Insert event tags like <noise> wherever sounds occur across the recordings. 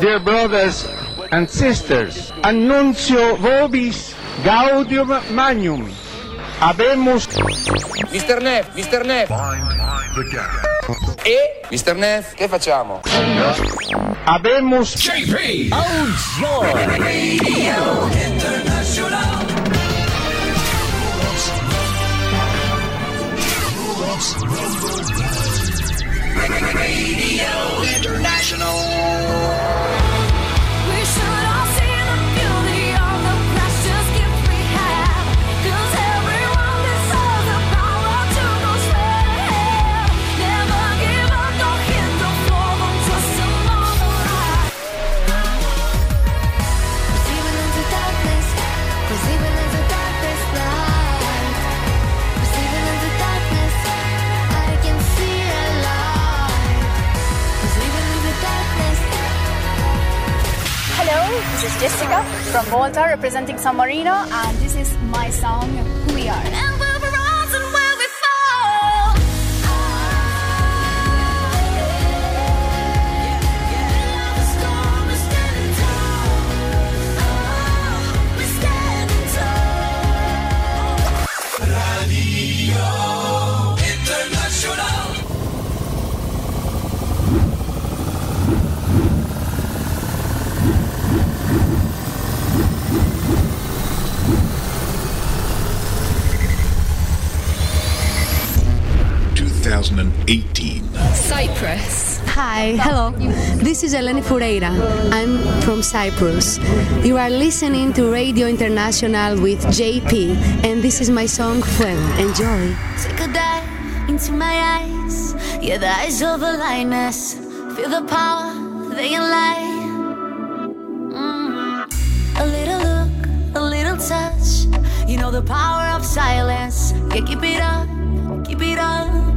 Dear brothers and sisters, annuncio vobis gaudium magnum. Abemus. Mr. Neff, Mr. Neff. E? Mr. Neff, che facciamo? Abemus. JP. Oh, Lord. Radio. International. This is Jessica from Malta representing San Marino and this is my song, Who We Are. 2018. Cyprus. Hi, hello. This is Eleni Foureira. I'm from Cyprus. You are listening to Radio International with JP, and this is my song Fuego. Enjoy. Take a dive into my eyes, yeah, the eyes of a lioness. Feel the power, they can lie. Mm. A little look, a little touch. You know the power of silence. Yeah, keep it up, keep it up.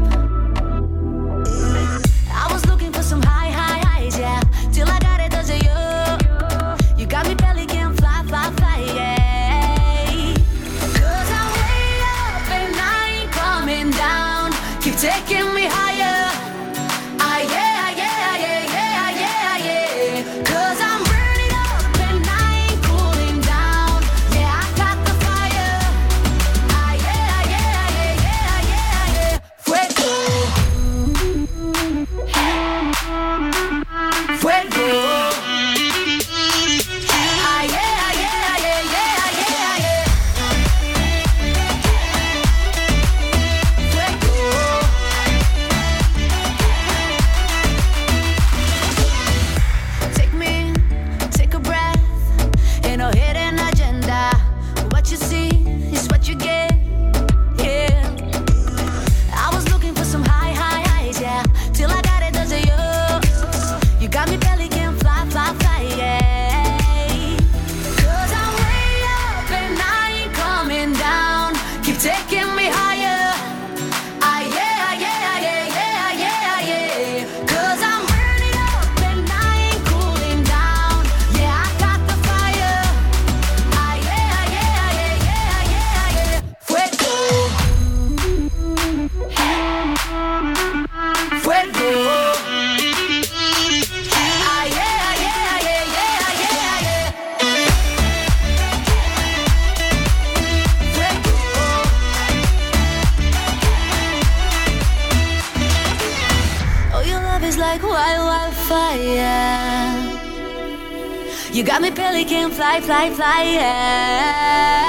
fly, fly, fly, yeah.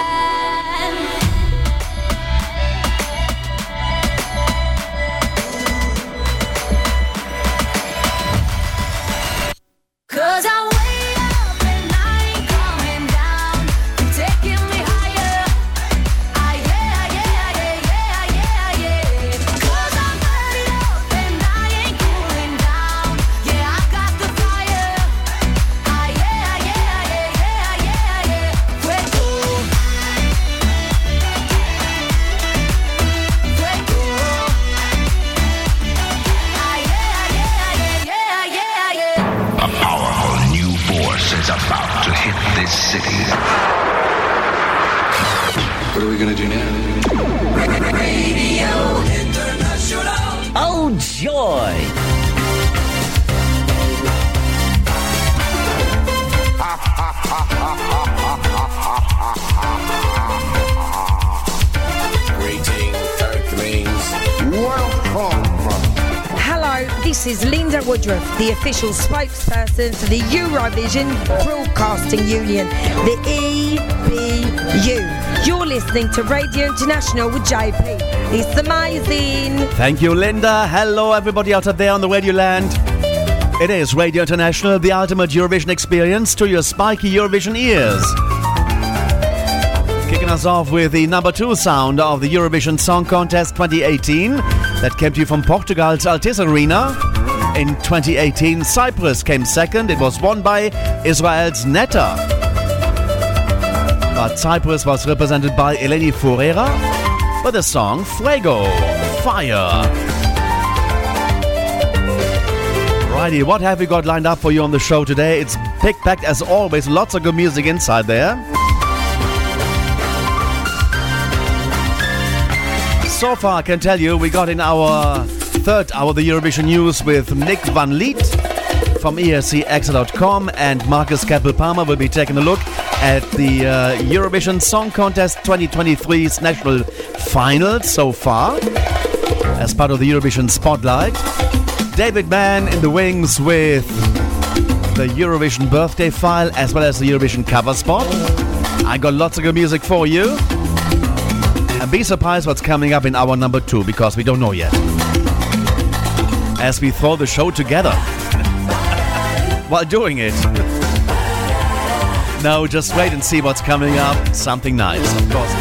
Official spokesperson for the Eurovision Broadcasting Union, the EBU. You're listening to Radio International with JP. It's amazing. Thank you, Linda. Hello, everybody out there on the Radio Land. It is Radio International, the ultimate Eurovision experience to your spiky Eurovision ears. Kicking us off with the number two sound of the Eurovision Song Contest 2018 that came to you from Portugal's Altice Arena. In 2018, Cyprus came second. It was won by Israel's Netta. But Cyprus was represented by Eleni Foureira with the song Fuego, Fire. Righty, what have we got lined up for you on the show today? It's big packed as always, lots of good music inside there. So far, I can tell you, we got in our third hour of the Eurovision news with Nick Van Lith from escXtra.com and Marcus Keppel Palmer will be taking a look at the uh, Eurovision Song Contest 2023's national final so far as part of the Eurovision Spotlight. David Mann in the wings with the Eurovision birthday file as well as the Eurovision cover spot. I got lots of good music for you. And be surprised what's coming up in hour number two because we don't know yet. As we throw the show together while doing it. no, just wait and see what's coming up. Something nice, of course.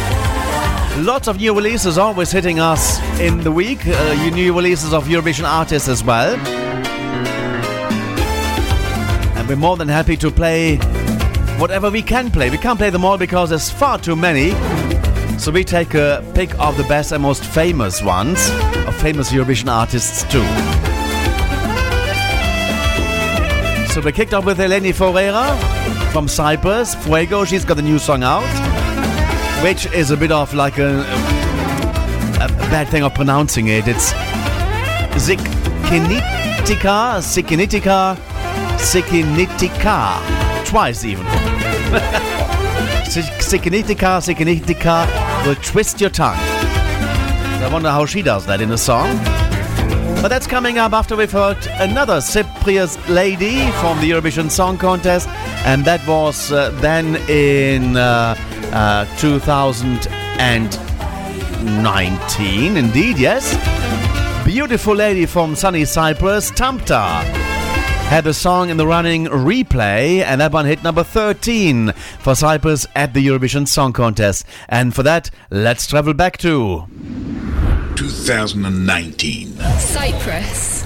Lots of new releases always hitting us in the week. Uh, new releases of Eurovision artists as well. And we're more than happy to play whatever we can play. We can't play them all because there's far too many. So we take a pick of the best and most famous ones, of famous Eurovision artists too. So we kicked off with Eleni Foureira from Cyprus, Fuego. She's got a new song out, which is a bit of like a, a, bad thing of pronouncing it. It's Zikinitika, Zikinitika, Zikinitika, twice even. <laughs> Sikinitika, Sikinitika will twist your tongue. I wonder how she does that in a song. But that's coming up after we've heard another Cyprus lady from the Eurovision Song Contest, and that was uh, then in uh, uh, 2019. Indeed, yes. Beautiful lady from sunny Cyprus, Tamta had the song in the running replay, and that one hit number 13 for Cyprus at the Eurovision Song Contest. And for that, let's travel back to 2019. Cyprus.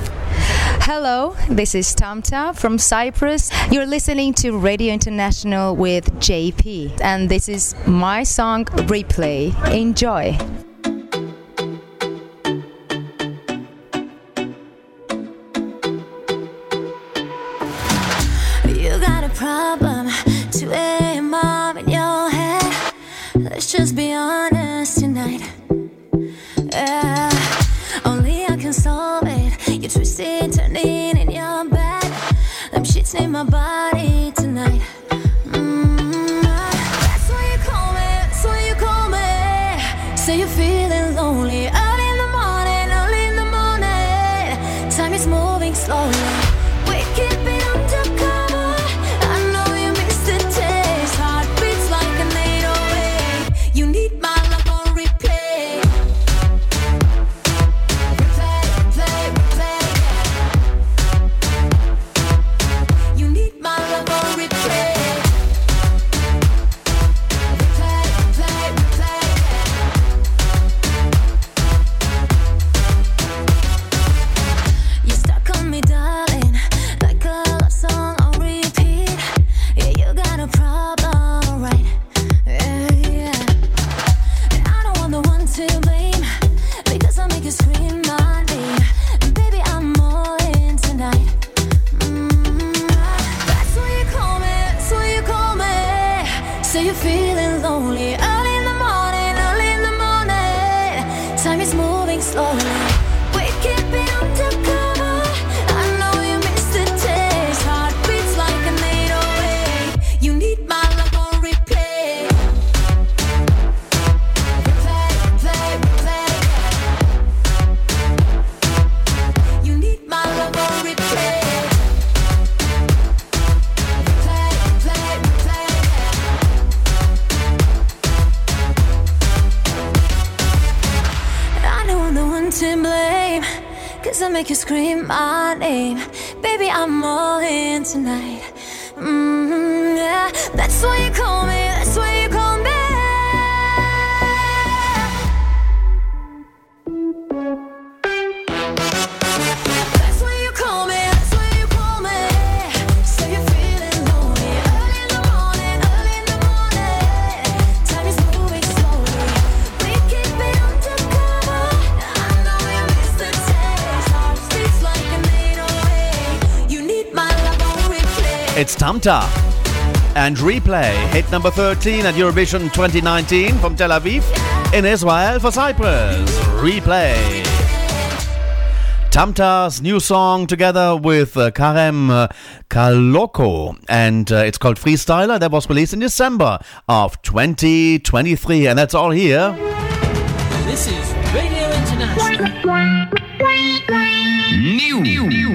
Hello, this is Tamta from Cyprus. You're listening to Radio International with JP, and this is my song Replay. Enjoy. You got a problem to a mom in your head. Let's just be honest tonight. Yeah, In my body And Replay hit number 13 at Eurovision 2019 from Tel Aviv in Israel for Cyprus. Replay. Tamta's new song together with uh, Kareem uh, Kalokoh, and uh, it's called Freestyler. That was released in December of 2023, and that's all here. This is Radio International. new. new.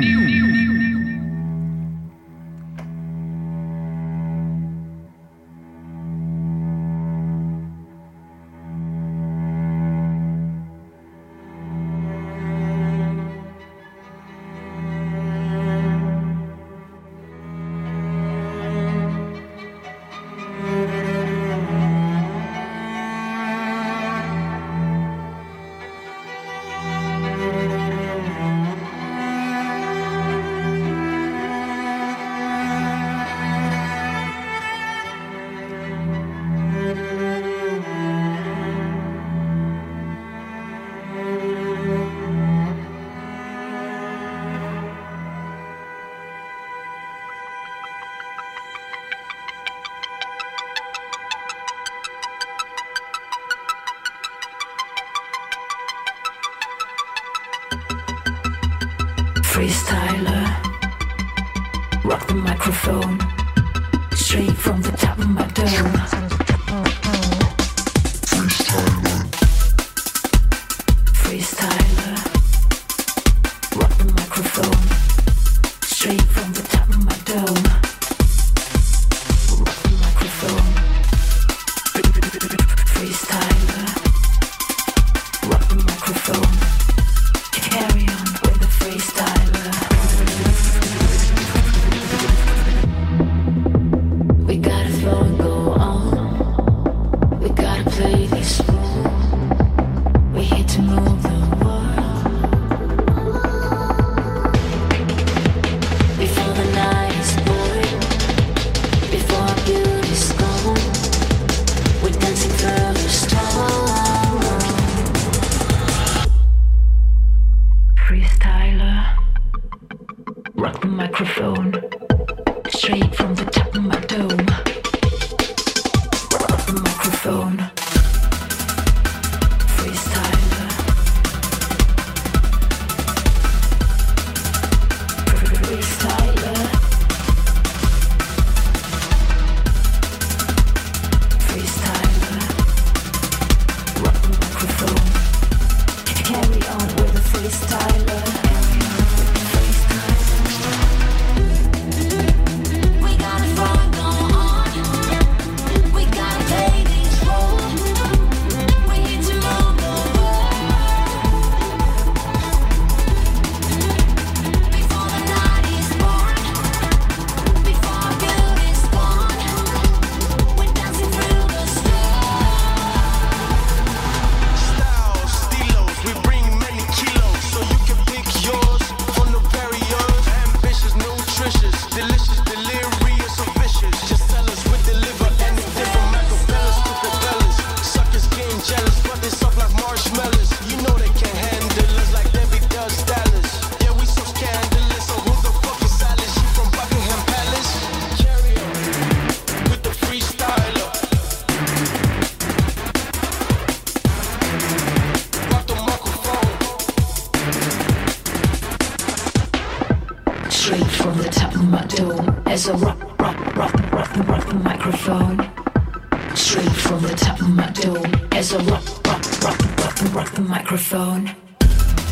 Microphone.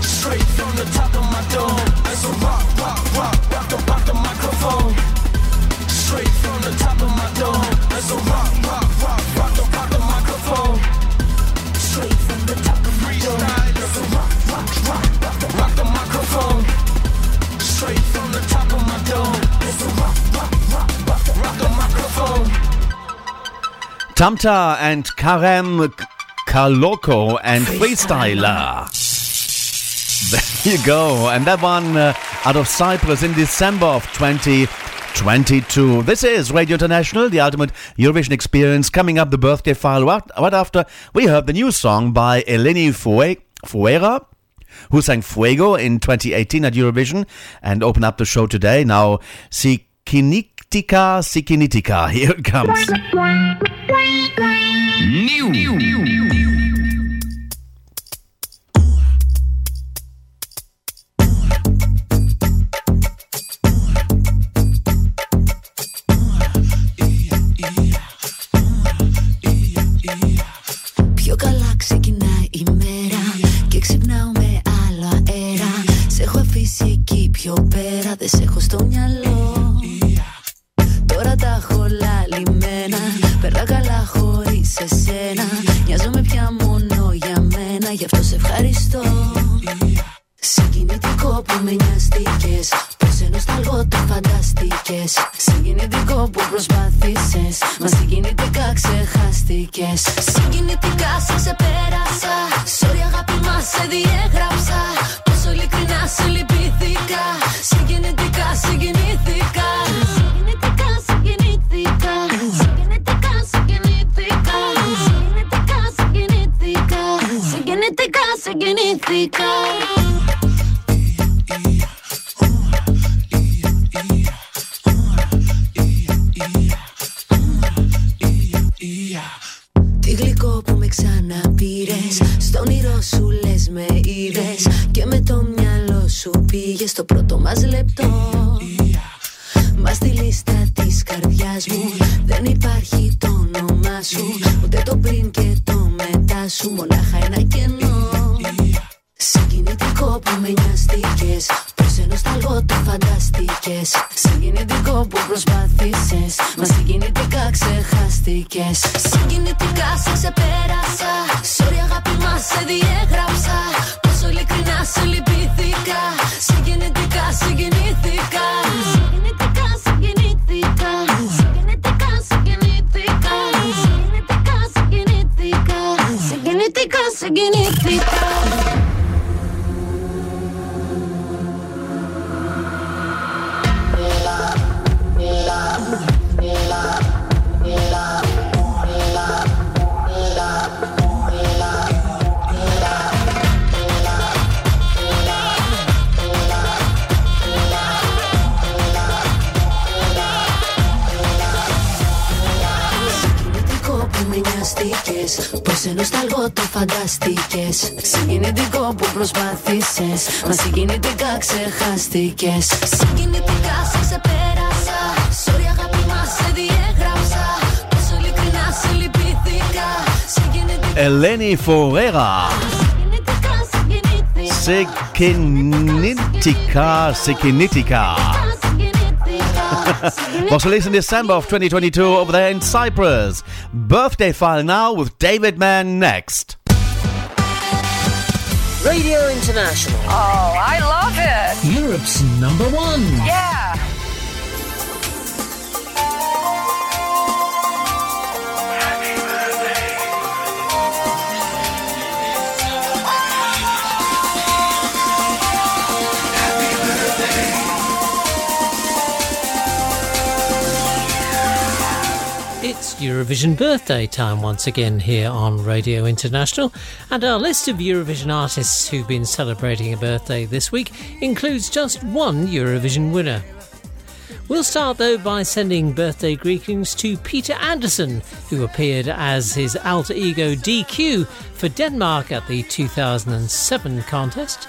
Straight from the top of my dome, as I rock, rock, rock, rock the, rock the microphone. Straight from the top of my dome, as I rock, rock, rock, rock the, rock the microphone. Straight from the top of my dome as I rock, rock, rock, rock the, Rock the microphone. Straight from the top of my dome, as I rock, rock, rock, rock the, rock the microphone. Tamta and Kareem Kalokoh and Freestyler. There you go. And that one uh, out of Cyprus in December of 2022. This is Radio International, the ultimate Eurovision experience. Coming up, the birthday file. Right, right after we heard the new song by Eleni Fue- Fuera who sang Fuego in 2018 at Eurovision and open up the show today. Now, Sikinitika, Sikinitika, <laughs> here it comes. New. New. Πιο πέρα Δεν σε έχω στο μυαλό Τώρα τα έχω λαλημένα Περνά καλά χωρίς εσένα Νοιάζομαι πια μόνο για μένα Γι' αυτό σε ευχαριστώ Συγκινητικό που με νοιαστήκες Πως ενώ σταλγό το φανταστήκες Συγκινητικό που προσπάθησες Μα συγκινητικά ξεχάστηκες Συγκινητικά σε σε πέρασα Sorry αγάπη μας σε διέγραψα Πόσο ειλικρινά σε λυπήθηκα Συγκινητικά συγκινήθηκα. Συγκινητικά συγκινήθηκα. Συγκινητικά συγκινήθηκα. Συγκινητικά συγκινήθηκα. Συγκινητικά συγκινήθηκα. Τι γλυκό που με ξαναπήρες Στο όνειρό σου λες με είδες Και με το μυαλό σου πήγες στο πρώτο μας λεπτό. Μα στη λίστα της καρδιάς μου Δεν υπάρχει το όνομά σου. Ούτε το πριν και το μετά σου Μονάχα ένα κενό. Συγκινητικό που με νοιαστήκες Πως ενώ σταλγό το φανταστήκες Συγκινητικό που προσπάθησες Μα συγκινητικά ξεχάστηκες. Συγκινητικά σε σε πέρασα Sorry αγάπη μας σε διέγραψα ειλικρινά σου λυπήθηκα. συγκινητικά, γενετικά συγκινητικά, γεννήθηκα. συγκινητικά, γενετικά συγκινητικά, γεννήθηκα. Σε γενετικά Πώ ενώ το φαντάστηκες. Συγκινητικό που προσπάθησες. Μα συγκινητικά ξεχάστηκες. Συγκινητικά σε ξεπέρασα. Αγάπη μας σε διέγραψα. Ειλικρινά σε λυπήθηκα. Συγκινητικά. Ελένη Φορέρα. Συγκινητικά, συγκινητικά. Συγκινητικά, συγκινητικά. Was released in December of 2022 over there in Cyprus. Birthday file now with David Mann next. Radio International. Oh, I love it. Europe's number one. Yeah. Eurovision birthday time once again here on Radio International, and our list of Eurovision artists who've been celebrating a birthday this week includes just one Eurovision winner. We'll start though by sending birthday greetings to Peter Andersen, who appeared as his alter ego DQ for Denmark at the 2007 contest.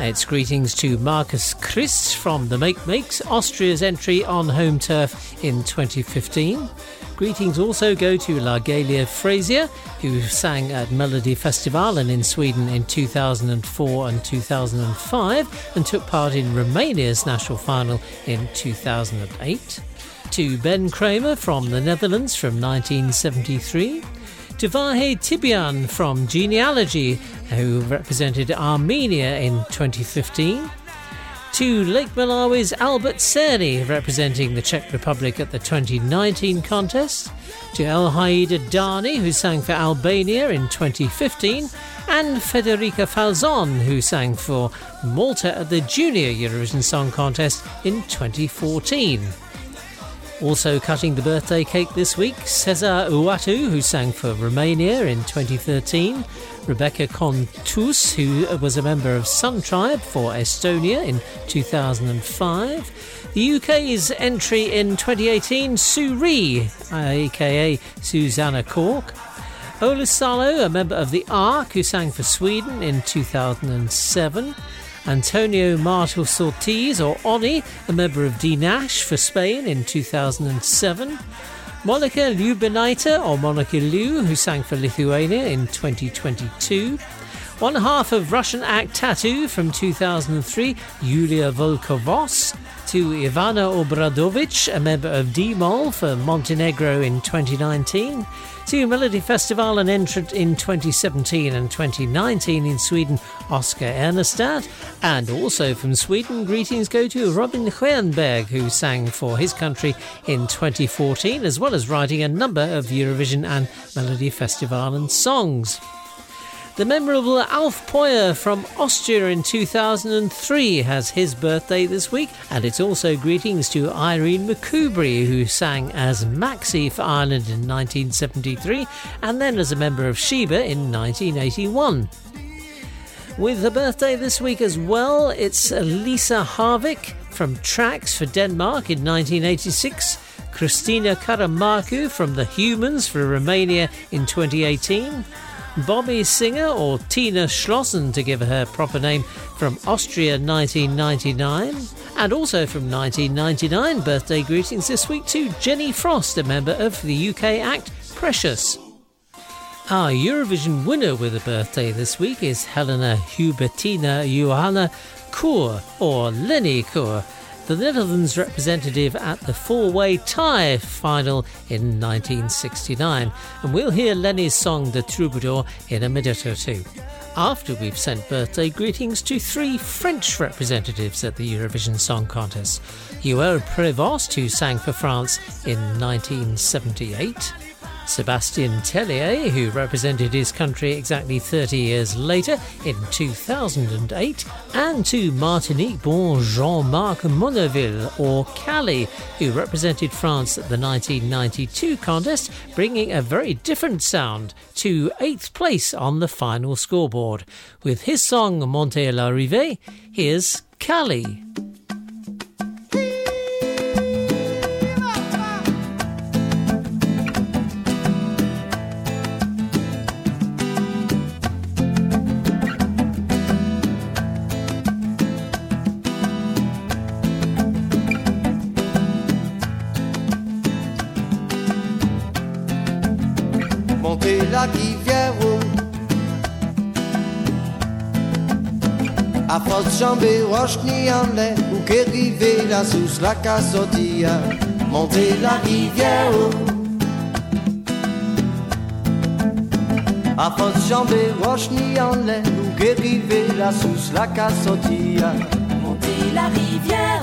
It's greetings to Marcus Christ from the Makemakes, Austria's entry on home turf in 2015. Greetings also go to LaGaylia Frazier, who sang at Melodifestivalen in Sweden in 2004 and 2005 and took part in Romania's national final in 2008. To Ben Cramer from the Netherlands from 1973 to Vahe Tilbian from Genealogy, who represented Armenia in 2015, to Lake Malawi's Albert Seri, representing the Czech Republic at the 2019 contest, to Elhaida Dani, who sang for Albania in 2015, and Federica Falzon, who sang for Malta at the Junior Eurovision Song Contest in 2014. Also cutting the birthday cake this week, Cezar Ouatu, who sang for Romania in 2013, Rebecca Kontus, who was a member of Sun Tribe for Estonia in 2005. The UK's entry in 2018, SuRie, aka Susanna Cork. Ola Salo, a member of the Ark, who sang for Sweden in 2007. Antonio Martel Sortiz, or Oni, a member of D'Nash for Spain in 2007. Monika Liubinaitė, or Monika Liu, who sang for Lithuania in 2022. One half of Russian act t.A.T.u. from 2003, Yulia Volkovos. To Ivana Obradovic, a member of D-Mol for Montenegro in 2019 to Melodifestivalen entrant in 2017 and 2019 in Sweden, Oscar Enestad. And also from Sweden, greetings go to Robin Stjernberg, who sang for his country in 2014, as well as writing a number of Eurovision and Melodifestivalen songs. The memorable Alf Poier from Austria in 2003 has his birthday this week, and it's also greetings to Irene McCoubrey, who sang as Maxi for Ireland in 1973 and then as a member of Sheba in 1981. With a birthday this week as well, it's Lise Haavik from Tracks for Denmark in 1986. Cristina Caramarcu from The Humans for Romania in 2018. Bobby Singer, or Tina Schlossen to give her proper name, from Austria 1999. And also from 1999, birthday greetings this week to Jenny Frost, a member of the UK act Precious. Our Eurovision winner with a birthday this week is Helena Hubertina Johanna Kuhr, or Lenny Kuhr, the Netherlands representative at the four way tie final in 1969. And we'll hear Lenny's song The Troubadour in a minute or two. After we've sent birthday greetings to three French representatives at the Eurovision Song Contest Joël Prévost, who sang for France in 1978. Sebastien Tellier, who represented his country exactly 30 years later in 2008, and to Martinique born Jean Marc Monnerville, or Kali, who represented France at the 1992 contest, bringing a very different sound to eighth place on the final scoreboard. With his song Monte la Rive, here's Kali. A force jambe roche ni en l'air Ou que rive la sous la cassotia Monter la rivière A force jambe roche ni en l'air Ou que rive la sous la cassotia Monter la rivière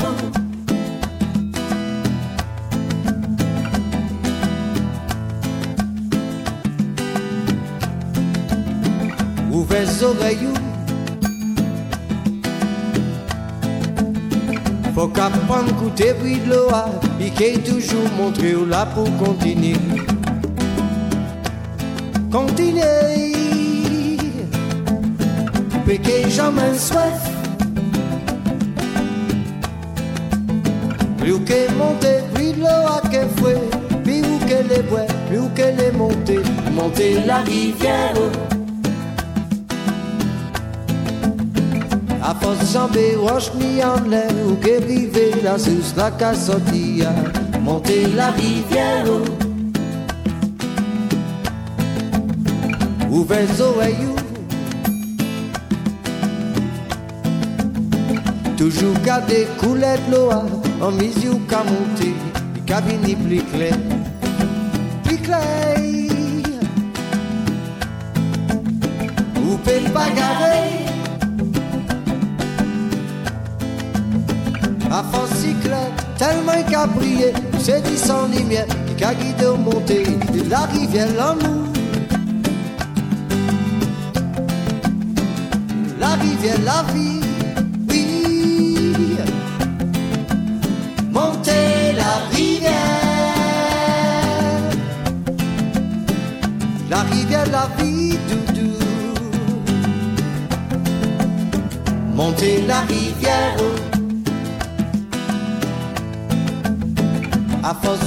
Ouvrez les oreilles Faut qu'apprendre goûter bruit de l'eau qui toujours montrer où là pour continuer Continuer Péquer jamais soif. Plus que monter bruit de l'eau à que fouet Plus que les bois, plus que les monter Monter la rivière A force jambe roche ni en l'air ou que river la sous la cassotia Monter la rivière Ouvrez les oreilles Toujours garder couler de l'eau En mise qu'à monter Le cabinet plus clair Plus clair Ou peut pas garer À cyclette, tellement qu'a brillé, c'est dit sans lumière, qui a guidé au montée de la rivière l'amour. La rivière, la vie, oui. Montez la rivière. La rivière, la vie, doudou. Montez la rivière.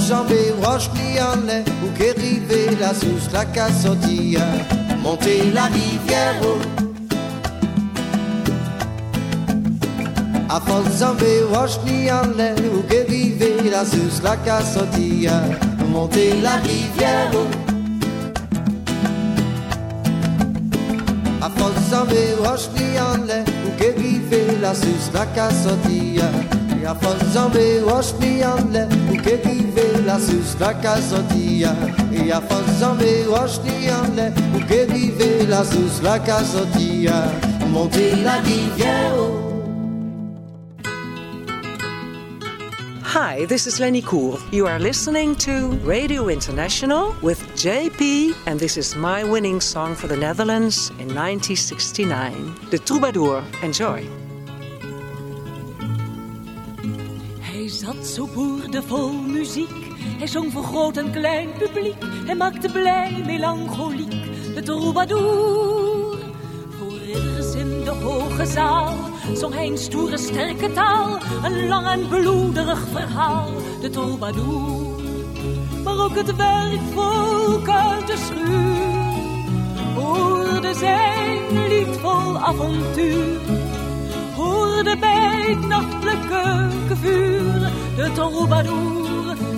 enjambé, roche lianlais, ou qu'érivée, la souche, la cassotille, monter la rivière. A force roche lianlais, ou la souche, la cassotille, monter la rivière. A force roche ou la souche, la cassotille, a force roche ou vive la sous la casotia Et a force jambe roche ni en l'air que vive la sous la casotia Monter la rivière Hi, this is Lenny Kuhr. You are listening to Radio International with JP, and this is my winning song for the Netherlands in 1969, The Troubadour. Enjoy. Hij zat zo boerdevol muziek. Hij zong voor groot en klein publiek. Hij maakte blij, melancholiek, de troubadour. Voor ridders in de hoge zaal zong hij een stoere, sterke taal. Een lang en bloederig verhaal, de troubadour. Maar ook het werkvolk uit de schuur hoorde zijn lied vol avontuur hoorde bij het nachtelijke vuur de troubadour,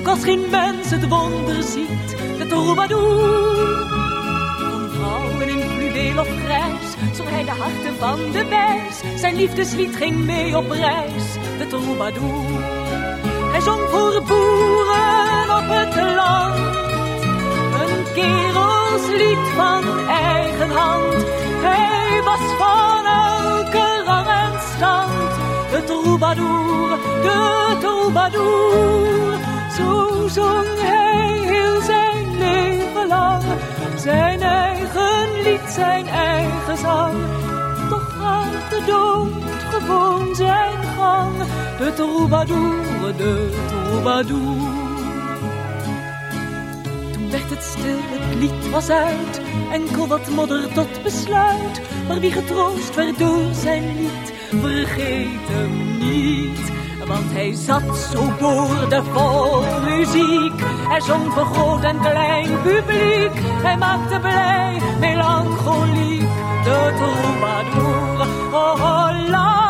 ook als geen mens het wonder ziet, de troubadour. Van vrouwen in fluweel of grijs, zong hij de harten van de wijs, zijn liefdeslied ging mee op reis, de troubadour. Hij zong voor boeren op het land. Een kerelslied van eigen hand. Hij was van elke rang en stand. De troubadour, de troubadour. Zo zong hij heel zijn leven lang. Zijn eigen lied, zijn eigen zang. Toch gaat de dood gewoon zijn gang. De troubadour, de troubadour. Werd het lied was uit. Enkel wat modder tot besluit. Maar wie getroost werd door zijn lied, vergeet hem niet. Want hij zat zo boordevol muziek. Hij zong voor groot en klein publiek. Hij maakte blij, melancholiek, de troubadour. Oh, oh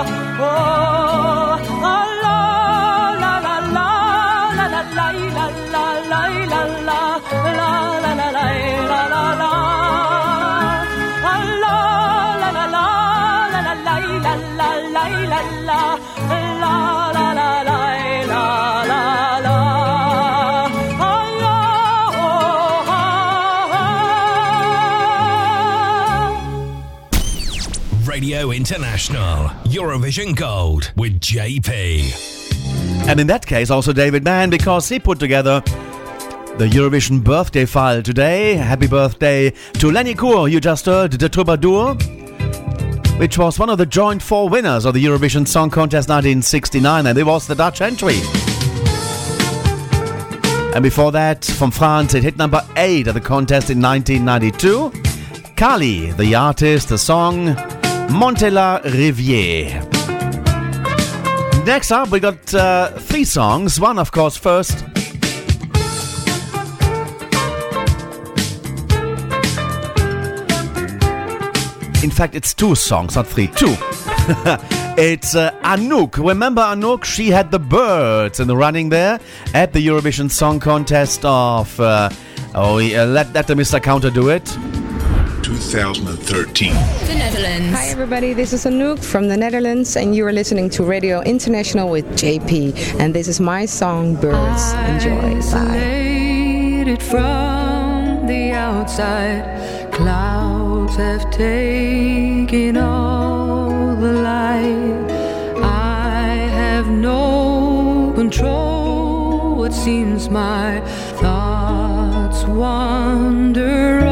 International, Eurovision Gold with JP. And in that case, also David Mann, because he put together the Eurovision birthday file today. Happy birthday to Lenny Kuhr, you just heard, the troubadour, which was one of the joint four winners of the Eurovision Song Contest 1969, and it was the Dutch entry. And before that, from France, it hit number 8 at the contest in 1992. Kali, the artist, the song Monté la riviè. Next up, we got uh, three songs. One, of course, first. In fact, it's two songs, not three, two. <laughs> it's uh, Anouk. Remember Anouk? She had the birds in the running there at the Eurovision Song Contest of. Uh, oh, yeah, let, let the Mr. Counter do it. 2013. The Netherlands. Hi, everybody. This is Anouk from the Netherlands, and you are listening to Radio International with JP. And this is my song, Birds. Enjoy. Bye. Isolated from the outside, clouds have taken all the light. I have no control. It seems my thoughts wander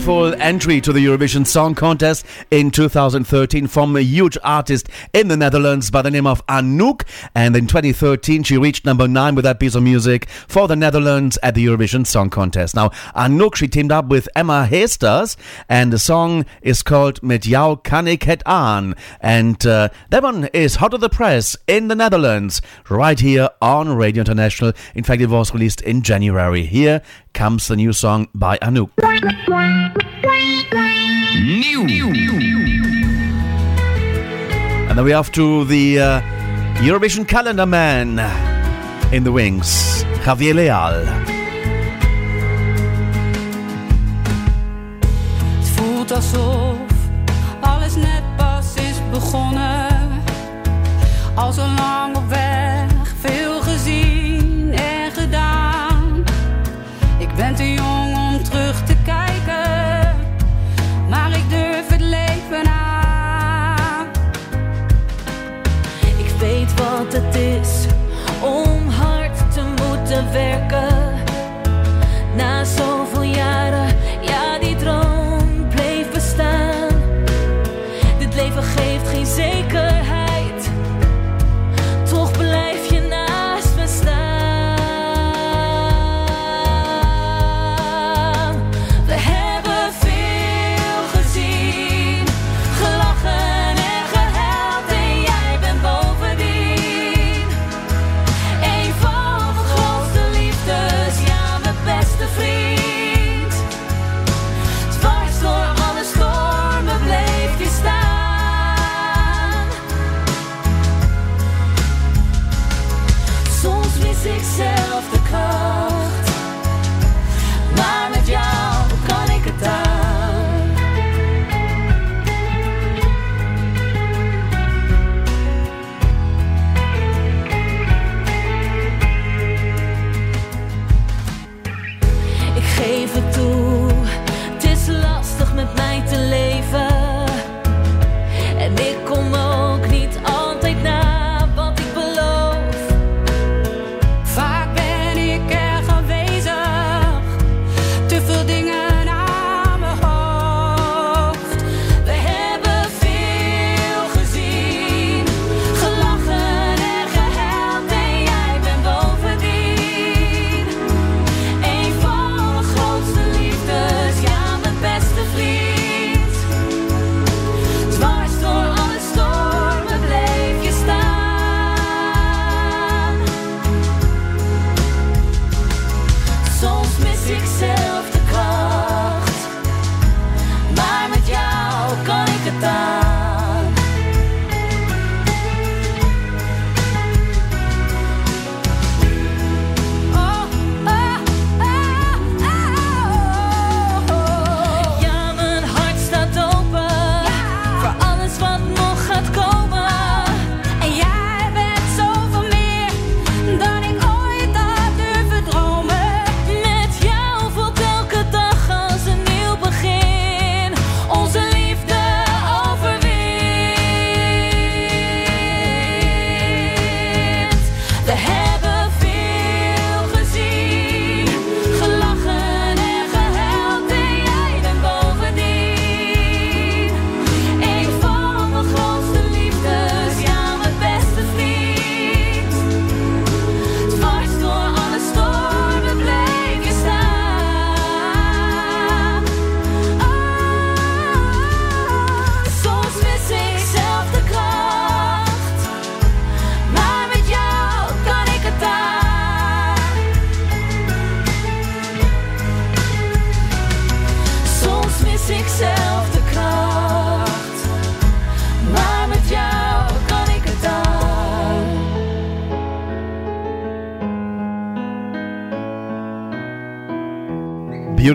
Beautiful entry to the Eurovision Song Contest in 2013 from a huge artist in the Netherlands by the name of Anouk. And in 2013, she reached number 9 with that piece of music for the Netherlands at the Eurovision Song Contest. Now, Anouk, she teamed up with Emma Heesters, and the song is called Met jou kan ik het aan. And uh, that one is hot of the press in the Netherlands, right here on Radio International. In fact, it was released in January. Here comes the new song by Anouk. New. And then we have to the uh, Eurovision calendar man in the wings, Javier Leal. Alsof alles net pas is begonnen. Al zo lang op weg. verka na som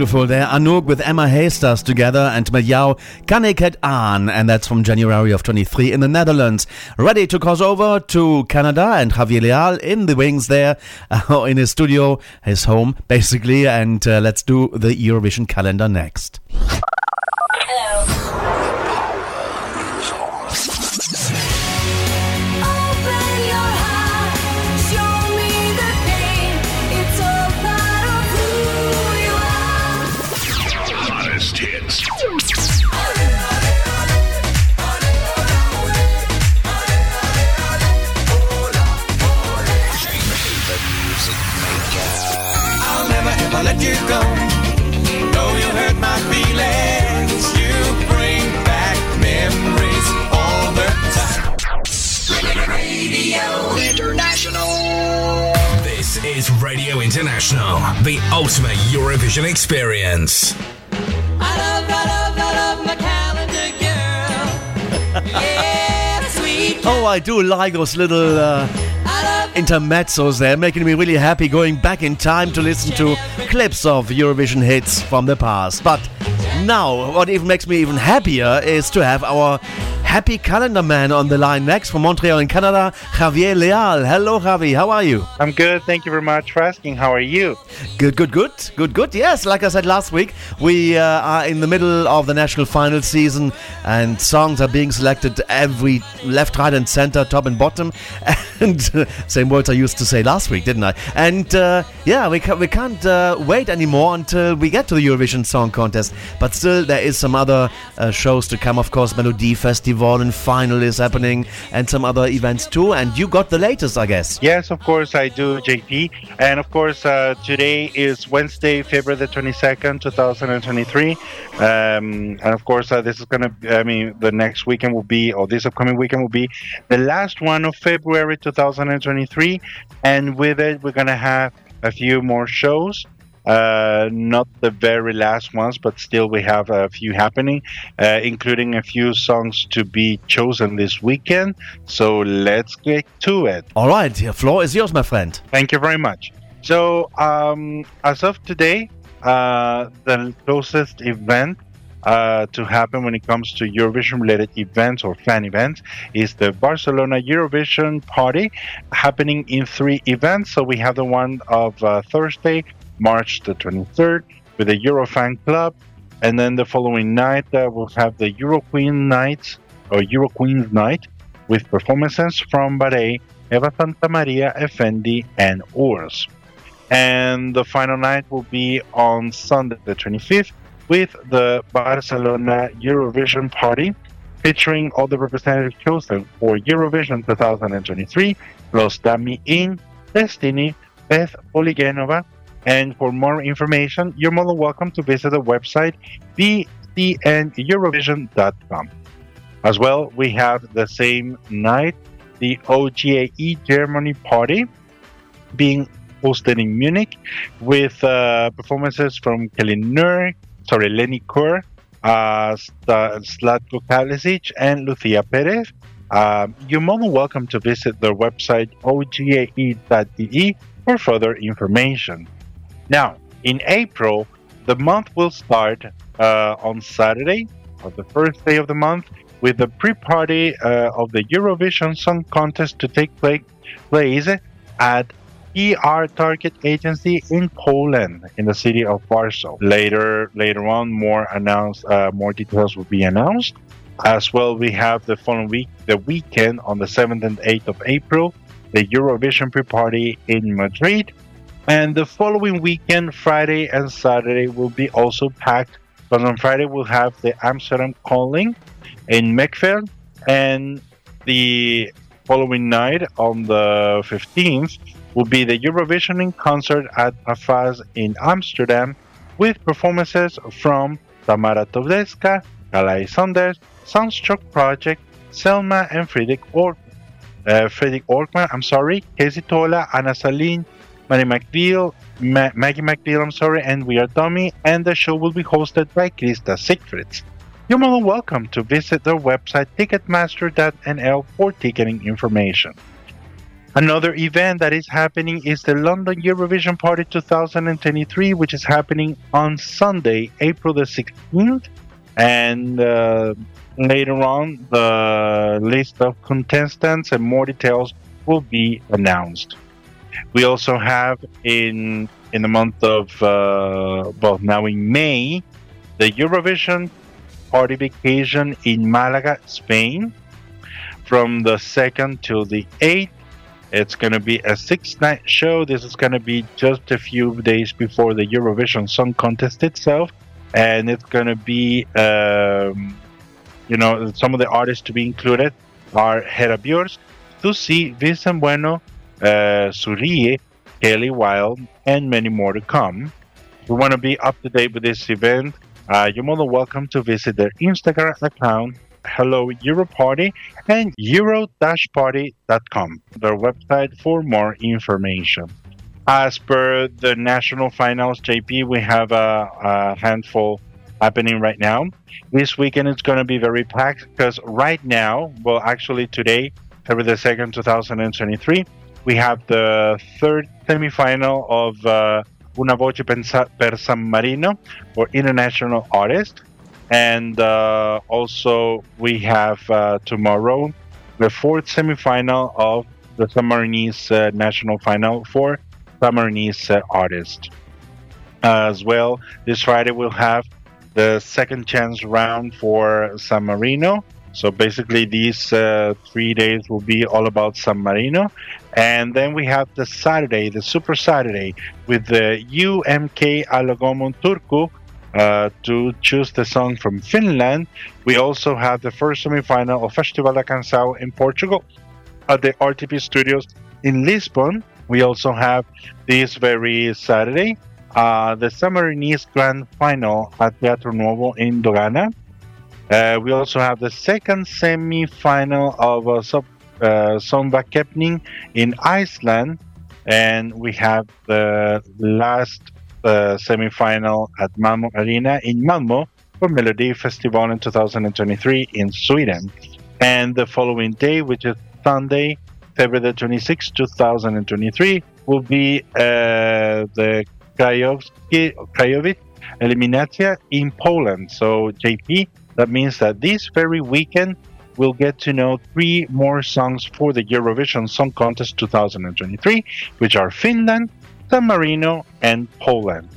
beautiful there. Anouk with Emma Heesters together and Miao Kan aan? And that's from January of 23 in the Netherlands. Ready to cross over to Canada and Javier Leal in the wings there uh, in his studio, his home basically. And uh, let's do the Eurovision calendar next. Hello. International, the ultimate Eurovision experience. I love, I love, I love my calendar girl. yeah, sweet. <laughs> Oh, I do like those little uh, intermezzos there, making me really happy going back in time to listen to clips of Eurovision hits from the past. But now, what even makes me even happier is to have our happy calendar man on the line next from Montreal in Canada, Javier Leal. Hello, Javi. How are you? I'm good. Thank you very much for asking. How are you? Good, good, good. Good, good. Yes, like I said last week, we uh, are in the middle of the national final season and songs are being selected every left, right, and center, top and bottom. <laughs> And uh, same words I used to say last week, didn't I? And uh, yeah, we, ca- we can't uh, wait anymore until we get to the Eurovision Song Contest. But still, there is some other uh, shows to come, of course. Melody Festival and Final is happening, and some other events too. And you got the latest, I guess. Yes, of course I do, JP. And of course, uh, today is Wednesday, February the 22nd, 2023. Um, and of course, uh, this is going to, I mean, the next weekend will be, or this upcoming weekend will be the last one of February 2023. And with it, we're going to have a few more shows. Uh, not the very last ones, but still we have a few happening, uh, including a few songs to be chosen this weekend. So let's get to it. All right, the floor is yours, my friend. Thank you very much. So, um, as of today, uh, the closest event uh, to happen when it comes to Eurovision related events or fan events is the Barcelona Eurovision Party happening in three events. So, we have the one of uh, Thursday, March the 23rd, with the Eurofan Club. And then the following night, uh, we'll have the Euro Queen Night or Euro Queen's Night with performances from Barei, Eva Santa Maria, Effendi, and Urs. And the final night will be on Sunday, the 25th, with the Barcelona Eurovision Party, featuring all the representatives chosen for Eurovision 2023, plus Dami Im, Destiny, Beth Poligenova. And for more information, you're more than welcome to visit the website bcneurovision.com. As well, we have the same night the OGAE Germany Party being hosted in Munich with uh, performances from Kelly Nur, sorry, Lenny Kuhr, uh, Slatko Kalisic, and Lucia Perez. Um, you're more than welcome to visit their website ogae.de for further information. Now, in April, the month will start uh, on Saturday, or the first day of the month, with the pre-party uh, of the Eurovision Song Contest to take pla- place at ER Target Agency in Poland, in the city of Warsaw. Later, later on, more announced, uh, more details will be announced. As well, we have the following week, the weekend on the 7th and 8th of April, the Eurovision pre-party in Madrid, and the following weekend, Friday and Saturday, will be also packed. But on Friday, we'll have the Amsterdam Calling in Melkweg, and the following night, on the 15th, will be the Eurovision concert at AFAS in Amsterdam, with performances from Tamara Todevska, Kalai Sanders, Sunstroke Project, Selma and Friedrich Ork, uh, Friedrich Orkman, I'm sorry, Casey Tola, Anna Saline, Mary McBeal, Ma- Maggie MacNeal, I'm sorry, and We Are Tommy, and the show will be hosted by Krista Siegfrieds. You're more than welcome to visit their website ticketmaster.nl for ticketing information. Another event that is happening is the London Eurovision Party 2023, which is happening on Sunday, April the 16th. And uh, later on, the list of contestants and more details will be announced. We also have in in the month of uh, well now in May, the Eurovision Party Vacation in Malaga, Spain, from the second till the eighth. It's going to be a six night show. This is going to be just a few days before the Eurovision Song Contest itself. And it's going to be, um, you know, some of the artists to be included are Hera Björk, Tusi, Vincent Bueno, uh, Kelly Wild, and many more to come. If you want to be up to date with this event, uh, you're more than welcome to visit their Instagram account, Hello Euro Party, and euro-party.com, their website for more information. As per the national finals, JP, we have a, a handful happening right now. This weekend it's going to be very packed because right now, well, actually today, February the 2nd, 2023, we have the third semifinal of uh, Una Voce per San Marino for international artist. And uh, also, we have uh, tomorrow the fourth semifinal of the San Marinese uh, national final for San Marinese uh, artist. as well, this Friday we'll have the second chance round for San Marino. So basically, these uh, three days will be all about San Marino. And then we have the Saturday, the Super Saturday, with the UMK Alagomon Turku uh, to choose the song from Finland. We also have the first semi-final of Festival da Canção in Portugal at the RTP Studios in Lisbon. We also have this very Saturday uh, the Sammarinese Grand Final at Teatro Nuovo in Dogana. Uh, we also have the second semi-final of uh, Sub, uh, Somba happening in Iceland, and we have the last uh, semi-final at Malmo Arena in Malmo for Melody Festival in 2023 in Sweden. And the following day, which is Sunday, February the 26th, 2023, will be uh, the Krajowski, Eliminatia in Poland. So, JP, that means that this very weekend we'll get to know three more songs for the Eurovision Song Contest 2023, which are Finland, San Marino, and Poland.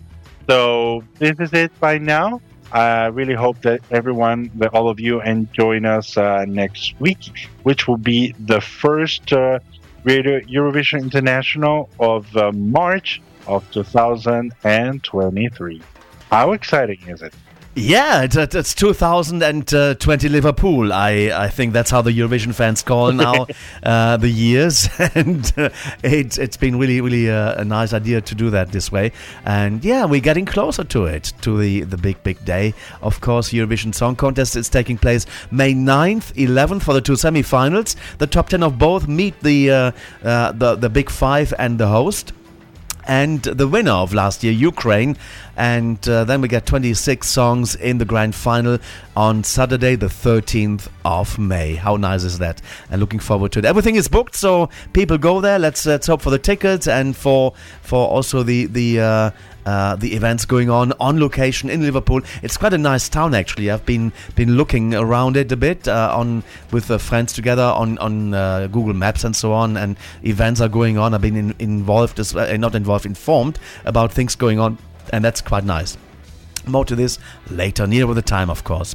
So, this is it by now. I really hope that everyone, that all of you, and join us uh, next week, which will be the first uh, Radio Eurovision International of uh, March of 2023. How exciting is it? Yeah, it, it, it's 2020 Liverpool. I, I think that's how the Eurovision fans call now <laughs> uh, the years, <laughs> and uh, it, it's been really, really uh, a nice idea to do that this way. And yeah, we're getting closer to it, to the, the big, big day. Of course, Eurovision Song Contest is taking place May 9th, 11th for the two semi-finals. The top 10 of both meet the uh, uh, the the big five and the host and the winner of last year, Ukraine. And uh, then we get 26 songs in the grand final on Saturday, the 13th of May. How nice is that? And looking forward to it. Everything is booked, so people go there. Let's let's hope for the tickets and for for also the the. Uh, uh, the events going on on location in Liverpool. It's quite a nice town actually. I've been been looking around it a bit uh, on with uh, friends together on on uh, Google Maps and so on. And events are going on. I've been in, involved as well, not involved, informed about things going on, and that's quite nice. More to this later, near with the time, of course.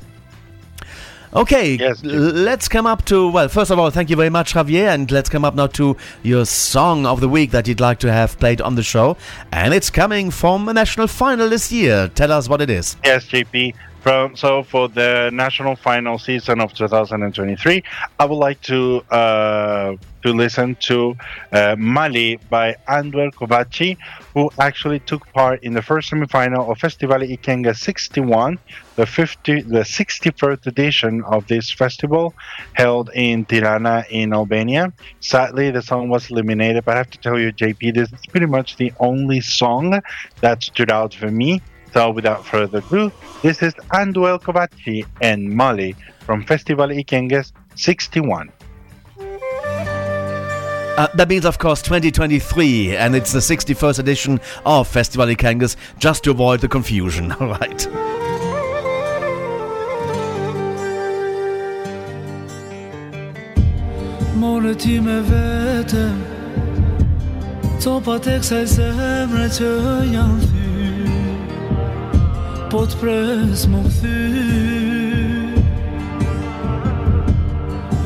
Okay, Yes, let's come up to, well, first of all, thank you very much, Javier, and let's come up now to your song of the week that you'd like to have played on the show. And it's coming from a national final this year. Tell us what it is. Yes, JP. From, so for the national final season of 2023, I would like to uh, to listen to uh, Mali by Anduel Kovaci, who actually took part in the first semifinal of Festivali i Këngës 61, the 50, the 61st edition of this festival, held in Tirana in Albania. Sadly, the song was eliminated, but I have to tell you, JP, this is pretty much the only song that stood out for me. So without further ado, this is Anduel Kovaci and Mali from Festivali i Këngës 61. Uh, that means, of course, 2023, and it's the 61st edition of Festivali i Këngës, just to avoid the confusion. <laughs> All right.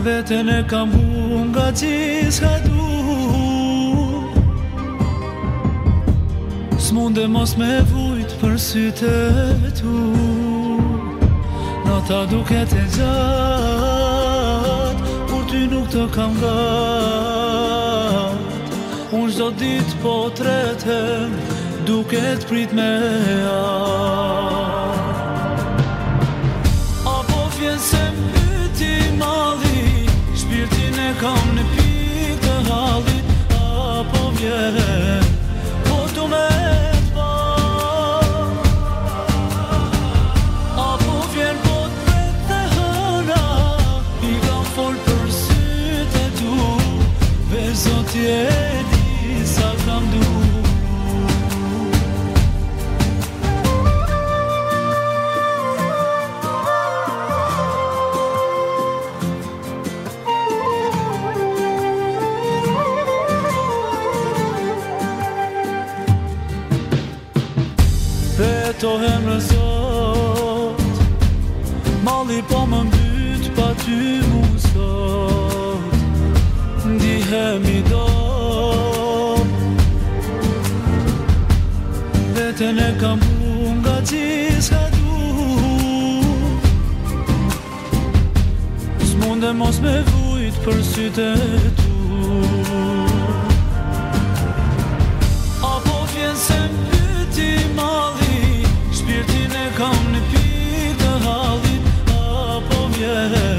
Veten e kam hu nga qis ka du S'munde mos me vujt për sytë tu. Nata duket e gjatë Kur ty nuk të kam gat. Unë çdo dit po tretem Duket prit me ardh jetohem në sot Mali po më mbyt pa ty mu sot. Ndihemi do. Veten e kam pu nga qiska du. S'munde mos me vujt për syte tu. Apo vjen se mbyti mali Apo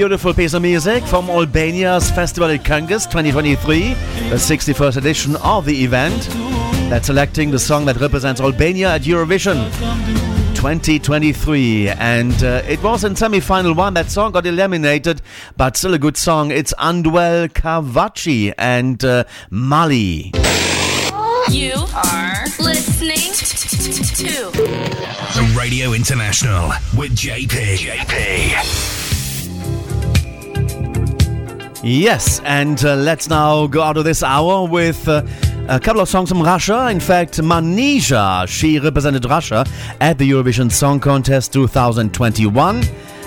Beautiful piece of music from Albania's Festival at Kangas 2023, the 61st edition of the event. That's selecting the song that represents Albania at Eurovision 2023. And uh, it was in semi final one. That song got eliminated, but still a good song. It's Anduel Kovaci and uh, Mali. You are listening to Radio International with JP. JP. Yes, and uh, let's now go out of this hour with uh, a couple of songs from Russia. In fact, Manizha, she represented Russia at the Eurovision Song Contest 2021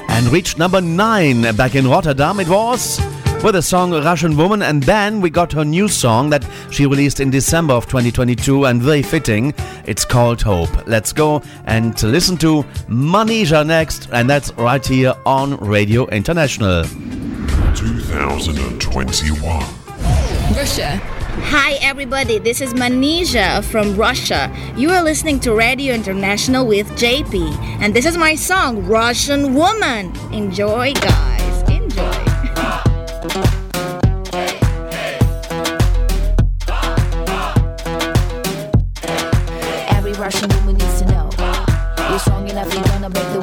and reached number 9 back in Rotterdam. It was with the song Russian Woman, and then we got her new song that she released in December of 2022 and very fitting. It's called Hope. Let's go and listen to Manizha next, and that's right here on Radio International. 2021. Russia. Hi, everybody. This is Manizha from Russia. You are listening to Radio International with JP, and this is my song, Russian Woman. Enjoy, guys. Enjoy. Every Russian woman needs to know you're strong enough, you're gonna break the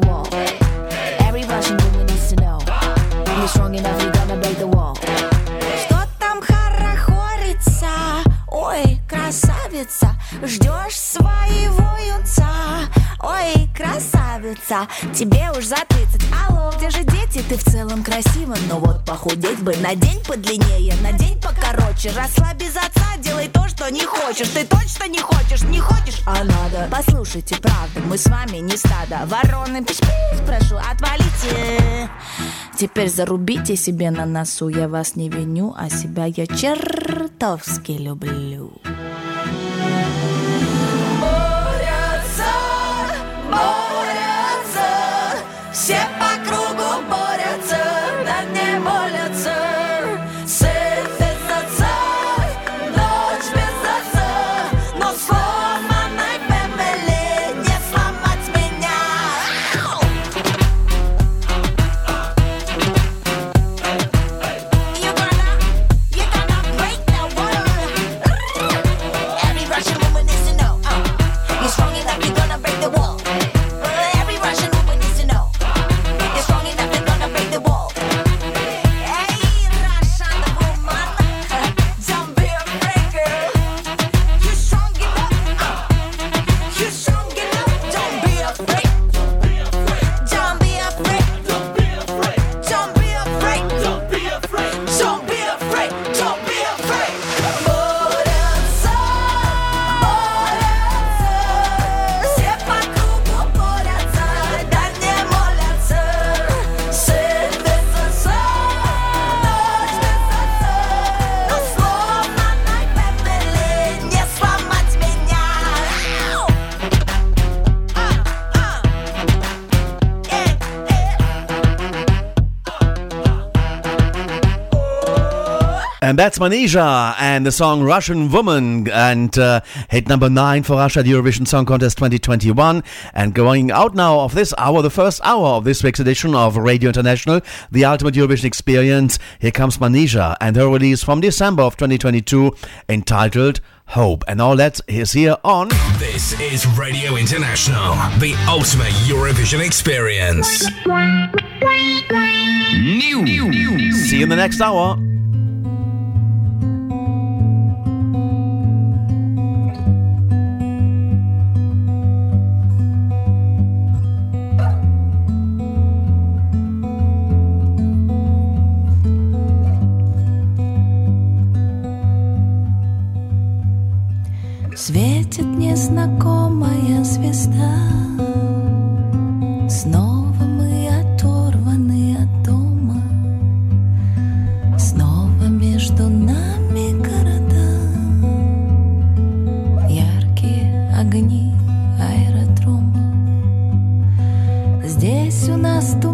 ждешь своего юнца. Ой, красавица, тебе уж за 30 Алло, где же дети? Ты в целом красива Но вот похудеть бы на день подлиннее. На день покороче Росла без отца, делай то, что не хочешь. Ты точно не хочешь, не хочешь, а надо Послушайте, правда, мы с вами не стадо. Вороны, пиш-пиш, прошу, отвалите. Теперь зарубите себе на носу Я вас не виню, а себя я чертовски люблю Yeah. And that's Manizha and the song Russian Woman and uh, hit number nine for Russia at Eurovision Song Contest 2021. And going out now of this hour, the first hour of this week's edition of Radio International, the ultimate Eurovision experience. Here comes Manizha and her release from December of 2022 entitled Hope. And all that is here on. This is Radio International, the ultimate Eurovision experience. New. See you in the next hour. Светит незнакомая звезда. Снова мы оторваны от дома. Снова между нами города. Яркие огни аэродрома. Здесь у нас туманы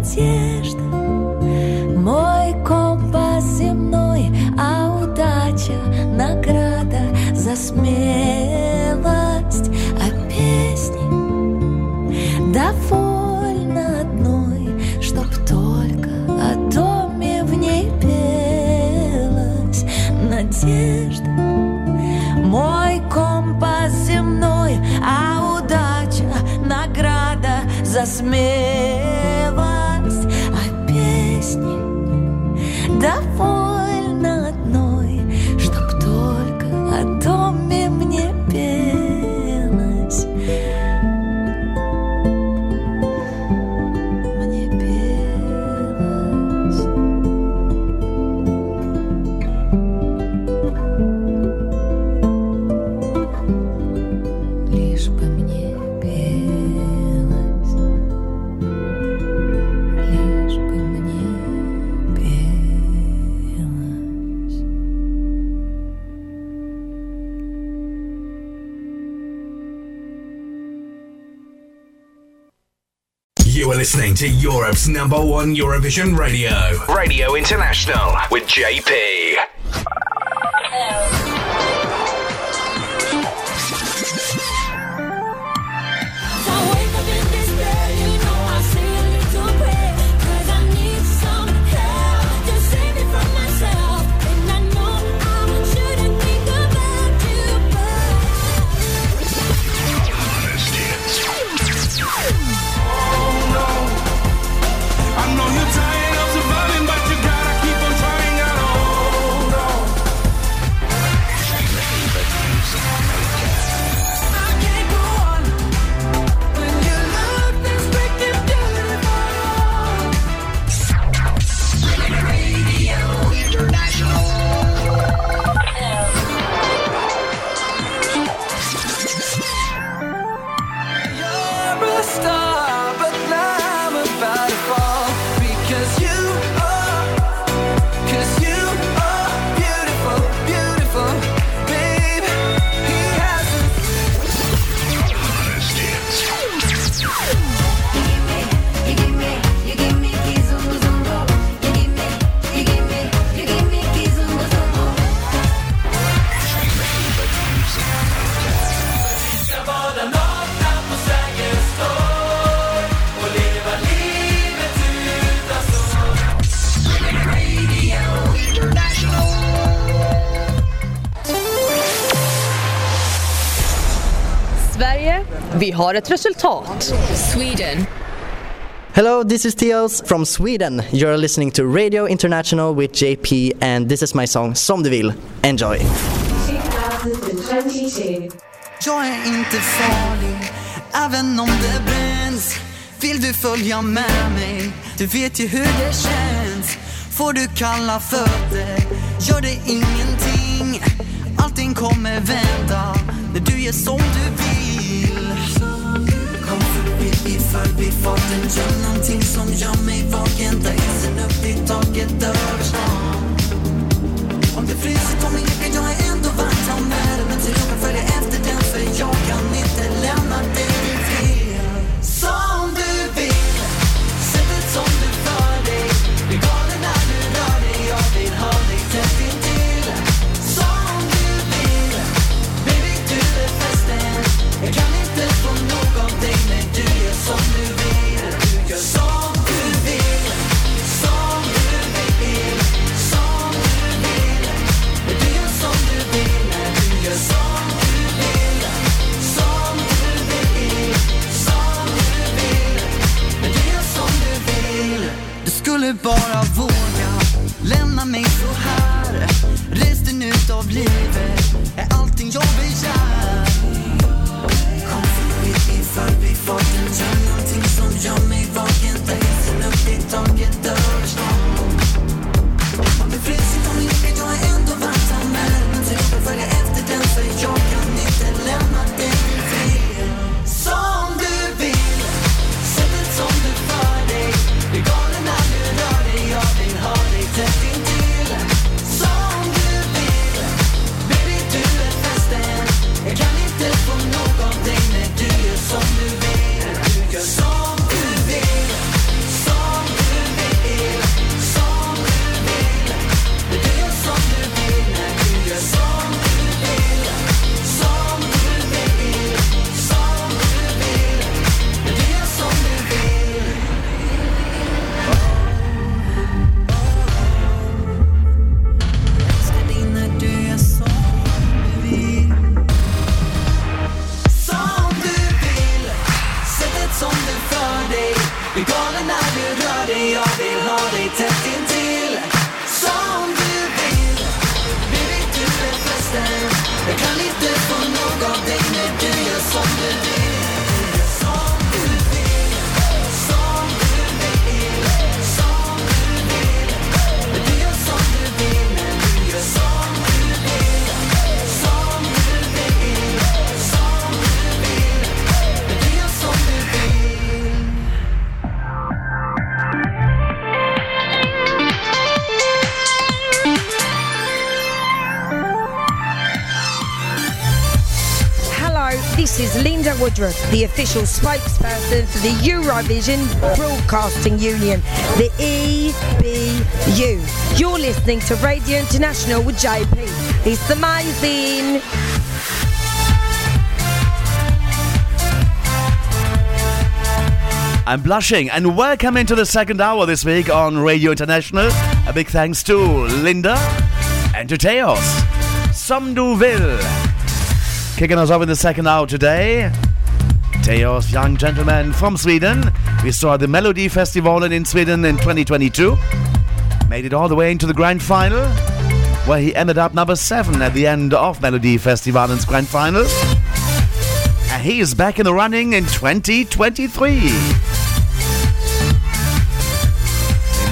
Надежда. Мой компас земной, а удача награда за смелость, а песни довольно одной, чтоб только о доме в ней пелось. Надежда, мой компас земной, а удача награда за смелость, to Europe's number one Eurovision radio. Radio International with JP. Har ett resultat. Sweden. Hello, this is Theos from Sweden. You're listening to Radio International with JP, and this is my song Som du vill. Enjoy. Jag är inte farlig, även om det bränns. Vill du följa med mig? Du vet ju hur det känns. Får du kalla fötter, gör det ingenting. Allting kommer vända när du gör som du vill. Förbifarten, gör någonting som gör mig vaken. Där isen upp i taket dör. Om det fryser på min jacka, jag är ändå varm Ta med dig, men till rummet följer efter den För jag kan inte lämna dig the official spokesperson for the Eurovision Broadcasting Union, the EBU. You're listening to Radio International with JP. It's amazing. I'm blushing and welcome into the second hour this week on Radio International. A big thanks to Linda and to Teos. Will. Kicking us off in the second hour today. Teos, young gentleman from Sweden. We saw the Melody Festival in Sweden in 2022. Made it all the way into the grand final, where he ended up number seven at the end of Melody Festival's grand final. And he is back in the running in 2023. He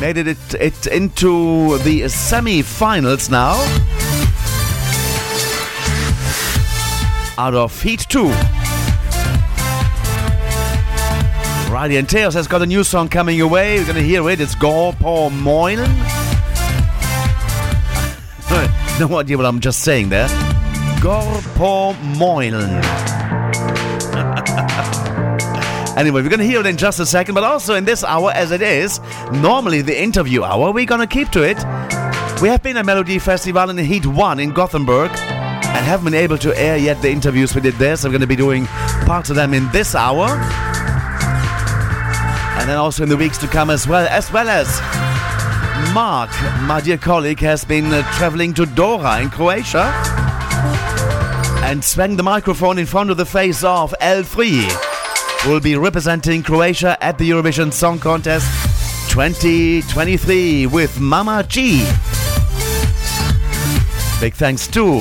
made it, it, it into the semi-finals now. Out of Heat 2. Riley and Teos has got a new song coming your way. We're gonna hear it. It's på Moinen. <laughs> no idea what I'm just saying there. På Moinen. <laughs> Anyway, we're going to hear it in just a second, but also in this hour, as it is normally the interview hour, we're going to keep to it. We have been at Melody Festival in Heat 1 in Gothenburg and haven't been able to air yet the interviews we did there, so we're going to be doing parts of them in this hour. And then also in the weeks to come as well, as well as Mark, my dear colleague, has been uh, traveling to Dora in Croatia and swung the microphone in front of the face of Let 3 will be representing Croatia at the Eurovision Song Contest 2023 with Mama G. Big thanks to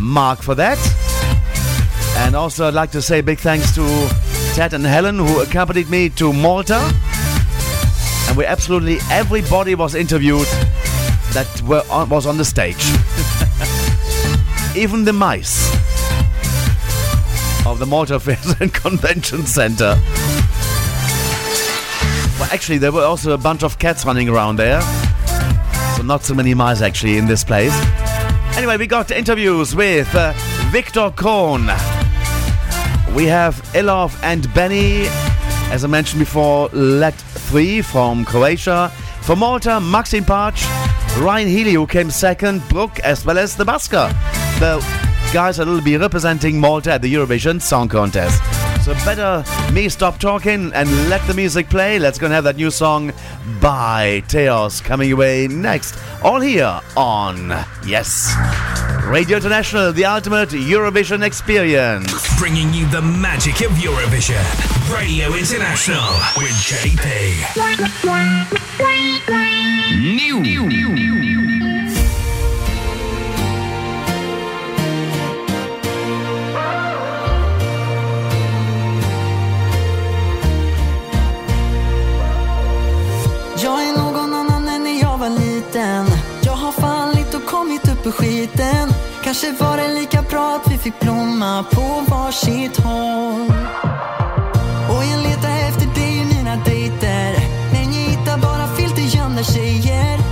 Mark for that. And also, I'd like to say big thanks to Ted and Helen who accompanied me to Malta. And where absolutely everybody was interviewed that were on, was on the stage. <laughs> Even the mice of the Malta <laughs> Fairs and Convention Center. Well, actually, there were also a bunch of cats running around there. So, not so many mice actually in this place. Anyway, we got interviews with uh, Victor Crone. We have Elov and Beny, as I mentioned before, Let 3 from Croatia. For Malta, Maxim Parch, Ryan Healy, who came second, Brooke, as well as the Busker. The guys that will be representing Malta at the Eurovision Song Contest. So better me stop talking and let the music play. Let's go and have that new song by Teos coming away next. All here on Yes. Radio International, the ultimate Eurovision experience. Bringing you the magic of Eurovision. Radio International with JP. New. Jag är någon annan än när jag var liten Jag har fallit och kommit upp ur skiten Kanske var det lika bra att vi fick blomma på varsitt håll. Och jag letar efter dig i mina dejter Men jag hittar bara filter gömda tjejer.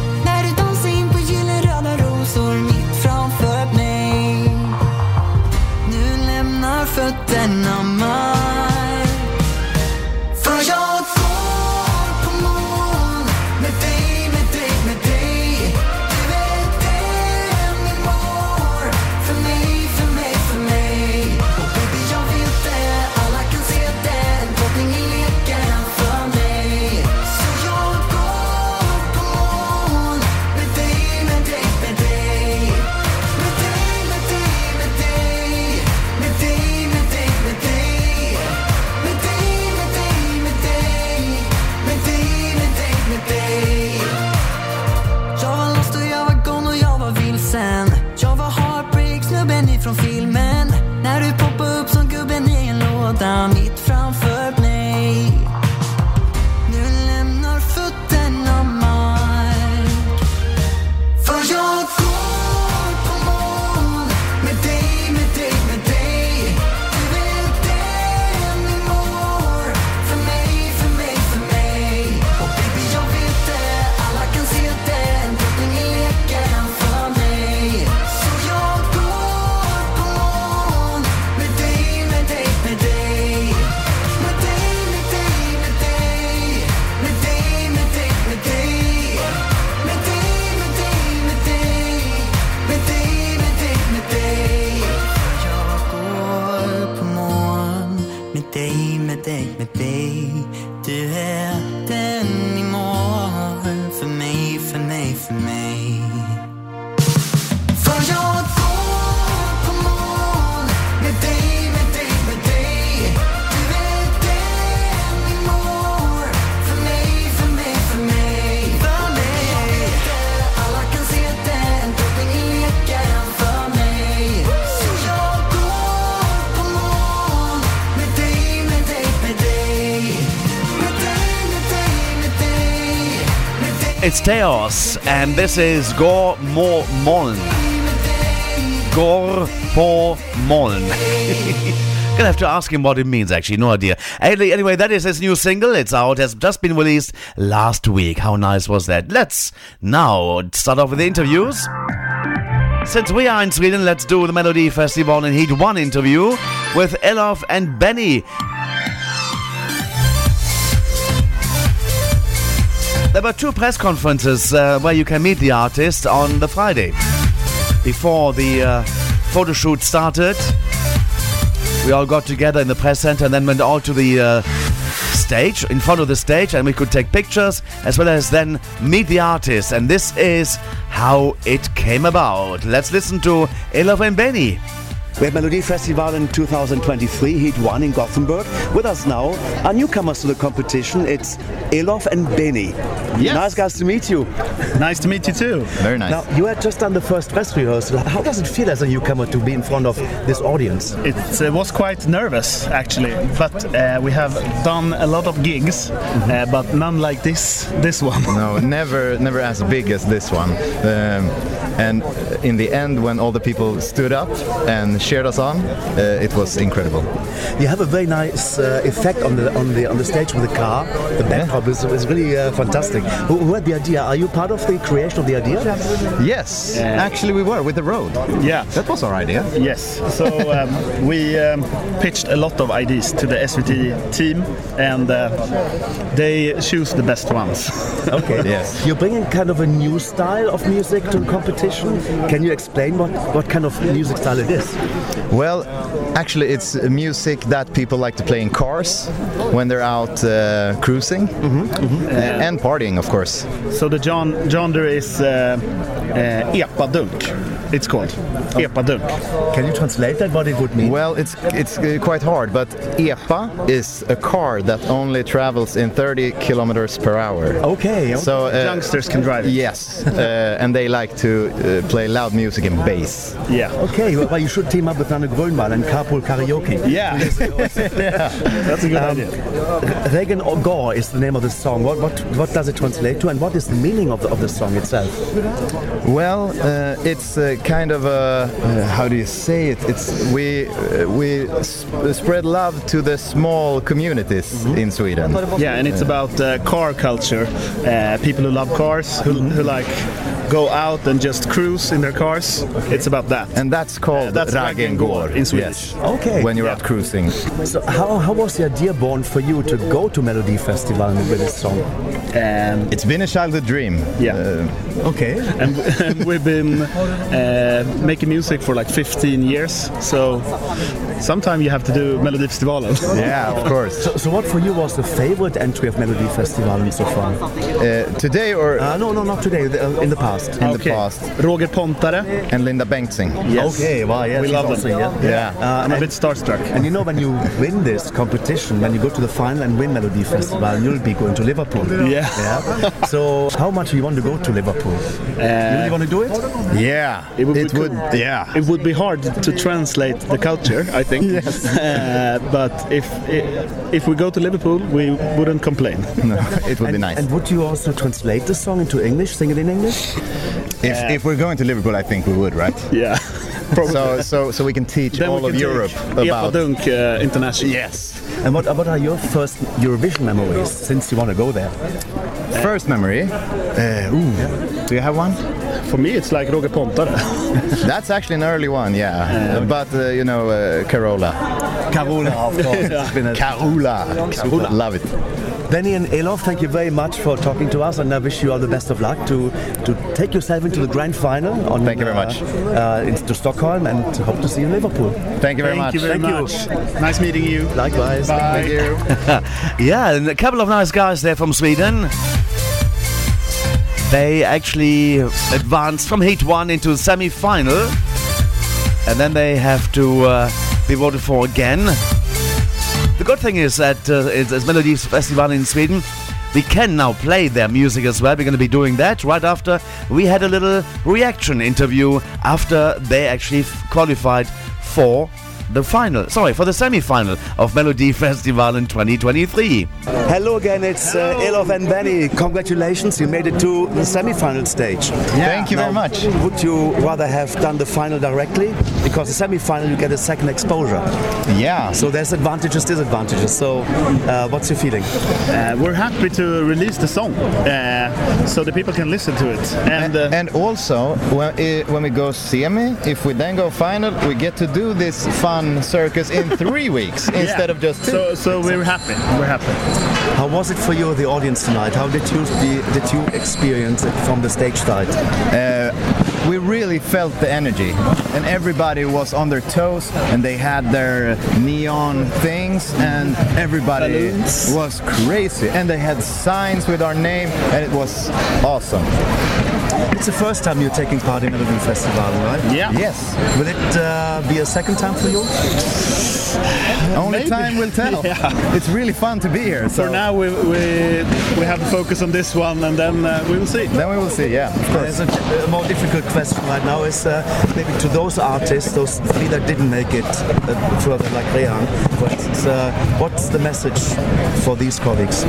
It's Teos, and this is Gor Mo Moln. Går på moln. <laughs> Gonna have to ask him what it means, actually. No idea. Anyway, anyway, that is his new single. It's out, has just been released last week. How nice was that? Let's now start off with the interviews. Since we are in Sweden, let's do the Melody Festival and Heat 1 interview with Elov and Beny. There were two press conferences uh, where you can meet the artist on the Friday. Before the uh, photo shoot started, we all got together in the press center and then went all to the uh, stage, in front of the stage, and we could take pictures as well as then meet the artist. And this is how it came about. Let's listen to Elov and Beny. We have Melody Festival in 2023, Heat 1 in Gothenburg. With us now are newcomers to the competition. It's Elov and Beny. Yes. Nice guys to meet you. Nice to meet you too. Very nice. Now, you had just done the first press rehearsal. How does it feel as a newcomer to be in front of this audience? It uh, was quite nervous actually, but uh, we have done a lot of gigs, uh, but none like this. This one. No, <laughs> never, never as big as this one. Um, and in the end, when all the people stood up and cheered us on, uh, it was incredible. You have a very nice uh, effect on the on the on the stage with the car. The backdrop is, is really uh, fantastic. Who, who had the idea? Are you part of the creation of the idea? Yes, actually we were with the road. Yeah, that was our idea. Yes. So um, we um, pitched a lot of ideas to the SVT team, and uh, they choose the best ones. <laughs> Okay. Yes. You're bringing kind of a new style of music to the competition. Can you explain what, what kind of music style it is? Well, actually, it's music that people like to play in cars when they're out uh, cruising Uh, and partying, of course. So the John genre is uh, uh, epadunk. It's called epadunk. Can you translate that? What it would mean? Well, it's it's uh, quite hard, but EPA is a car that only travels in 30 kilometers per hour. Okay. So uh, Youngsters can drive it. Yes, uh, and they like to uh, play loud music and bass. Yeah. Okay, well, you should team up with Anna Grönvall and carpool karaoke. <laughs> <laughs> <laughs> Yeah. That's a good idea. Raggen går is the name of the song. What, what, what does it translate to, and what is the meaning of the, of the song itself? Well, uh, it's uh, kind of a uh, how do you say it? It's we uh, we sp- spread love to the small communities in Sweden. Yeah, and it's about uh, car culture. Uh, people who love cars, who, who like go out and just cruise in their cars. It's about that. And that's called that's Raggen går in Swedish. Yes. Okay. When you're out cruising. So how, how was the idea born for you to go to Melody Festival with this song? Um, It's been a childhood dream. Yeah. okay. <laughs> And, and we've been uh, making music for like 15 years. So sometime you have to do Melody Festivalen. <laughs> Yeah, of course. So, so what for you was the favorite entry of Melody Festival so far? Uh, today or Uh, no, no, not today. the- uh, in the past. in Okay. the past. Roger Pontare. And Linda Bengtzing. Yes. Okay, Wow. yes, we love also them. here. Yeah. Uh, I'm a bit starstruck. And you know, when you win this competition, when you go to the final and win Melody Festival, you'll be going to Liverpool. Yeah. Yeah. So, how much do you want to go to Liverpool? you really want to do it? Yeah. It would, It be, would. Yeah. It would be hard to translate the culture, I think. <laughs> Yes. Uh, but if if we go to Liverpool, we wouldn't complain. No, <laughs> it would and, be nice. And would you also translate the song into English, sing it in English? if, if we're going to Liverpool, I think we would, right? Yeah. Probably. So, so, so we can teach Then we all of can take Europe about. Epadunk uh, International. Yes. And what, what are your first Eurovision memories since you want to go there? First memory. Uh, ooh. Do you have one? For me, it's like Roger Pontare. <laughs> That's actually an early one, yeah. but uh, you know, uh, Carola. Carola, of course. <laughs> It's been a- Carola. Carola. Love it. Beny and Elov, thank you very much for talking to us, and I wish you all the best of luck to to take yourself into the grand final. On, Thank you very uh, much. Uh, into Stockholm, and hope to see you in Liverpool. Thank you very Thank much. you very Thank you. much. Nice meeting you. Likewise. Bye. Thank you. <laughs> yeah, and a couple of nice guys there from Sweden. They actually advanced from Heat 1 into semi-final. And then they have to uh, be voted for again. The good thing is that uh, it's, it's Melodies Festival in Sweden. We can now play their music as well. We're going to be doing that right after we had a little reaction interview after they actually qualified for the final. Sorry, for the semi-final of Melody Festival in 2023. Hello again, it's uh, Elov and Beny. Congratulations, you made it to the semi-final stage. Thank you very much. Would you rather have done the final directly? Because the semi-final you get a second exposure. Yeah. So there's advantages, disadvantages. So uh, what's your feeling? Uh, we're happy to release the song uh, so the people can listen to it. And, uh, And also, when, eh, when we go semi, if we then go final, we get to do this fun circus in three weeks <laughs> instead of just two. so, so we're happy. We're happy. How was it for you, the audience tonight? How did you did you experience it from the stage side? Uh, we really felt the energy, and everybody was on their toes, and they had their neon things, and everybody Balloons. was crazy, and they had signs with our name, and it was awesome. It's the first time you're taking part in a Melody Festival, right? Yeah. Yes, Will it uh, be a second time for you? only Maybe. time will tell. <laughs> Yeah. It's really fun to be here. So For now, we, we, we have to focus on this one and then uh, we will see. then we will see. Yeah, of course. There's a, a more difficult question right now is uh, maybe to those artists, those three that didn't make it uh, further, like Rehan, but uh, what's the message for these colleagues?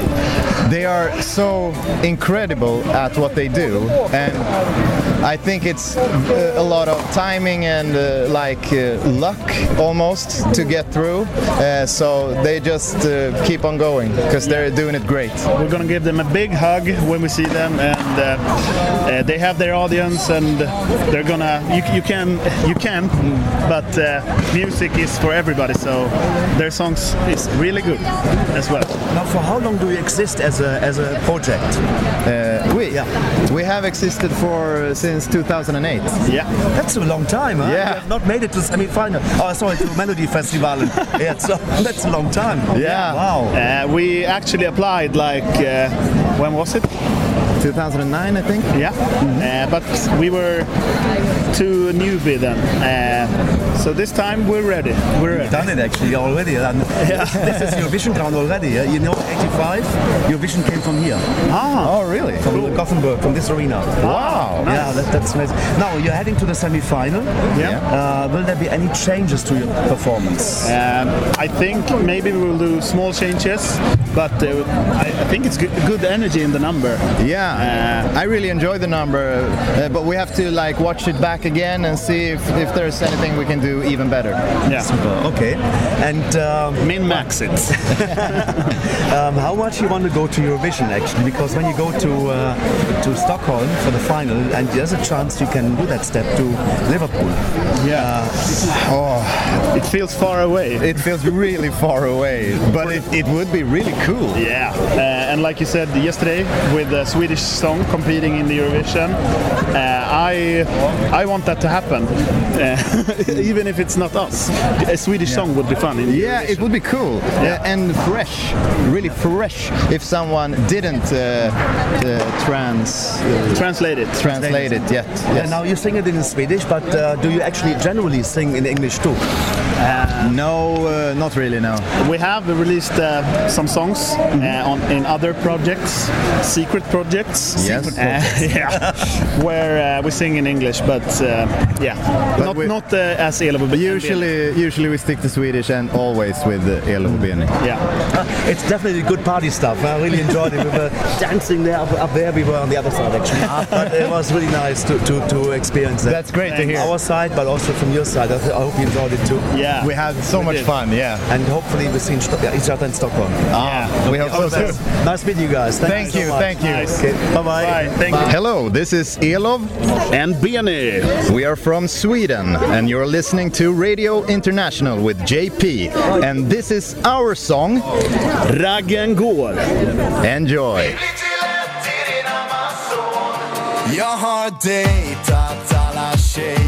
They are so incredible at what they do, and and I think it's uh, a lot of timing and uh, like uh, luck almost to get through. Uh, so they just uh, keep on going because they're doing it great. We're gonna give them a big hug when we see them, and uh, uh, they have their audience, and they're gonna. You, you can, you can, but uh, music is for everybody, so their songs is really good as well. Now, for how long do you exist as a as a project? Uh, we we have existed for since 2008. Yeah, That's a long time, huh? Yeah. You have not made it to semi-final. Oh, sorry, to Melody <laughs> Festival. yeah, so <laughs> that's a long time. Yeah. Wow. uh, we actually applied like uh, when was it? 2009, I think. Yeah, uh, but we were too newbie then, uh, so this time we're ready. We're ready. Done it actually already. And <laughs> this is Eurovision ground already. Yeah? You know, 85, Eurovision came from here. Ah, Oh, really? From Gothenburg, from this arena. Wow. Yeah, that, that's amazing. Now you're heading to the semi-final. Yeah. Uh, will there be any changes to your performance? Um, I think maybe we will do small changes, but uh, I, I think it's good, good energy in the number. Yeah, I really enjoy the number, uh, but we have to like watch it back again and see if, if there's anything we can do even better. Yeah, Super. Okay. And um, min max it. <laughs> um, how much you want to go to Eurovision actually? Because when you go to uh, to Stockholm for the final, and there's a chance you can do that step to Liverpool. Yeah, Oh, it feels far away. it feels really far away, but it, it would be really cool. Yeah, uh, and like you said yesterday, with the Swedish song competing in the Eurovision, uh, I I want that to happen, uh, <laughs> even if it's not us. A Swedish song would be fun. In the Yeah, it would be cool uh, and fresh, really fresh. If someone didn't uh, uh, trans uh, Translate it. translate it yet. Yeah, Yes. now you sing it in Swedish, but uh, do you actually generally sing in English too? no, uh, not really. No. We have released uh, some songs uh, on in other projects, secret projects. Yes. Uh, <laughs> yeah, <laughs> where uh, we sing in English, but uh, yeah, not we- not uh, as Elo but Usually, usually we stick to Swedish and always with uh, Elo Beni. Yeah, <laughs> It's definitely good party stuff. I really enjoyed it. We were dancing there up, up there. We were on the other side actually, but it was really nice to, to, to experience that. That's great to hear. Our side, but also from your side. I, th- I hope you enjoyed it too. yeah, Yeah. We had so We much did. fun. Yeah. And hopefully we see each other in Stockholm. Ah, we hope so too. Nice meeting you guys. Thank, Thank you. you, so much. thank you. Okay, bye-bye. Bye. Thank you. Hello, this is Elov and Benny. We are from Sweden and you're listening to Radio International with JP. And this is our song Raggen går. Enjoy. Jag har dejtat alla tjejer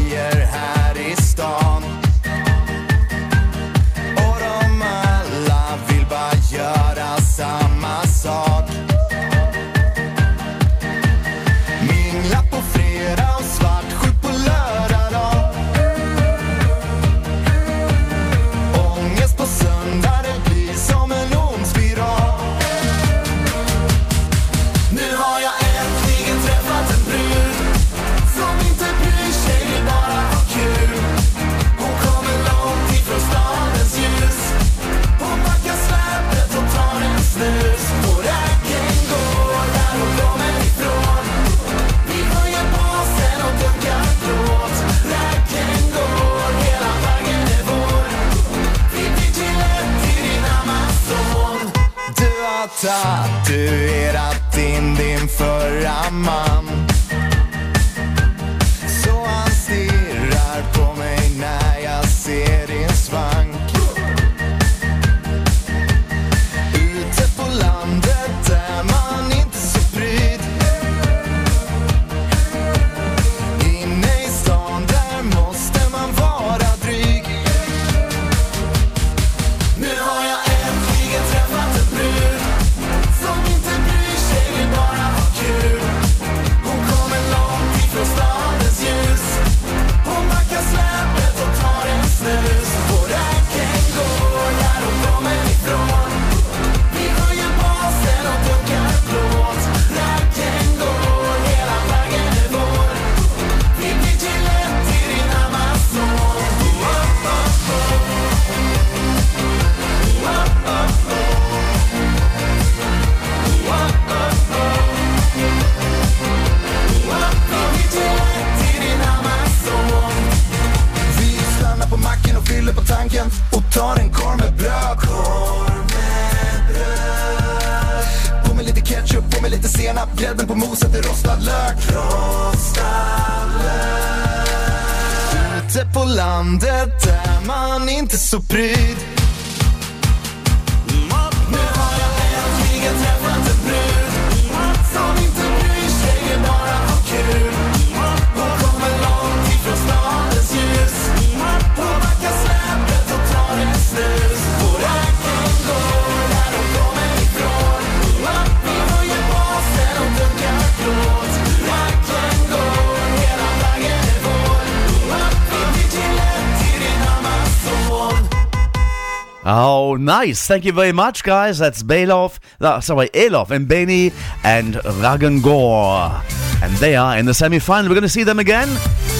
nice. Thank you very much, guys. That's Belov, uh, sorry, Elov and Beny and Raggen går. And they are in the semi final. We're going to see them again.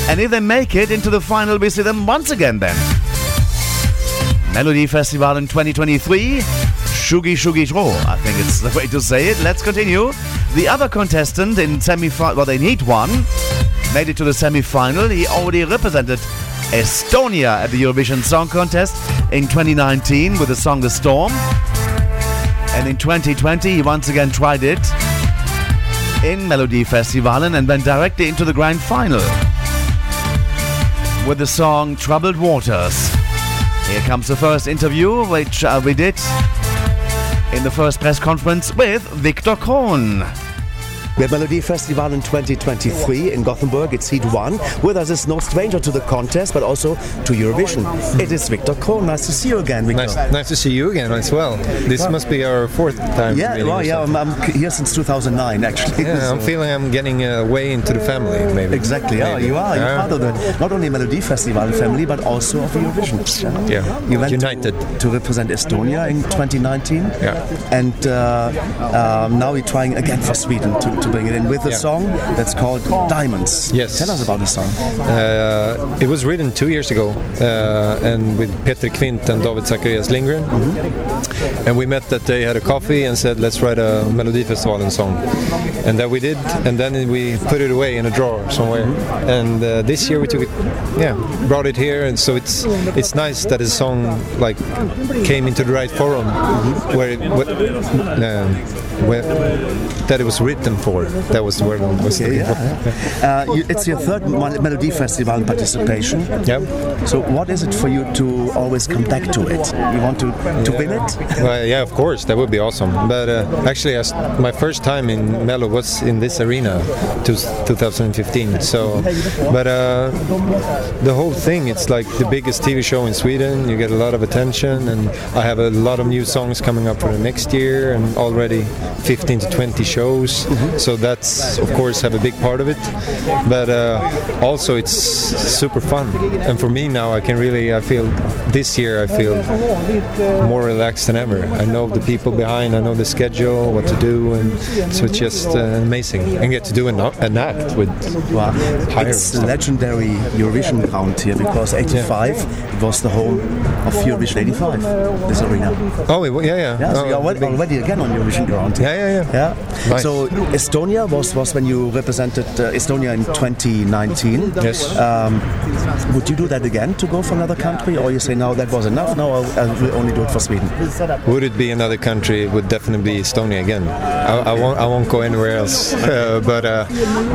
And if they make it into the final, we see them once again then. Melody Festival in 2023. Shugi Shugi Shro, I think it's the way to say it. Let's continue. The other contestant in semi final, well, they need one, made it to the semi final. He already represented Estonia at the Eurovision Song Contest in 2019 with the song The Storm. And in 2020, he once again tried it in Melodifestivalen and went directly into the grand final with the song Troubled Waters. Here comes the first interview, which uh, we did in the first press conference with Victor Crone. We have Melody Festival in 2023 in Gothenburg. It's Heat 1. With us is no stranger to the contest, but also to Eurovision. It is Victor Crone. Nice to see you again, Victor. Nice, nice to see you again as well. This Well- must be our fourth time. Yeah, well, yeah. I'm, I'm here since 2009, actually. Yeah, I'm feeling I'm getting uh, way into the family, maybe. Exactly, yeah, you are. You're part of the not only Melody Festival family, but also of Eurovision. Yeah. You went United. To, to represent Estonia in 2019. Yeah. And uh, um, now you're trying again for Sweden to, to to bring it in with a Yeah. song that's called Diamonds. Yes. Tell us about the song. Uh, it was written two years ago, uh, and with Peter Kvint and David Zacharias Lindgren. And we met that day, had a coffee, and said, "Let's write a Melodifestivalen song." And that we did, and then we put it away in a drawer somewhere. And uh, this year we took it, yeah, brought it here, and so it's it's nice that a song like came into the right forum, where it what, um, where that it was written for. That was the word I was looking for. yeah. Uh, you, it's your third Mel- Melody Festival participation. Yep. So, what is it for you to always come back to it? You want to, to win it? <laughs> Well, yeah, of course, that would be awesome. But uh, actually, my first time in Melo was in this arena, to 2015. So, but uh, the whole thing, it's like the biggest TV show in Sweden. You get a lot of attention, and I have a lot of new songs coming up for the next year, and already 15 to 20 shows. So that's, of course, have a big part of it. But uh, also, it's super fun. And for me now, I can really, I feel this year, I feel more relaxed than ever. I know the people behind, I know the schedule, what to do, and so it's just uh, amazing. And get to do an, an act with Wow. higher It's a legendary Eurovision ground here because 85 it was the home of Eurovision 85, this arena. Oh, yeah, yeah. Yeah, so Oh, you're already, already again on Eurovision ground. Yeah, yeah, yeah. Yeah. Nice. So Estonia was, was when you represented uh, Estonia in 2019. Yes. Um, would you do that again to go for another country, or you say no, that was enough? No, I'll, only do it for Sweden. Would it be another country? It would definitely be Estonia again. I, I won't. I won't go anywhere else. <laughs> Uh, but uh,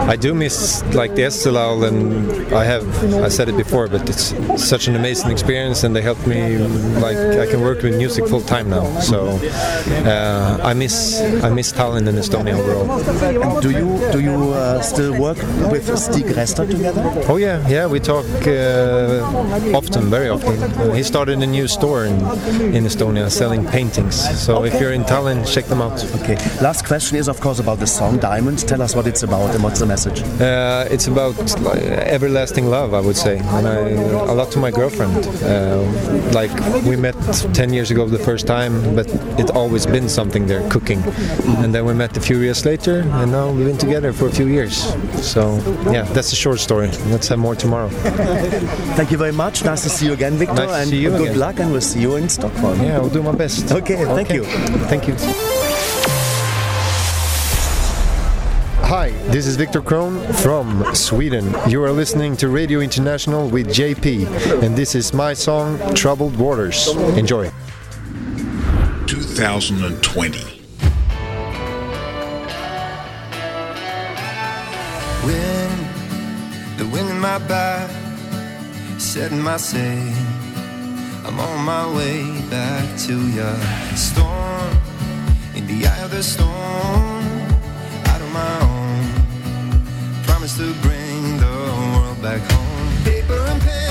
I do miss like the Eesti Laul, and I have. I said it before, but it's such an amazing experience, and they helped me. Like I can work with music full time now. So uh, I miss. I miss Tallinn and Estonia overall. And do you do you uh, still work with Stig Rästa together? Oh yeah, yeah. We talk uh, often, very often. Uh, he started a new store in, in Estonia selling paintings. So if you're in Tallinn, check them out. Okay. Last question is, of course, about the song Diamond. Tell us what it's about and what's the message. Uh, it's about like, everlasting love, I would say, and I, a lot to my girlfriend. Uh, like we met 10 years ago the first time, but it's always been something there, cooking. And then we met a few years later, and now we've been together for a few years. So yeah, that's a short story. Let's have more tomorrow. <laughs> Thank you very much. Nice to see you again, Victor. Nice to and see you good again. luck, and we'll see you in Stockholm. Yeah, I'll do my best. Okay, thank you. Thank you. Hi, this is Victor Crone from Sweden. You are listening to Radio International with JP, and this is my song Troubled Waters. Enjoy. 2020. Back, setting my sail. I'm on my way back to ya. Storm, in the eye of the storm, out of my own. Promise to bring the world back home. Paper and pen,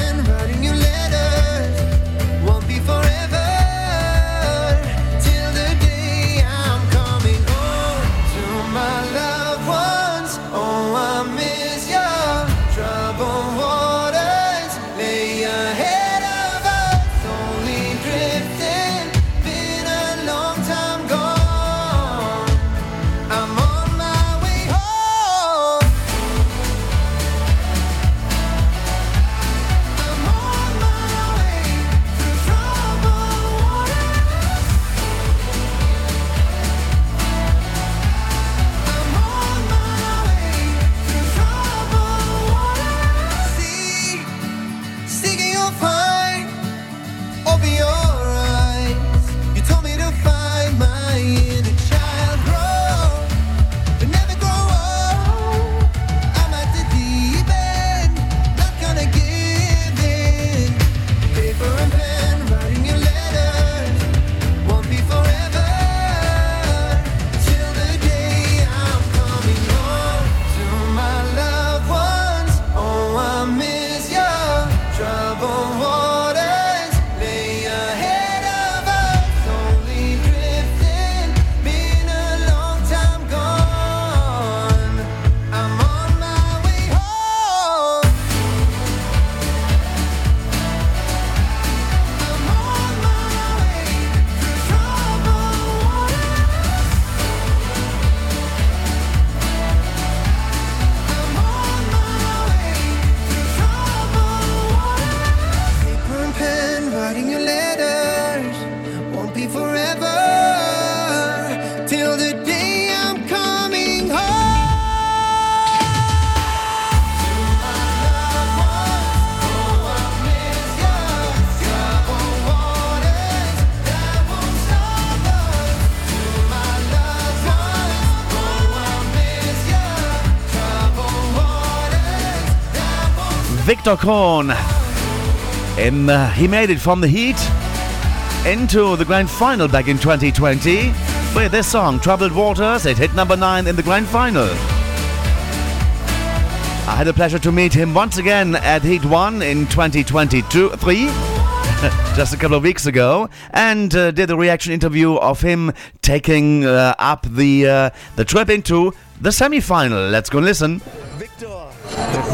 Uh, he made it from the Heat into the grand final back in 2020 with this song, Troubled Waters. It hit number 9 in the grand final. I had the pleasure to meet him once again at Heat 1 in 2022 3 <laughs> just a couple of weeks ago and uh, did a reaction interview of him taking uh, up the uh, the trip into the semi-final. Let's go listen.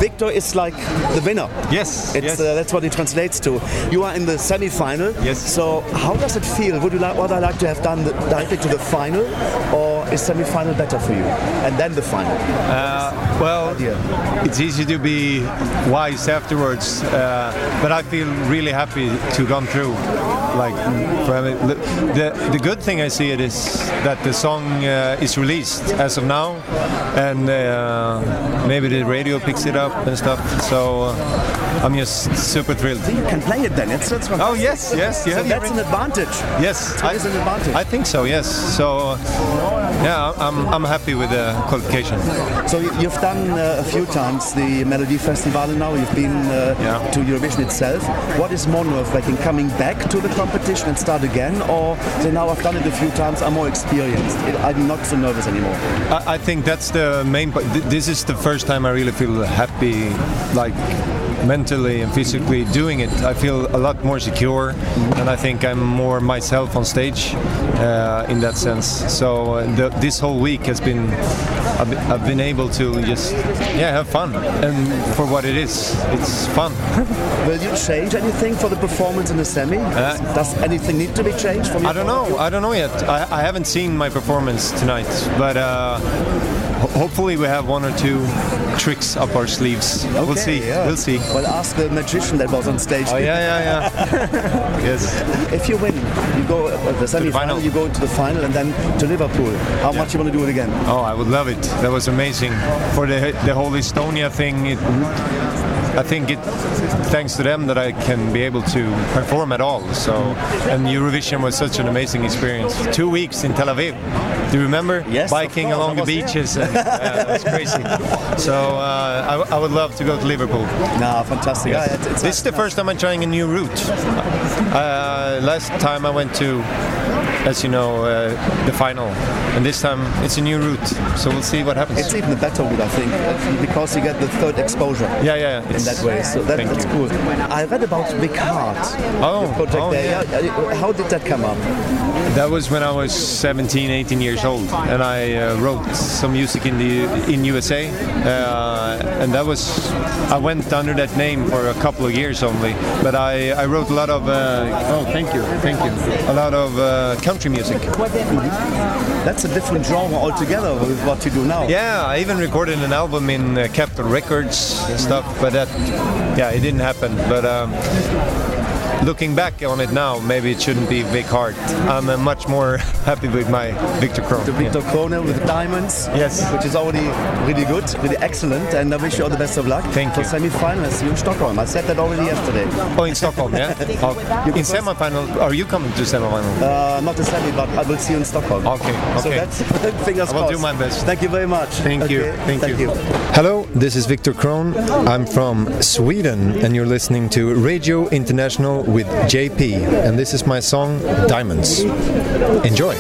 Victor is like the winner. Yes, it's, yes. Uh, that's what it translates to. You are in the semi-final. Yes. So how does it feel? Would you like, would I like to have done the, directly to the final, or is semi-final better for you, and then the final? Well, it's easy to be wise afterwards, uh, but I feel really happy to come through. Like, the the good thing I see it is that the song uh, is released as of now, and uh, maybe the radio picks it up and stuff. So uh, I'm just super thrilled. You can play it then. It's, that's oh yes, yes, So yeah. that's an advantage. Yes, That is an advantage. I think so. Yes. So yeah, I'm I'm happy with the qualification. So you- you've done uh, a few times the Melody Festival now. You've been uh, to Eurovision itself. What is more nerve-wracking, coming back to the competition and start again, or so now I've done it a few times, I'm more experienced. I'm not so nervous anymore. I, I think that's the main. part. This is the first time I really feel happy, like mentally and physically doing it. I feel a lot more secure, and I think I'm more myself on stage uh, in that sense. So uh, the, this whole week has been, I've, been- I've been able to just, yeah, have fun, and for what it is, it's fun. <laughs> Will you change anything for the performance in the semi? Does anything need to be changed from Uh, I don't know. I don't know yet. I, I haven't seen my performance tonight, but uh, hopefully we have one or two tricks up our sleeves. we'll see. yeah. We'll see. Well, ask the magician that was on stage. Oh yeah, yeah, yeah. <laughs> yes. If you win, you go uh, the semi-final, you go to the final, and then to Liverpool. How much you want to do it again? Oh, I would love it. That was amazing. For the the whole Estonia thing, it, I think it thanks to them that I can be able to perform at all. So, and Eurovision was such an amazing experience. Two weeks in Tel Aviv. Do you remember? Yes, Biking along the beaches. And, uh, that was crazy. So uh, I, w- I would love to go to Liverpool. No, fantastic. Yes. Yeah, it's- it's this is the first time I'm trying a new route. Uh, last time I went to, as you know, uh, the final, and this time it's a new route. So we'll see what happens. It's even a better route, I think, because you get the third exposure. Yeah, yeah. In that way, so that, that's you. cool. I read about Big Heart. Oh, project oh, there. Yeah, How did that come up? That was when I was 17, 18 years old, and I uh, wrote some music in the in USA, uh, and that was I went under that name for a couple of years only. But I, I wrote a lot of uh, oh thank you thank you a lot of uh, country music. That's a different genre altogether with what you do now. Yeah, I even recorded an album in uh, Capitol Records and stuff, but that yeah it didn't happen. But um, looking back on it now, maybe it shouldn't be Big Heart. I'm uh, much more <laughs> happy with my Victor Crone. The Victor Crone with the diamonds. Yes. Which is already really good, really excellent, and I wish you all the best of luck. Thank for you. semi-final. See you in Stockholm. I said that already yesterday. Oh, in Stockholm, yeah. <laughs> Oh, in semi-final, are you coming to semi-final? Uh, not the semi, but I will see you in Stockholm. Okay, So okay. that's <laughs> fingers I will crossed. do my best. Thank you very much. Thank you, thank, thank you. you. Hello, this is Victor Crone. I'm from Sweden, and you're listening to Radio International with JP, and this is my song Diamonds. Enjoy.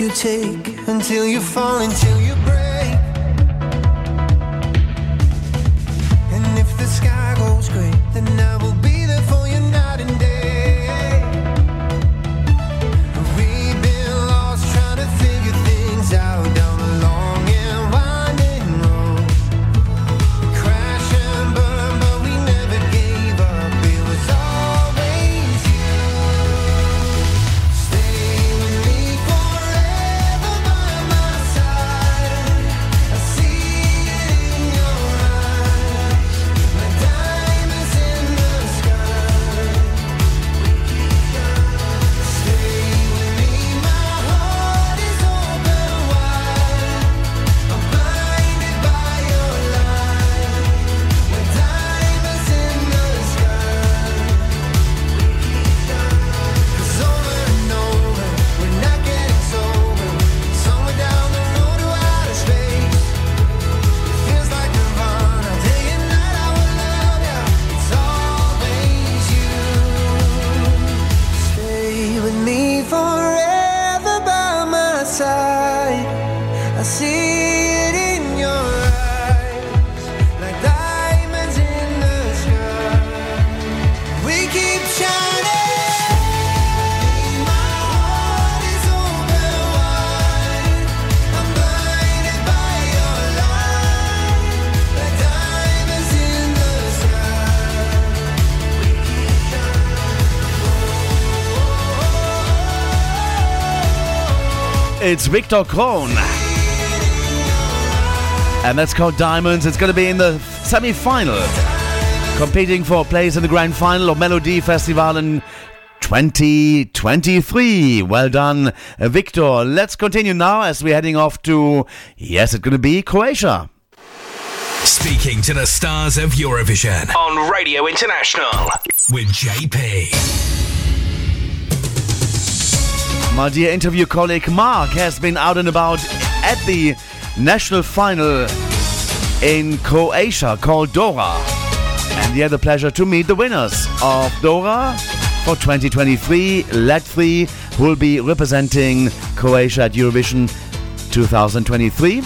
You take until you fall, It's Victor Crone. And that's called Diamonds. It's going to be in the semi final. Competing for a place in the grand final of Melody Festival in 2023. Well done, Victor. Let's continue now as we're heading off to, yes, it's going to be Croatia. Speaking to the stars of Eurovision on Radio International with JP. My dear interview colleague Mark has been out and about at the national final in Croatia called Dora. And he had the pleasure to meet the winners of Dora for 2023. Let 3 will be representing Croatia at Eurovision 2023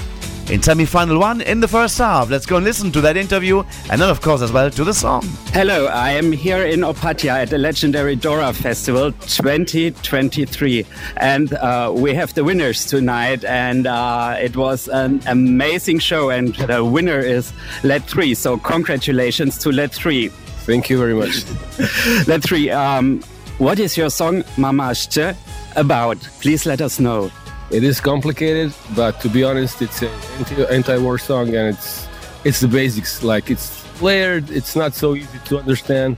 in semi-final one in the first half. Let's go and listen to that interview and then of course as well to the song. Hello, I am here in Opatija at the legendary Dora Festival 2023, and uh, we have the winners tonight. And uh, it was an amazing show, and the winner is Let Three. So congratulations to Let Three. Thank you very much. <laughs> Let Three. Um, what is your song Mama ŠČ about? Please let us know. It is complicated, but to be honest, it's an anti- anti-war song, and it's it's the basics. Like it's layered. It's not so easy to understand.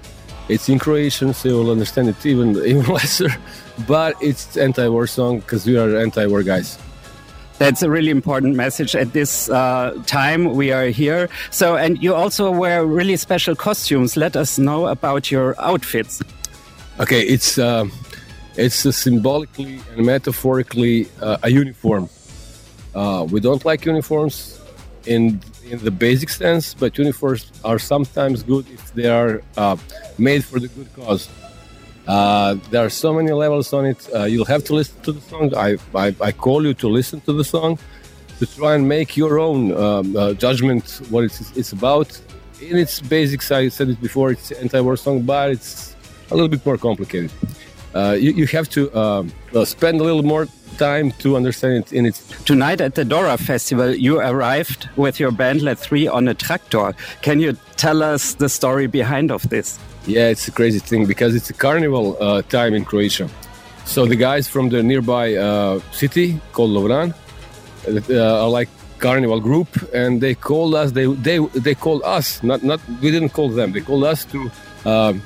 It's in Croatian, so you'll understand it even <laughs> even lesser. But it's anti-war song because we are anti-war guys. That's a really important message at this uh, time we are here. So, and you also wear really special costumes. Let us know about your outfits. Okay, it's uh, it's symbolically and metaphorically uh, a uniform. Uh, we don't like uniforms in in the basic sense, but uniforms are sometimes good if they are uh, made for the good cause. Uh, there are so many levels on it. Uh, you'll have to listen to the song. I, I, I call you to listen to the song to try and make your own um, judgment what it's, it's about. In its basics, I said it before, it's an anti-war song, but it's a little bit more complicated. Uh, you, you have to um, uh, spend a little more time to understand it in its Tonight at the Dora Festival, you arrived with your band Let Three on a tractor. Can you tell us the story behind of this? Yeah, it's a crazy thing because it's a carnival uh, time in Croatia. So the guys from the nearby uh, city called Lovran uh, are like carnival group, and they called us. They they they called us. Not not we didn't call them. They called us to. Um,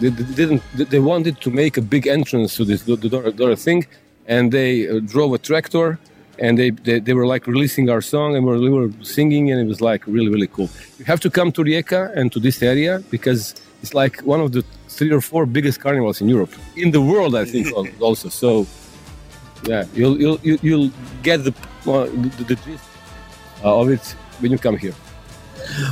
they, they didn't. They wanted to make a big entrance to this the Dora, Dora thing, and they uh, drove a tractor. And they, they, they were like releasing our song and we were, we were singing and it was like really really cool. You have to come to Rijeka and to this area because it's like one of the three or four biggest carnivals in Europe, in the world, I think <laughs> also. So, yeah, you'll you'll you'll- you'll get the uh, the, the gist uh, of it when you come here.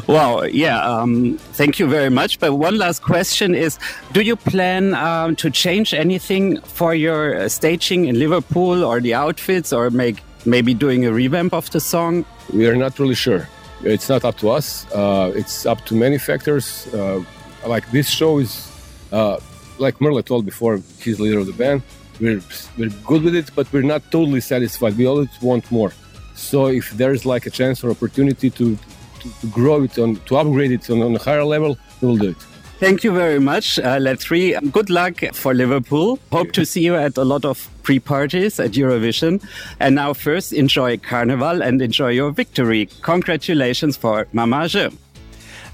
Wow, yeah, um, thank you very much. But one last question is Do you plan um, to change anything for your uh, staging in Liverpool or the outfits or make maybe doing a revamp of the song? We are not really sure. It's not up to us. Uh, it's up to many factors. Uh, like this show is, uh, like Mrle told before, he's leader of the band. We're we're good with it, but we're not totally satisfied. We always want more. So if there's like a chance or opportunity to to, to grow it on to upgrade it on, on a higher level, we'll do it. Thank you very much, uh, Let Three. Good luck for Liverpool. Hope to see you at a lot of pre parties at Eurovision. And now, first, enjoy Carnival and enjoy your victory. Congratulations for Mama Je.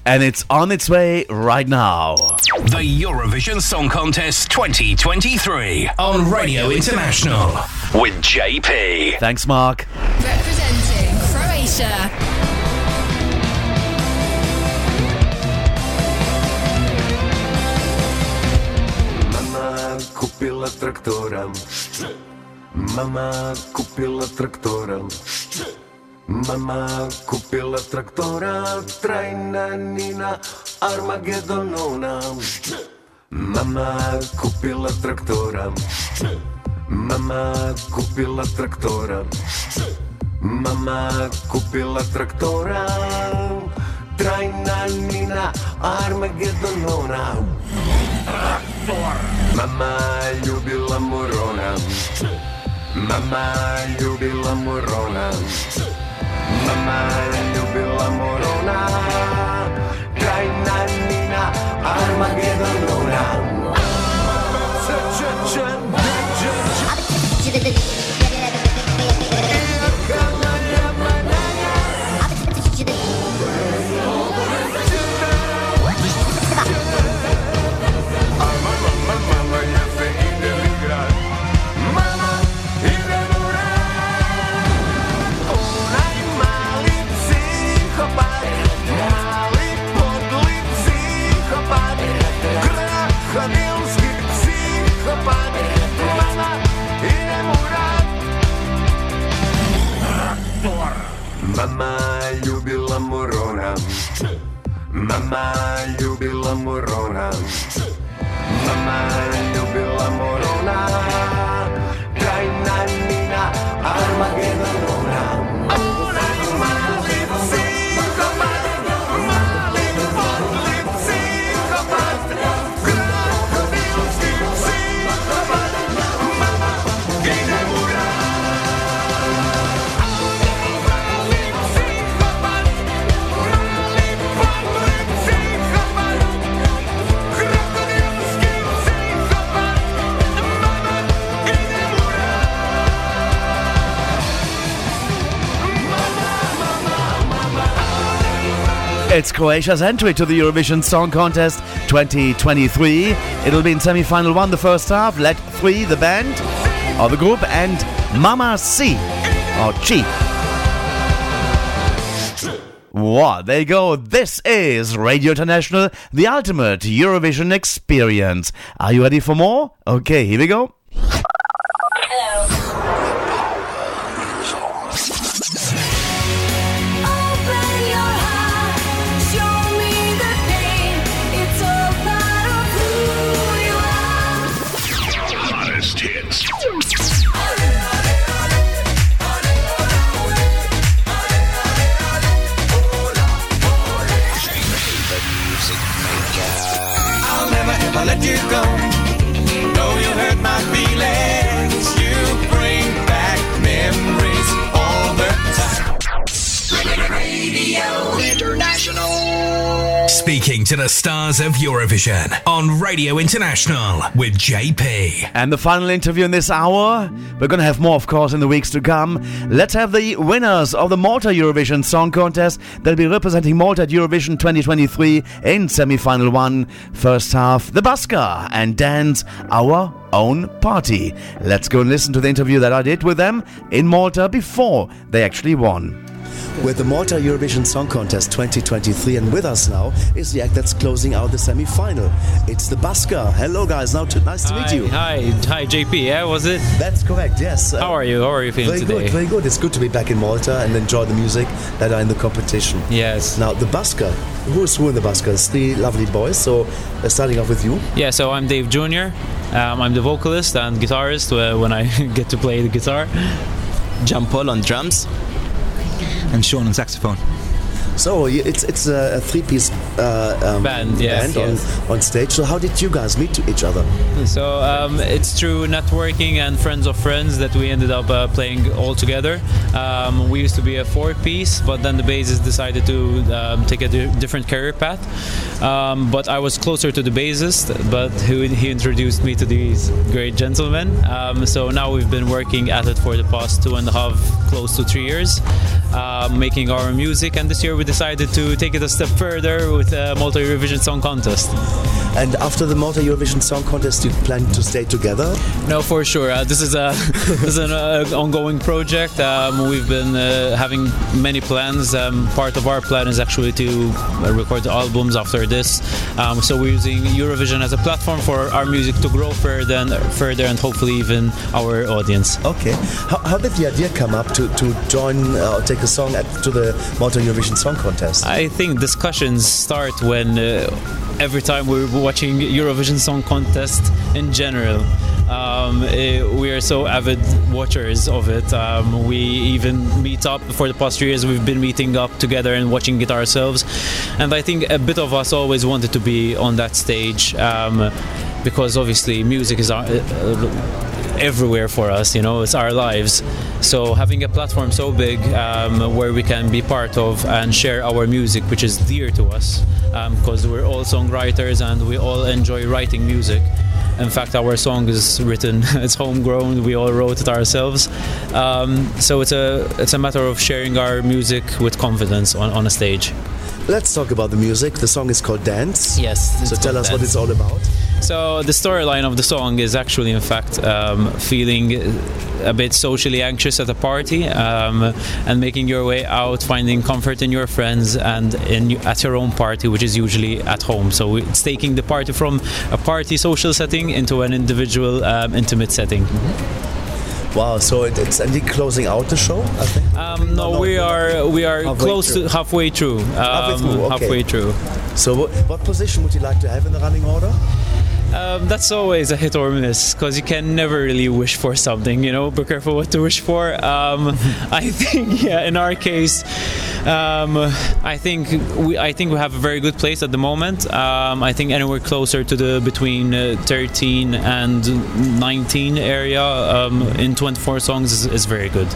And it's on its way right now. The Eurovision Song Contest 2023 on Radio International with JP. Thanks, Mark. Representing Croatia. Kupila traktora Mama kupila traktora Mama kupila traktora Trajna Nina Armagedonona. Mama kupila traktora Mama kupila traktora Mama kupila traktora Trajna Nina Armagedonona Mama ljubila morona Mama ljubila morona Mama ljubila morona Krajna Nina Armagedonona Mama ljubila morona Mama ljubila morona Mama ljubila morona Krajna Nina Armagedonona Onaj It's Croatia's entry to the Eurovision Song Contest 2023. It'll be in semi-final one, the first half. Let three, the band or the group, and Mama C or Chi. Wow, there you go. This is Radio International, the ultimate Eurovision experience. Are you ready for more? Okay, here we go. Speaking to the stars of Eurovision on Radio International with JP. And the final interview in this hour. We're going to have more, of course, in the weeks to come. Let's have the winners of the Malta Eurovision Song Contest. They'll be representing Malta at Eurovision 2023 in semi final one, first half, the Busker and Dance Our Own Party. Let's go and listen to the interview that I did with them in Malta before they actually won. With the Malta Eurovision Song Contest 2023. And with us now is the act that's closing out the semi final. It's the Busker. Hello, guys. Now, to, nice to meet you. Hi, hi, JP. Yeah, was it? That's correct. Yes. Uh, How are you? How are you feeling very today? good, very good. It's good to be back in Malta and enjoy the music that are in the competition. Yes. Now, the Busker. Who is who in the Buskers? Three lovely boys. So, uh, starting off with you. Yeah, so I'm Dave Jr. Um, I'm the vocalist and guitarist uh, when I <laughs> get to play the guitar. John Paul on drums and Sean on saxophone. So it's it's a, three-piece uh, um, Band, yes, band yes. On, on stage. So how did you guys meet to each other? So um, it's through networking and friends of friends that we ended up uh, playing all together. Um, we used to be a four-piece, but then the bassist decided to um, take a di- different career path. Um, but I was closer to the bassist, but he, he introduced me to these great gentlemen. Um, so now we've been working at it for the past two and a half, close to three years, um, making our music. And this year we decided to take it a step further with a Malta Eurovision Song Contest. And after the Malta Eurovision Song Contest, you plan to stay together? No, for sure. Uh, this is a <laughs> this is an uh, ongoing project. Um, we've been uh, having many plans. Um, part of our plan is actually to uh, record albums after this. Um, so we're using Eurovision as a platform for our music to grow further and further, and hopefully even our audience. Okay. How, how did the idea come up to, to join uh, or take a song at, to the Malta Eurovision Song Contest? I think discussions start when uh, every time we're watching Eurovision Song Contest in general. Um, eh, we are so avid watchers of it. Um, we even meet up for the past years. We've been meeting up together and watching it ourselves. And I think a bit of us always wanted to be on that stage um, because obviously music is our, uh, everywhere for us. You know, it's our lives. So having a platform so big um, where we can be part of and share our music, which is dear to us, because we're all songwriters and we all enjoy writing music. In fact, our song is written; <laughs> it's homegrown. We all wrote it ourselves. Um, so it's a it's a matter of sharing our music with confidence on, on a stage. Let's talk about the music. The song is called Dance. Yes. So tell us what it's all about. So the storyline of the song is actually, in fact, um, feeling a bit socially anxious at a party um, and making your way out, finding comfort in your friends and in at your own party, which is usually at home. So it's taking the party from a party social setting into an individual um, intimate setting. Wow. So it, it's indeed closing out the show. I think. Um, no, we are we are Halfway close through. to halfway through. Um, Halfway through, okay. halfway through. So what, what position would you like to have in the running order? Um, that's always a hit or miss because you can never really wish for something. You know, be careful what to wish for. Um, <laughs> I think, <laughs> yeah, in our case, um, I think we, I think we have a very good place at the moment. Um, I think anywhere closer to the between uh, 13 and 19 area um, in 24 songs is, is very good.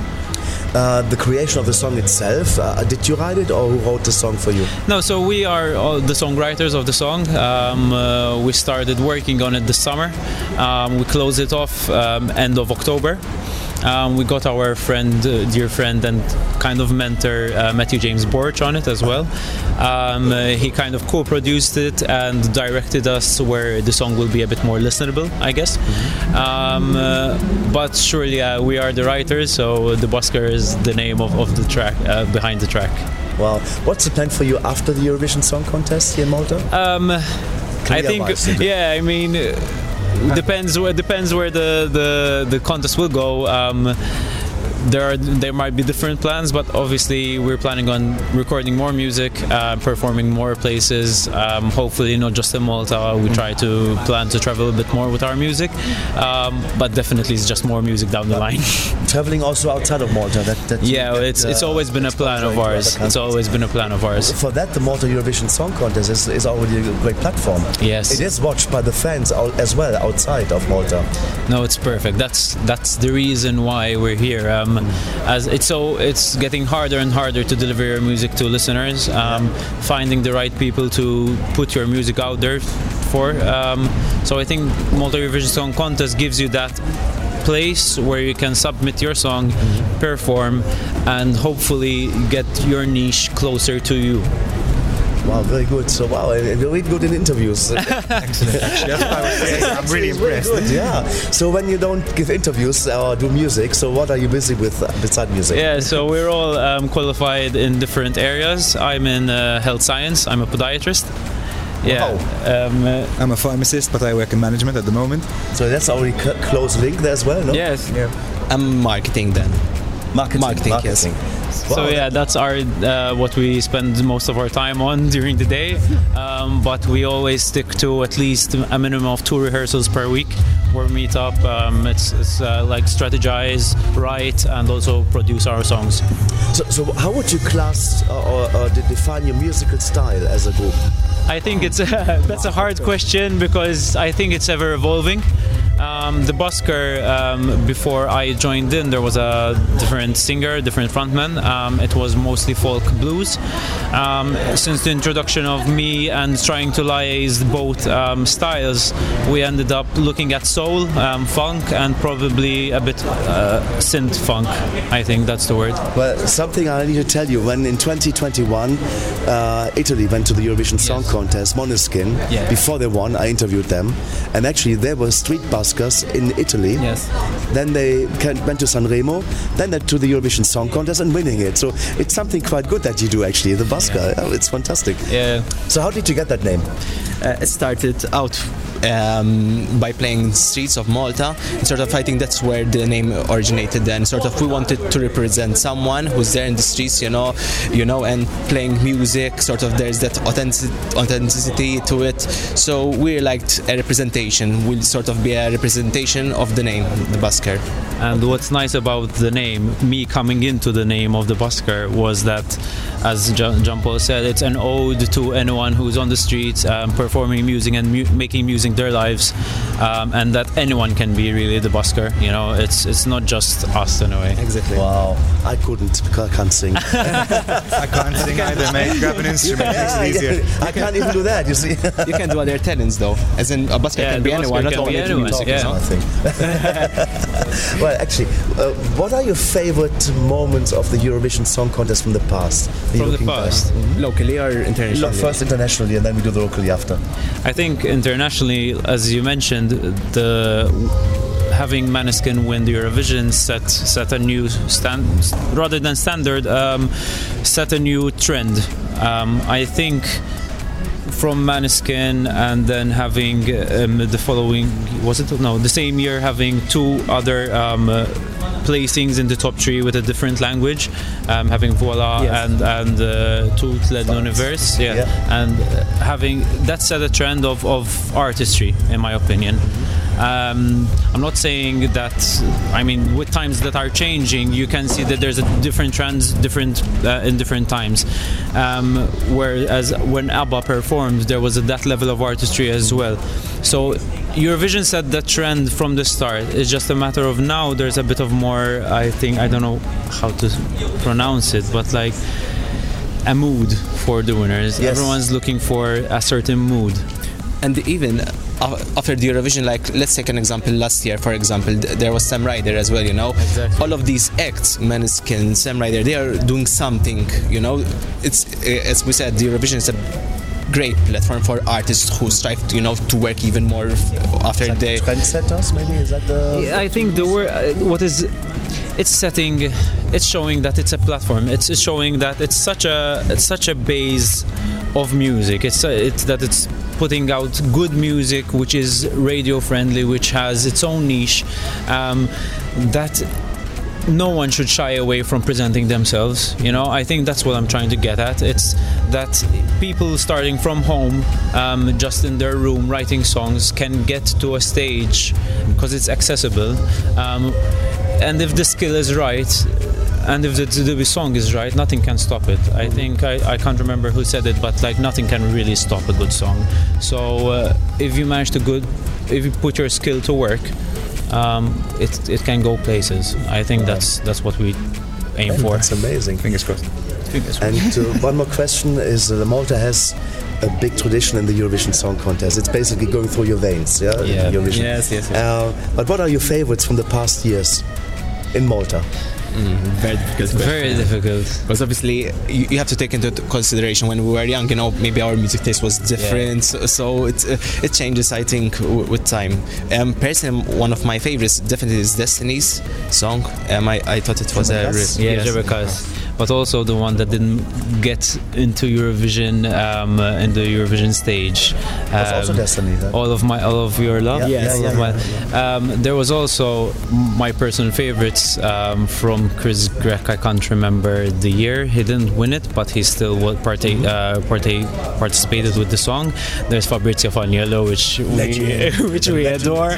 Uh, the creation of the song itself. Uh, did you write it, or who wrote the song for you? No, so we are the songwriters of the song. Um, uh, we started working on it this summer. Um, we closed it off um, end of October. Um, we got our friend, uh, dear friend, and kind of mentor uh, Matthew James Borg on it as well. Um, uh, he kind of co-produced it and directed us where the song will be a bit more listenable, I guess. Um, uh, but surely uh, we are the writers, so the Busker is the name of, of the track uh, behind the track. Well, what's the plan for you after the Eurovision Song Contest here in Malta? Um, I think, yeah, I mean, uh, depends where depends where the the, the contest will go. Um, there are there might be different plans, but obviously we're planning on recording more music, uh, performing more places. Um, hopefully, not just in Malta. We try to plan to travel a bit more with our music, um, but definitely it's just more music down the line. <laughs> Traveling also outside of Malta. That, that yeah, that, it's it's uh, always been a plan of ours. It's always been a plan of ours. For that, the Malta Eurovision Song Contest is, is already a great platform. Yes. It is watched by the fans as well outside of Malta. No, it's perfect. That's that's the reason why we're here. Um, as it's so it's getting harder and harder to deliver your music to listeners. Um, Finding the right people to put your music out there for. Um, so I think Malta Eurovision Song Contest gives you that place where you can submit your song, perform, and hopefully get your niche closer to you. Wow, very good. So wow, and you're really good in interviews. <laughs> Excellent. Actually, that's what I was saying. I'm really It's very impressed. good, yeah. So when you don't give interviews or do music, so what are you busy with uh, beside music? Yeah, so we're all um, qualified in different areas. I'm in uh, health science. I'm a podiatrist. Yeah. Um, uh, I'm a pharmacist, but I work in management at the moment. So that's already c- close link there as well, no? Yes. I'm marketing then. Marketing. Marketing, yes. So yeah, that's our uh, what we spend most of our time on <laughs> during the day. Um, but we always stick to at least a minimum of two rehearsals per week. Where we meet up. Um, it's it's uh, like strategize, write, and also produce our songs. So, so how would you class uh, or, or define your musical style as a group? I think it's a, <laughs> that's a hard question because I think it's ever evolving. Um, the Busker, um, before I joined in, there was a different singer, different frontman. Um, it was mostly folk blues. Um, since the introduction of me and trying to liaise both um, styles, we ended up looking at soul, um, funk, and probably a bit uh, synth funk. I think that's the word. Well, something I need to tell you. When in 2021, uh, Italy went to the Eurovision Song Contest, Måneskin. Yeah. Before they won, I interviewed them, and actually there were street buskers in Italy. Yes. Then they went to Sanremo, then to the Eurovision Song Contest and winning it. So it's something quite good that you do actually, the busker. Yeah, oh, It's fantastic. Yeah. So how did you get that name? Uh, started out um, by playing streets of Malta. And sort of, I think that's where the name originated. And sort of, we wanted to represent someone who's there in the streets, you know, you know, and playing music. Sort of, there's that authentic- authenticity to it. So we liked a representation. Will sort of be a representation of the name, the Busker. And what's nice about the name, me coming into the name of the busker, was that, as John, John Paul said, it's an ode to anyone who's on the streets um, performing music and mu- making music their lives, um, and that anyone can be really the busker. You know, it's it's not just us in a way. Exactly. Wow, I couldn't because I can't sing. <laughs> I can't sing either, mate. <laughs> Grab an instrument, makes it easier. I can't even do that. You see. you can do other talents though. As in, a busker Yeah, can be busker anyone, not be only anyone, music, yeah. you? I think. well, actually, uh, what are your favorite moments of the Eurovision Song Contest from the past? Are you From the looking back? past? Locally or internationally? Look, first internationally, and then we do the locally after. I think internationally, as you mentioned, the having Maneskin win the Eurovision set set a new stand rather than standard um, set a new trend. Um, I think from Maneskin and then having um, the following was it no the same year having two other um, uh, placings in the top three with a different language um, having Voila and and uh, Tout l'univers yeah. Yeah. and uh, having that set a trend of, of artistry in my opinion. Um, I'm not saying that I mean with times that are changing you can see that there's a different trends different uh, in different times. Um, whereas when ABBA performed there was a, that level of artistry as well. So Eurovision set that trend from the start it's just a matter of now there's a bit of more I think I don't know how to pronounce it but like a mood for the winners Yes. everyone's looking for a certain mood and even uh, after the Eurovision, like let's take an example. Last year, for example, there was Sam Ryder as well. You know, all of these acts, Maneskin, Sam Ryder, they are doing something. You know, it's uh, as we said, the Eurovision is a great platform for artists who strive, to, you know, to work even more f- after they. Trendsetters, maybe is that the? Yeah, I think the word uh, what is it's setting it's showing that it's a platform it's it's showing that it's such a it's such a base of music it's uh, it's that it's putting out good music which is radio friendly which has its own niche um, that no one should shy away from presenting themselves you know? I think that's what i'm trying to get at. It's that people starting from home um, just in their room writing songs can get to a stage because it's accessible um, and if the skill is right and if the, the song is right nothing can stop it. I think I, I can't remember who said it but like nothing can really stop a good song. So uh, if you manage to good if you put your skill to work um, it, it can go places. I think that's that's what we aim for. That's amazing. Fingers crossed. Fingers And <laughs> uh, one more question is uh, Malta has a big tradition in the Eurovision Song Contest. It's basically going through your veins, yeah? Yeah. Eurovision. Yes, yes, yes. Uh, but what are your favorites from the past years in Malta? Very difficult. Very difficult. Because obviously you, you have to take into consideration when we were young. You know, maybe our music taste was different, so, so it uh, it changes. I think w- with time. Um, personally, one of my favorites definitely is Destiny's song. Um, I, I thought it was a yeah, yes. But also the one that didn't get into Eurovision um, uh, in the Eurovision stage. That's also Um, Destiny. All of my, all of your love. Yeah, Yes. Yeah, yeah, my- Um, there was also my personal favorites um, from Chris Grech. I can't remember the year. He didn't win it, but he still partake, uh, participated with the song. There's Fabrizio Faniello, which we, <laughs> which we adore,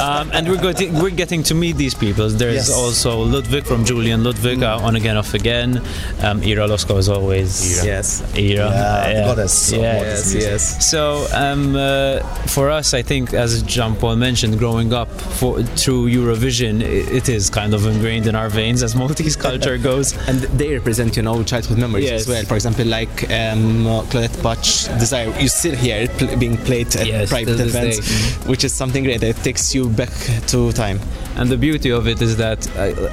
um, and we're getting we're getting to meet these people. There's Yes. also Ludwig from Julie and Ludwig, uh, on again, off again. Um, Ira Losco is always Ira. Yes. Ira. Yeah, the goddess of yeah. Yes, yes. So um, uh, for us, I think, as Jean Paul mentioned, growing up for, through Eurovision, i it is kind of ingrained in our veins as <laughs> Maltese culture goes. and they represent you know childhood memories Yes. as well for example like um, uh, Claudette Pace Desire you still hear it pl- being played at Yes, private till this events which is something great it takes you back to time And the beauty of it is that uh, b-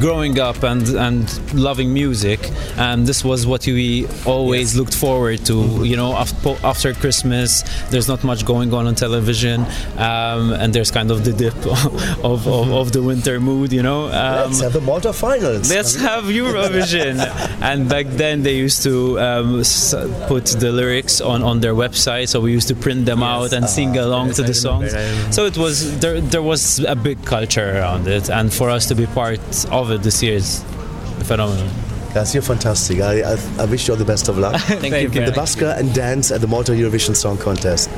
growing up and, and loving music, and this was what we always looked forward to. You know, after, after Christmas, there's not much going on on television, um, and there's kind of the dip <laughs> of, of, of the winter mood, you know. Um, Let's have the Malta finals. Let's have Eurovision. <laughs> and back then they used to um, put the lyrics on, on their website, so we used to print them out and sing along yes, to the songs. So it was there. There was a big culture around it, and for us to be part of it this year is phenomenal. Guys, you're fantastic. I, I, I wish you all the best of luck. <laughs> Thank you In the much. Busker and dance at the Malta Eurovision Song Contest.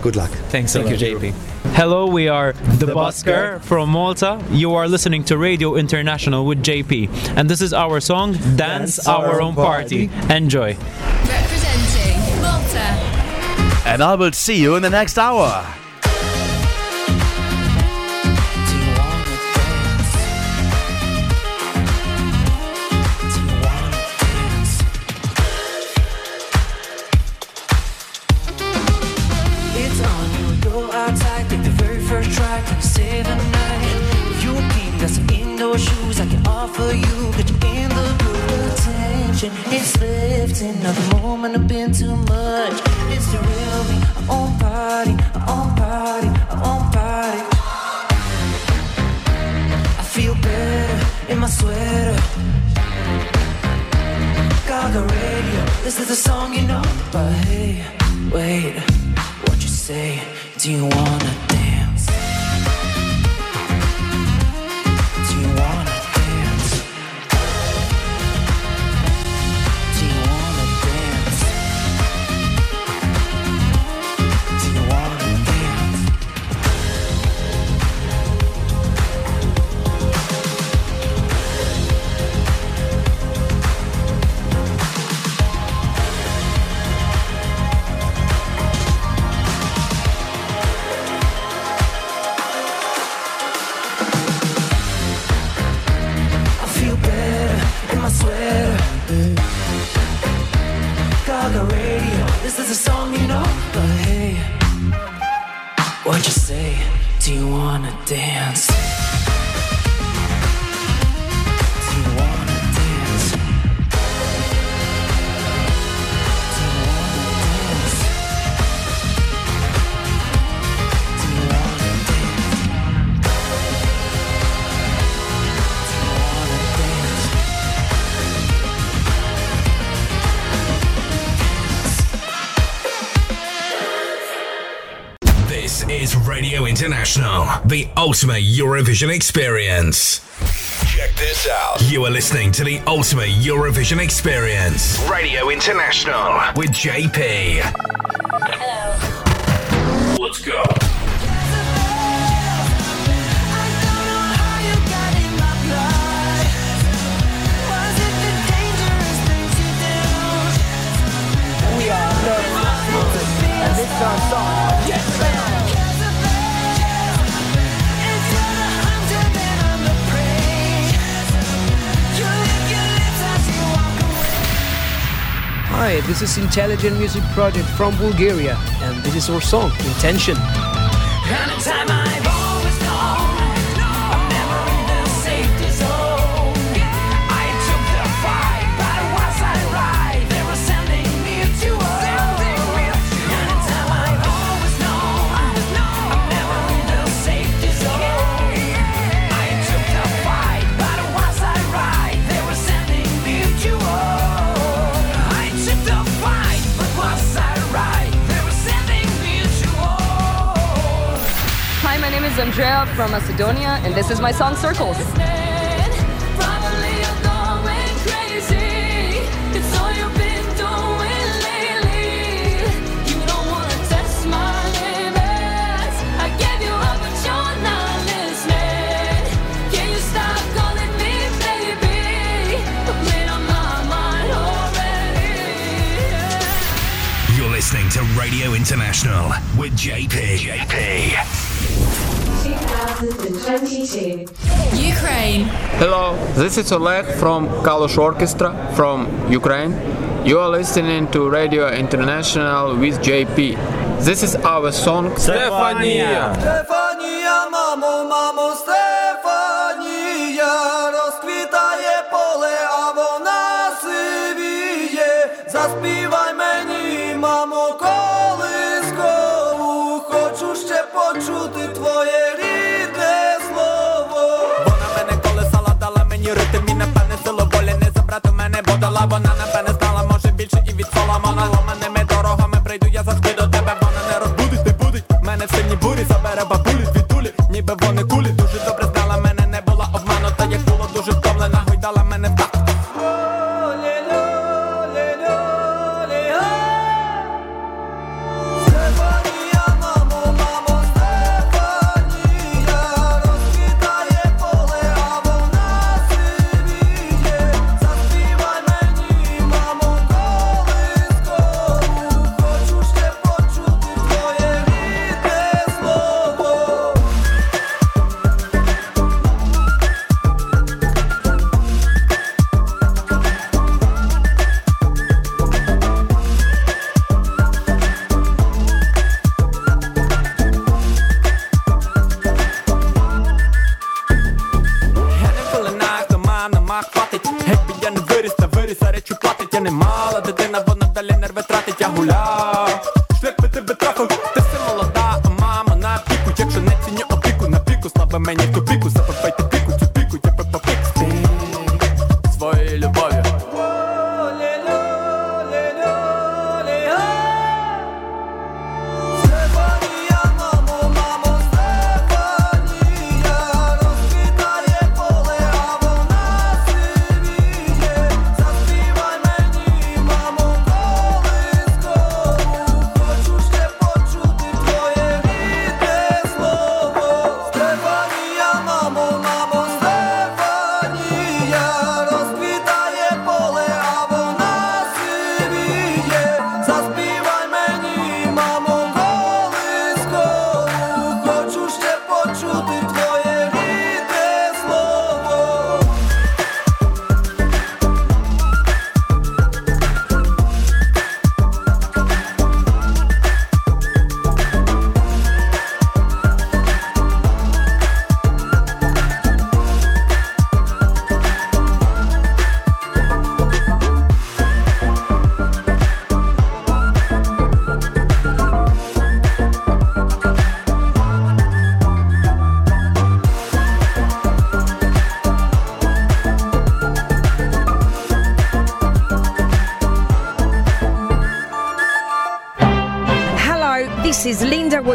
Good luck. Thanks Thank a you, lot. JP. Hello, we are the, Busker from Malta. You are listening to Radio International with JP, and this is our song "Dance, Our, Own Party." Enjoy. Representing Malta. And I will see you in the next hour. I offer you, get you in the good attention. It's lifting, not the moment I've been too much. It's the real me, I'm on party, I'm on party, I'm on party. I feel better in my sweater. Gaga radio, this is the song you know. But hey, wait, what you say? Do you wanna International, the ultimate Eurovision experience. Check this out. You are listening to the ultimate Eurovision experience. Radio International with JP. This is Intelligent Music Project from Bulgaria, and this is our song, Intention. From Macedonia, and this is my song Circles. You're listening to Radio International with JP. JP. 2022. Ukraine. Hello, this is Oleg from Kalush Orchestra from Ukraine. You are listening to Radio International with JP. This is our song Stefania.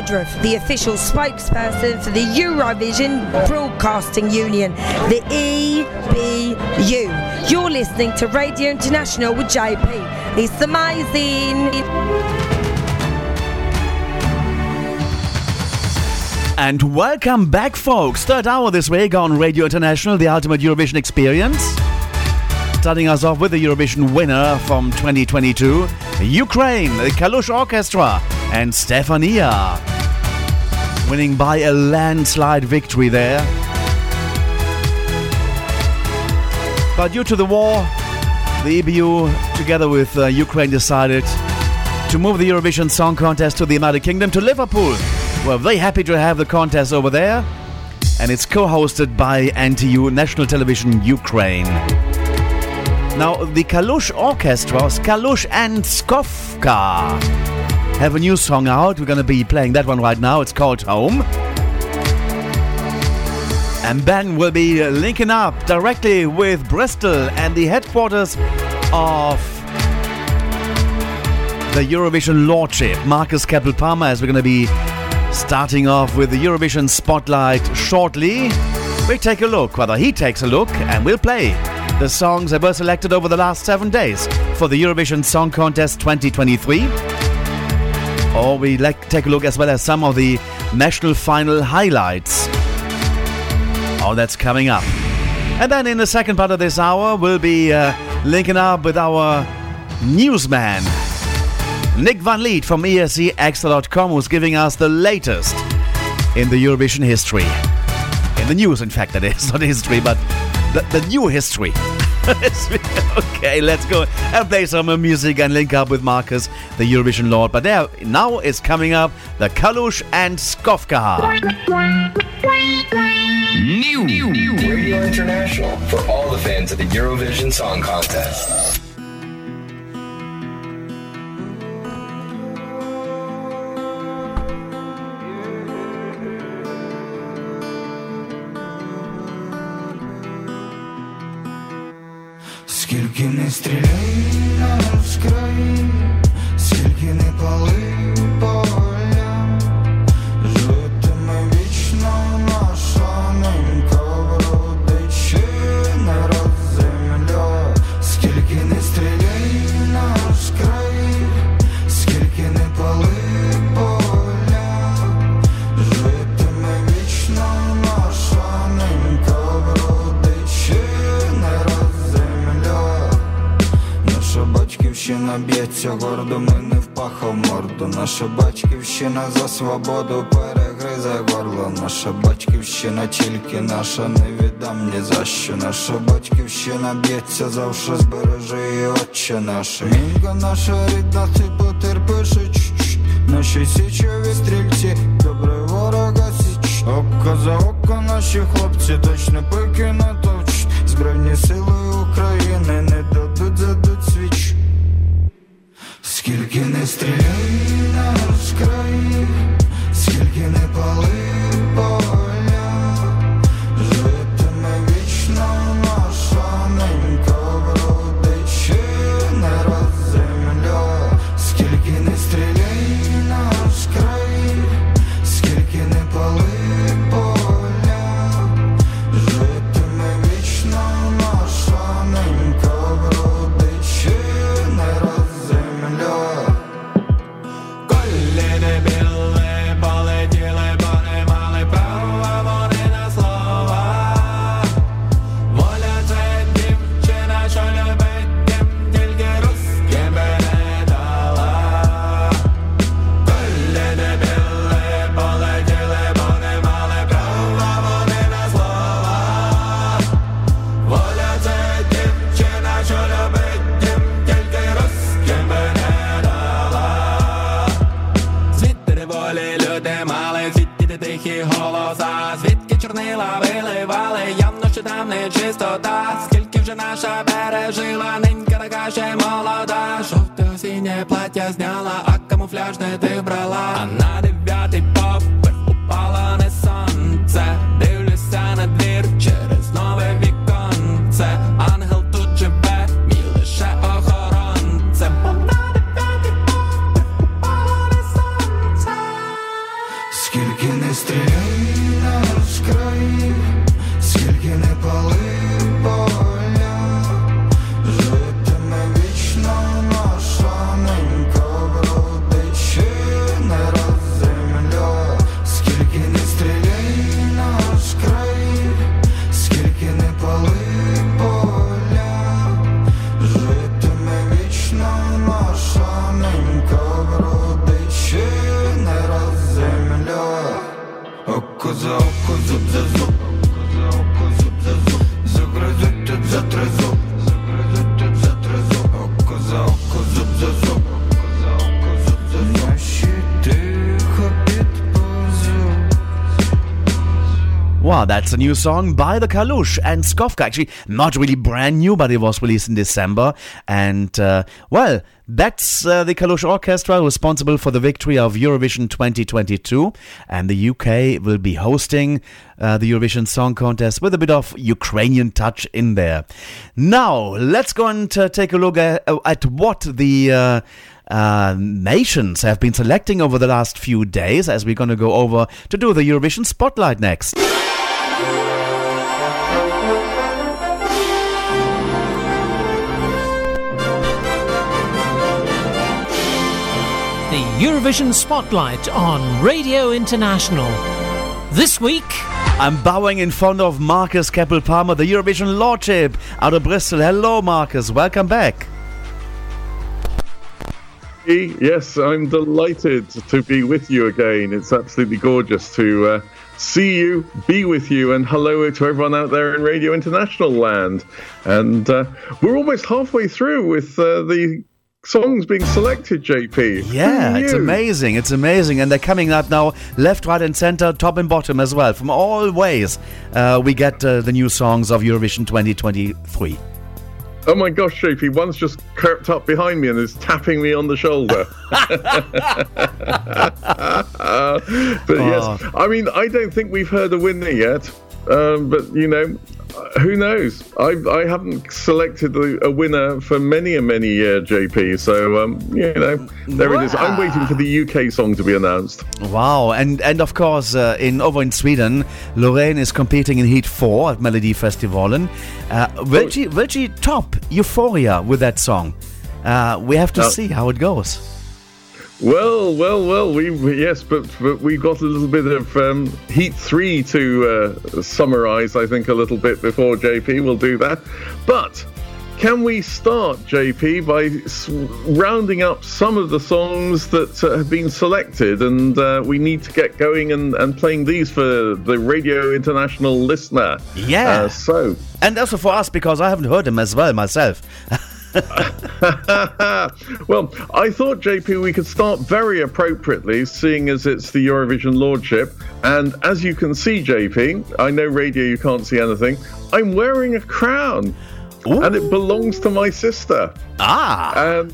Woodruff, the official spokesperson for the Eurovision Broadcasting Union, the EBU. You're listening to Radio International with JP. It's amazing. And welcome back, folks. Third hour this week on Radio International, the ultimate Eurovision experience. Starting us off with the Eurovision winner from 2022, Ukraine, the Kalush Orchestra, and Stefania. Winning by a landslide victory there. But due to the war, the EBU, together with uh, Ukraine, decided to move the Eurovision Song Contest to the United Kingdom to Liverpool. We're very happy to have the contest over there, and it's co hosted by NTU National Television Ukraine. Now, the Kalush Orchestra, Kalush and Skofka, have a new song out. We're going to be playing that one right now. It's called Home. And Ben will be linking up directly with Bristol and the headquarters of the Eurovision Lordship, Marcus Keppel Palmer, as we're going to be Starting off with the Eurovision Spotlight shortly, we'll take a look, whether he takes a look, and we'll play the songs that were selected over the last seven days for the Eurovision Song Contest 2023. Or we like take a look as well as some of the national final highlights. All that's coming up. And then in the second part of this hour, we'll be uh, linking up with our newsman, Nick Van Lith from escXtra.com, who's giving us the latest in the Eurovision history. In the news, in fact, that is. <laughs> Not history, but the, the new history. Okay, let's go and play some music and link up with Marcus, the Eurovision Lord. But there, now is coming up the Kalush and Skofka. New. Radio International for all the fans of the Eurovision Song Contest. Силькины стреляй, вскрой, Силькины полы. Б'ється гордо, ми не впахав морду. Наша батьківщина за свободу перегризе горло. Наша батьківщина тільки наша, не віддам ні за що. Наша батьківщина б'ється завше, збережи її отче наше. Мінка наша рідна, ти потерпиш. Наші січові стрільці, добре ворога січ. Око за око наші хлопці точно пики натовчуть. Збройні сили України не Скільки не стріляй наш край, скільки не пали чистота. Скільки вже наша пережила, ненька така ще молода. Жовте осіннє плаття зняла, а камуфляжне ти вбрала. Wow, that's a new song by the Kalush and Skofka. Actually, not really brand new, but it was released in December. And, uh, well, that's uh, the Kalush Orchestra responsible for the victory of Eurovision 2022. And the UK will be hosting uh, the Eurovision Song Contest with a bit of Ukrainian touch in there. Now, let's go and uh, take a look at, at what the. Uh, uh, nations have been selecting over the last few days as we're going to go over to do the Eurovision Spotlight next. Eurovision Spotlight on Radio International. This week, I'm bowing in front of Marcus Keppel Palmer, the Eurovision Lordship out of Bristol. Hello, Marcus. Welcome back. Yes, I'm delighted to be with you again. It's absolutely gorgeous to uh, see you, be with you, and hello to everyone out there in Radio International land. And uh, we're almost halfway through with uh, the songs being selected, JP. Yeah, it's amazing. It's amazing. And they're coming up now left, right, and center, top and bottom as well. From all ways, uh, we get uh, the new songs of Eurovision 2023. Oh my gosh, JP, one's just crept up behind me and is tapping me on the shoulder. <laughs> <laughs> but yes, I mean, I don't think we've heard a winner yet. Um, but you know, who knows? I I haven't selected a, a winner for many a many year, JP. So um, you know, there it is. I'm waiting for the UK song to be announced. Wow, and and of course uh, in over in Sweden, Loreen is competing in Heat Four at Melodifestivalen. Uh, will she will she top Euphoria with that song? Uh, we have to see how it goes. Well, well, well. We we- yes, but, but we've got a little bit of um, Heat Three to uh, summarise. I think a little bit before JP will do that. But can we start, JP, by s- rounding up some of the songs that uh, have been selected, and uh, we need to get going and, and playing these for the Radio International listener. Yeah. Uh, so. And also for us because I haven't heard them as well myself. <laughs> <laughs> well, I thought, JP, we could start very appropriately, seeing as it's the Eurovision Lordship. And as you can see, JP, I know radio you can't see anything. I'm wearing a crown, and it belongs to my sister. Ah. And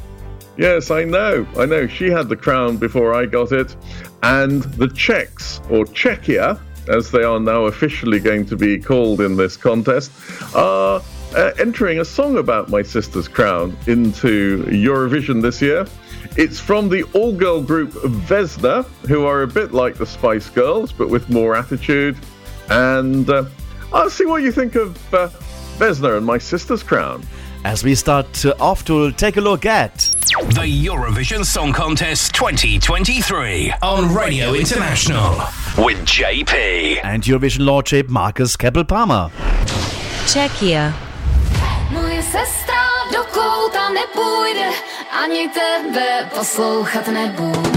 yes, I know, I know. She had the crown before I got it. And the Czechs, or Czechia, as they are now officially going to be called in this contest, are uh, entering a song about my sister's crown into Eurovision this year. It's from the all girl group Vesna, who are a bit like the Spice Girls, but with more attitude. And uh, I'll see what you think of uh, Vesna and my sister's crown. As we start uh, off to take a look at The Eurovision Song Contest 2023 on Radio International with JP. and Eurovision Lordship Marcus Keppel Palmer. Czechia. Sestra do kouta nepůjde, ani tebe poslouchat nebude.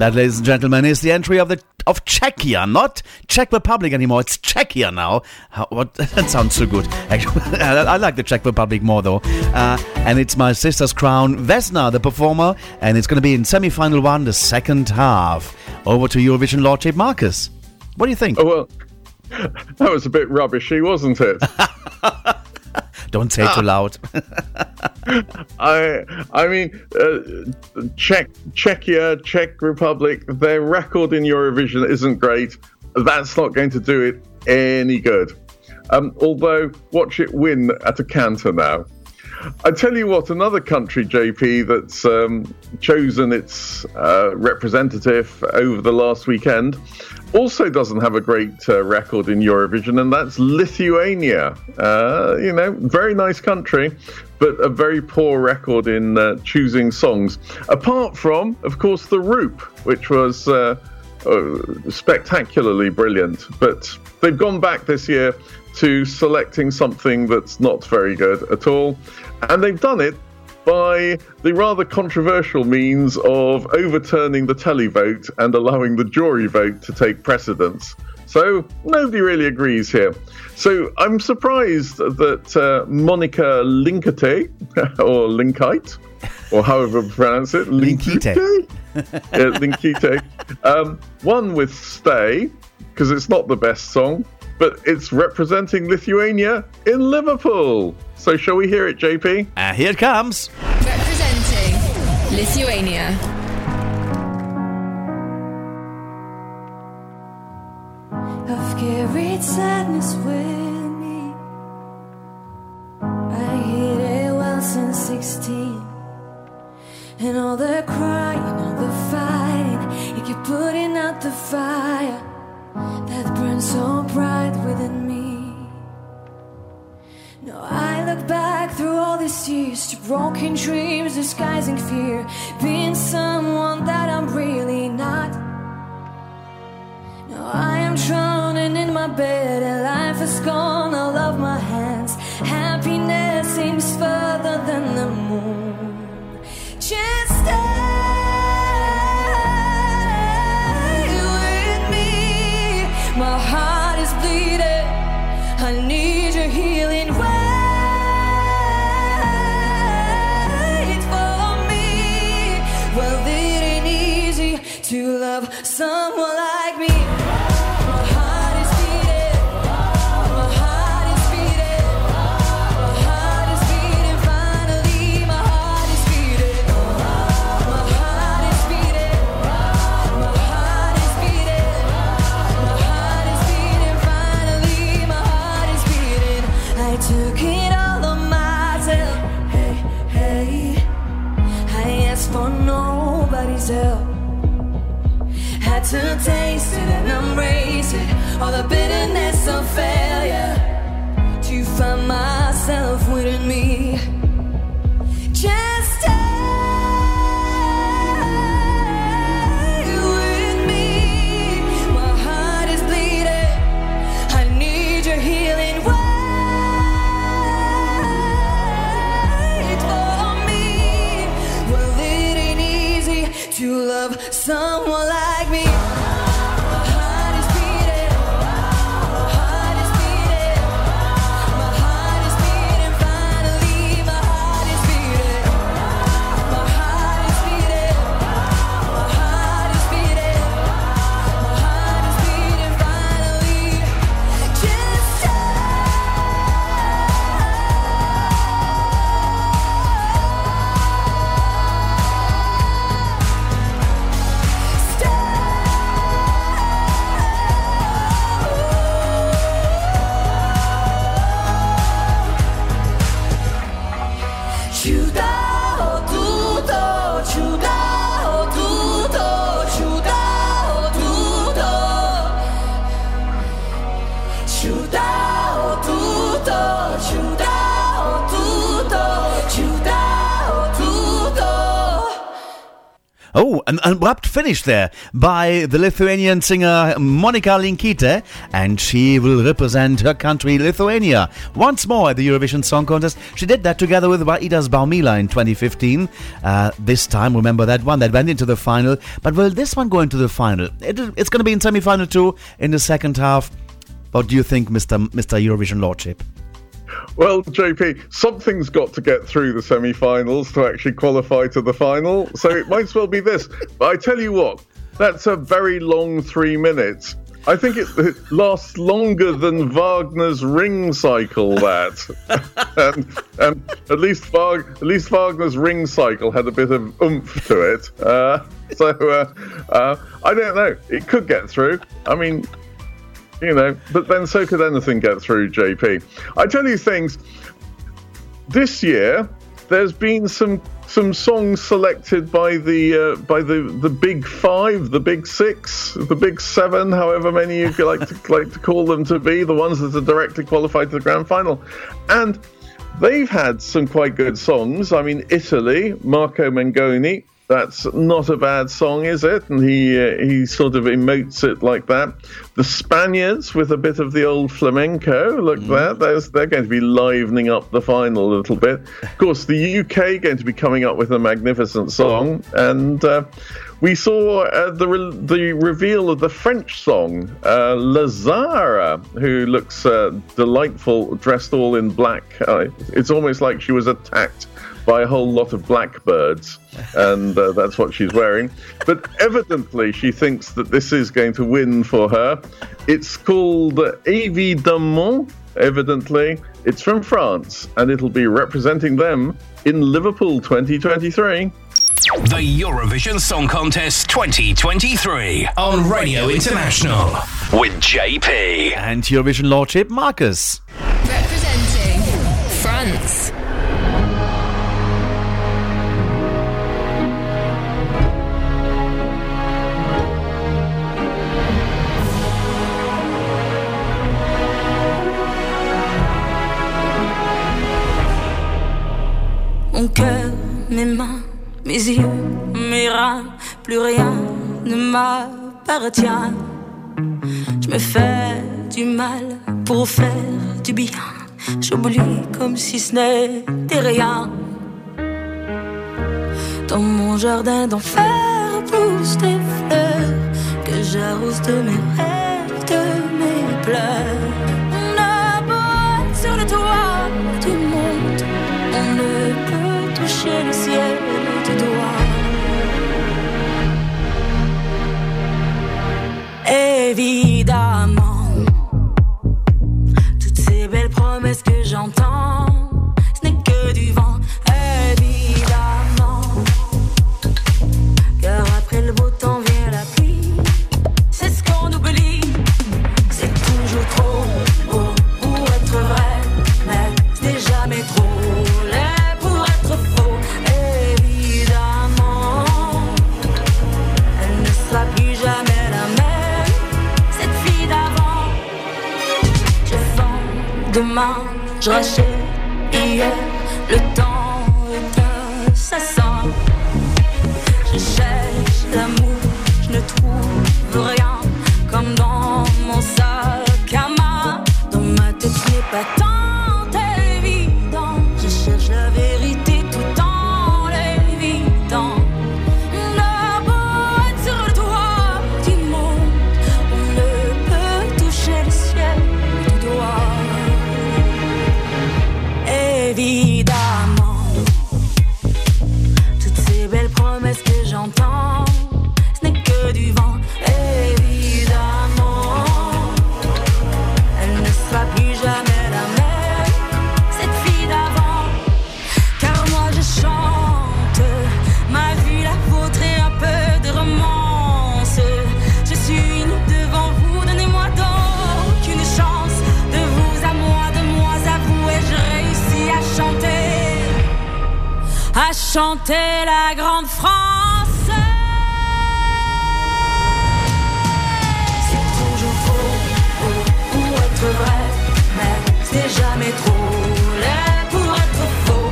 And that, ladies and gentlemen, is the entry of the of Czechia, not Czech Republic anymore. It's Czechia now. How, what <laughs> that sounds so good. Actually, I, <laughs> I like the Czech Republic more though. Uh, and it's my sister's crown, Vesna, the performer, and it's going to be in semi-final one, the second half. Over to Eurovision Lordship Marcus. What do you think? Oh well, <laughs> that was a bit rubbishy, wasn't it? Don't say it too loud. <laughs> I I mean, uh, Czech Czechia, Czech Republic, their record in Eurovision isn't great. That's not going to do it any good. Um, although, watch it win at a canter now. I tell you what, another country, JP, that's um, chosen its uh, representative over the last weekend also doesn't have a great uh, record in Eurovision, and that's Lithuania. Uh, you know, very nice country, but a very poor record in uh, choosing songs. Apart from, of course, the Roop, which was uh, spectacularly brilliant. But they've gone back this year to selecting something that's not very good at all, and they've done it by the rather controversial means of overturning the televote and allowing the jury vote to take precedence. So nobody really agrees here. So I'm surprised that uh, Monika Linkytė, <laughs> or Linkite, or however you pronounce it, Linkite, <laughs> yeah, Linkite, um, won with Stay, because it's not the best song, but it's representing Lithuania in Liverpool. So shall we hear it, JP? Uh, here it comes. Representing Lithuania. I've carried sadness with me. I hid it well since 16. And all the crying, all the fighting, you keep putting out the fire that burns so bright within me. Now I look back through all these years to broken dreams, disguising fear, being someone that I'm really not. Now I am drowning in my bed and life is gone all of my hands. Happiness seems further than the moon. Just to taste it and embrace it. All the bitterness of failure. To find myself within me. Just stay with me. My heart is bleeding. I need your healing well for me. Well it ain't easy to love someone like me. Abrupt finish there by the Lithuanian singer Monika Linkytė, and she will represent her country, Lithuania, once more at the Eurovision Song Contest. She did that together with Vaidas Baumila in 2015. Uh, this time, remember that one that went into the final. But will this one go into the final? It, it's going to be in semi-final two in the second half. What do you think, Mr. Mr. Eurovision Lordship? Well, JP, something's got to get through the semi finals to actually qualify to the final. So it might as well be this. But I tell you what, that's a very long three minutes. I think it, it lasts longer than Wagner's ring cycle. That, <laughs> and, and at least Wag, at least Wagner's ring cycle had a bit of oomph to it. Uh, so uh, uh, I don't know. It could get through. I mean, you know, but then so could anything get through, JP. I tell you things. This year, there's been some some songs selected by the uh, by the the big five, the big six, the big seven, however many you like to <laughs> like to call them to be, the ones that are directly qualified to the grand final, and they've had some quite good songs. I mean, Italy, Marco Mengoni, that's not a bad song, is it? And he uh, he sort of emotes it like that. The Spaniards with a bit of the old flamenco, look mm. that. There's, they're going to be livening up the final a little bit. Of course, the UK going to be coming up with a magnificent song, and uh, we saw uh, the re- the reveal of the French song uh, La Zarra, who looks uh, delightful, dressed all in black. Uh, it's almost like she was attacked by a whole lot of blackbirds, <laughs> and uh, that's what she's wearing. But evidently, she thinks that this is going to win for her. It's called Évidemment, evidently. It's from France, and it'll be representing them in Liverpool 2023. The Eurovision Song Contest 2023 on Radio International with JP. And Eurovision Lordship Marcus. Representing France. Mon cœur, mes mains, mes yeux, mes reins, plus rien ne m'appartient. Je me fais du mal pour faire du bien. J'oublie comme si ce n'était rien. Dans mon jardin d'enfer poussent des fleurs que j'arrose de mes rêves, de mes pleurs. Le ciel du doigt. Évidemment, toutes ces belles promesses que j'entends, je rachète hier. Le temps est assassin. Je cherche l'amour, je ne trouve rien comme dans mon sac à main. Dans ma tête, ce n'est pas chanter la grande France. C'est toujours faux pour être vrai, mais c'est jamais trop laid pour être faux.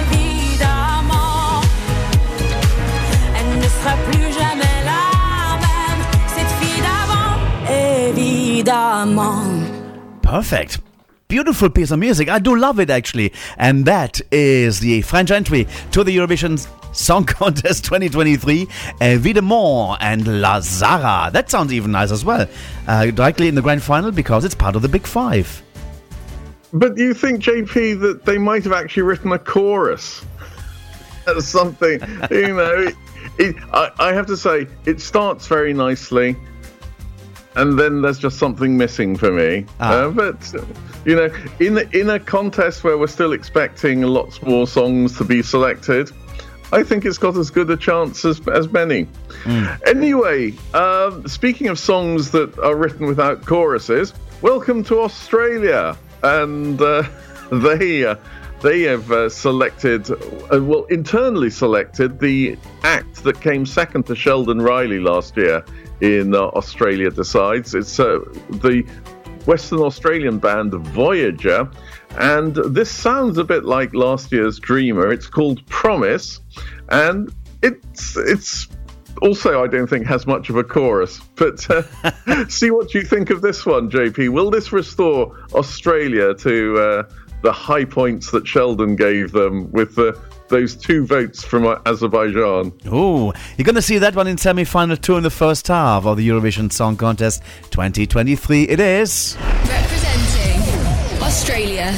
Évidemment, elle ne sera plus jamais la même, cette fille d'avant. Évidemment. Perfect. Beautiful piece of music. I do love it actually. And that is the French entry to the Eurovision Song <laughs> Contest 2023. Évidemment and La Zarra. That sounds even nice as well. Uh, directly in the grand final because it's part of the Big Five. But you think, JP, that they might have actually written a chorus? <laughs> That's something, you know. It, I, I have to say, it starts very nicely, and then there's just something missing for me. Uh, but you know, in in a contest where we're still expecting lots more songs to be selected, I think it's got as good a chance as as many. Anyway, um, speaking of songs that are written without choruses, welcome to Australia, and uh, <laughs> they. Uh, they have uh, selected, uh, well, internally selected the act that came second to Sheldon Riley last year in uh, Australia Decides. It's uh, the Western Australian band Voyager, and this sounds a bit like last year's Dreamer. It's called Promise, and it's it's also I don't think has much of a chorus. But uh, <laughs> see what you think of this one, JP. Will this restore Australia to uh, the high points that Sheldon gave them with the those two votes from uh, Azerbaijan? Oh, you're going to see that one in semi final two in the first half of the Eurovision Song Contest 2023. It is. Representing Australia.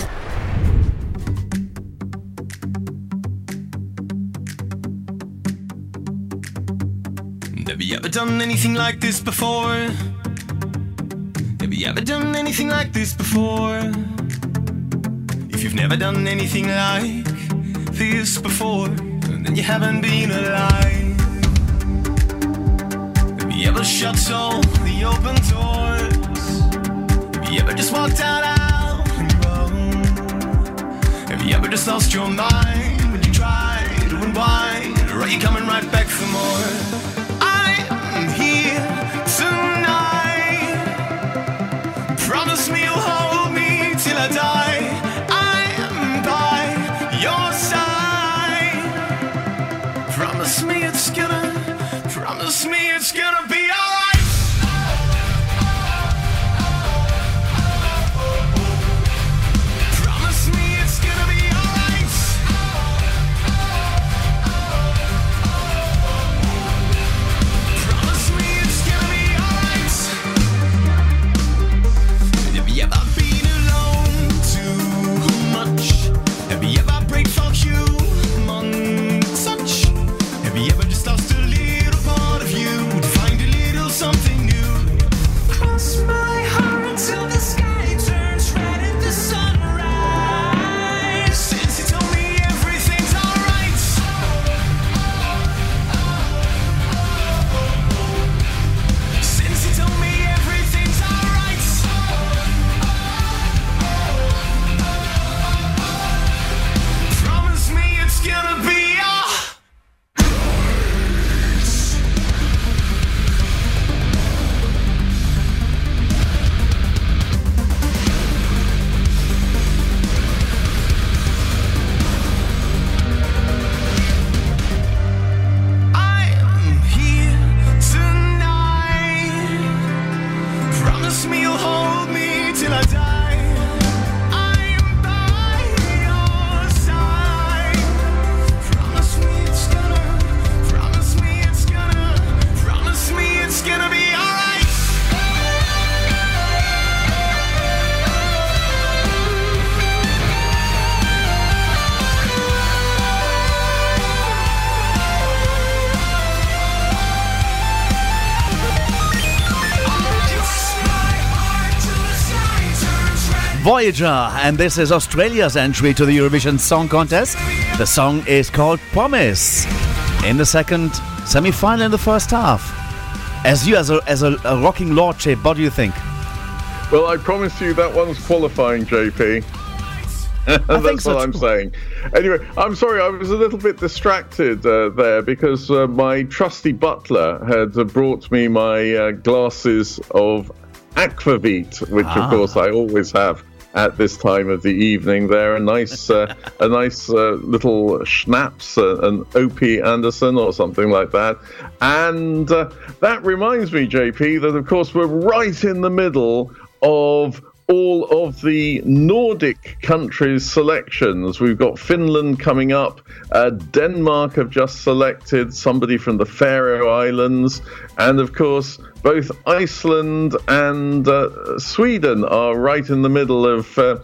Have you ever done anything like this before? Have you ever done anything like this before? If you've never done anything like this before, then you haven't been alive. Have you ever shut all the open doors? Have you ever just walked out on your own? Have you ever just lost your mind when you try to unwind? Or are you coming right back for more? Voyager, and this is Australia's entry to the Eurovision Song Contest. The song is called Promise. In the second semi final in the first half. As you, as a, as a, a rocking lordship, what do you think? Well, I promise you that one's qualifying, JP. <laughs> That's what I'm saying. Anyway, I'm sorry, I was a little bit distracted uh, there because uh, my trusty butler had uh, brought me my uh, glasses of Aquavit, which Ah. of course I always have at this time of the evening. There, a nice, uh, a nice uh, little schnapps, uh, an O.P. Anderson or something like that. And uh, that reminds me, JP, that of course we're right in the middle of all of the Nordic countries' selections. We've got Finland coming up. Uh, Denmark have just selected somebody from the Faroe Islands. And of course, both Iceland and uh, Sweden are right in the middle of uh,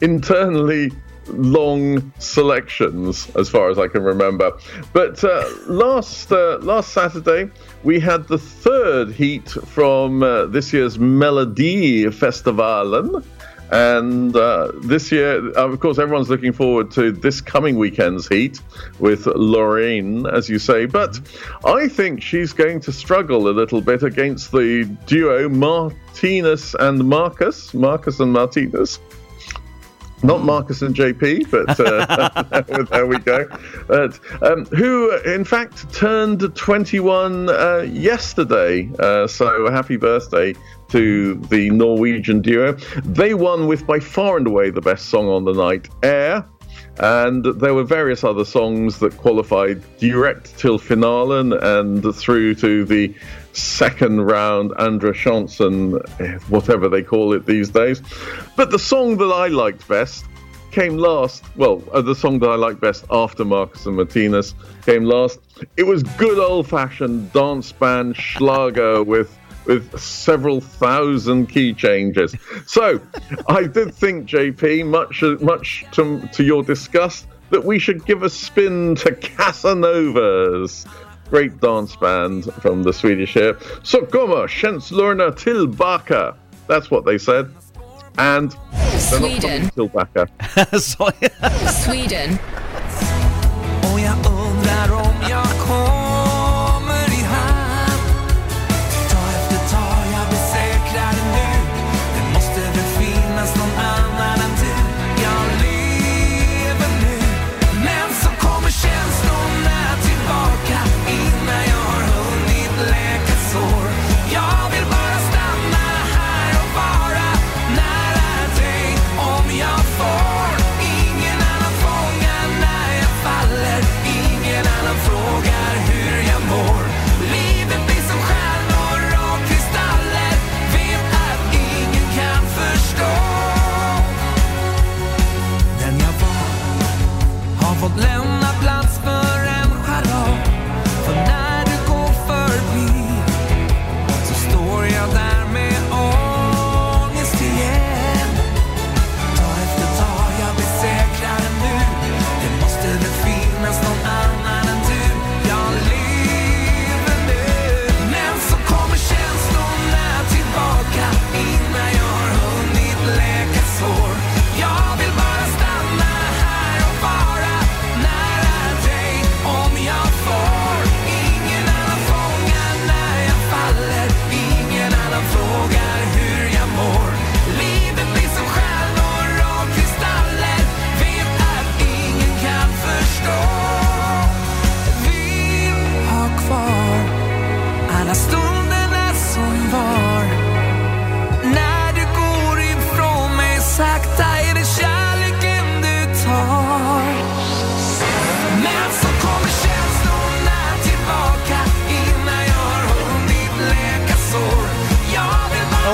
internally long selections as far as I can remember. But uh, last uh, last Saturday we had the third heat from uh, this year's Melodifestivalen. And uh, this year, of course, everyone's looking forward to this coming weekend's heat with Loreen, as you say. But I think she's going to struggle a little bit against the duo Martinus and Marcus. Marcus and Martinus not Marcus and JP, but uh, <laughs> there we go. But, um, who, in fact, turned 21 uh, yesterday. Uh, so happy birthday to the Norwegian duo. They won with by far and away the best song on the night, Air. And there were various other songs that qualified direct till finalen and through to the second round Andra Chansen, whatever they call it these days. But the song that I liked best came last. Well, uh, the song that I liked best after Marcus and Martinus came last. It was good old fashioned dance band Schlager with with several thousand key changes. So, <laughs> I did think, JP, much much to, to your disgust, that we should give a spin to Casanovas. Great dance band from the Swedish here. Så kommer känslorna tillbaka. That's what they said. And they're not Sweden. coming tillbaka. <laughs> Sweden.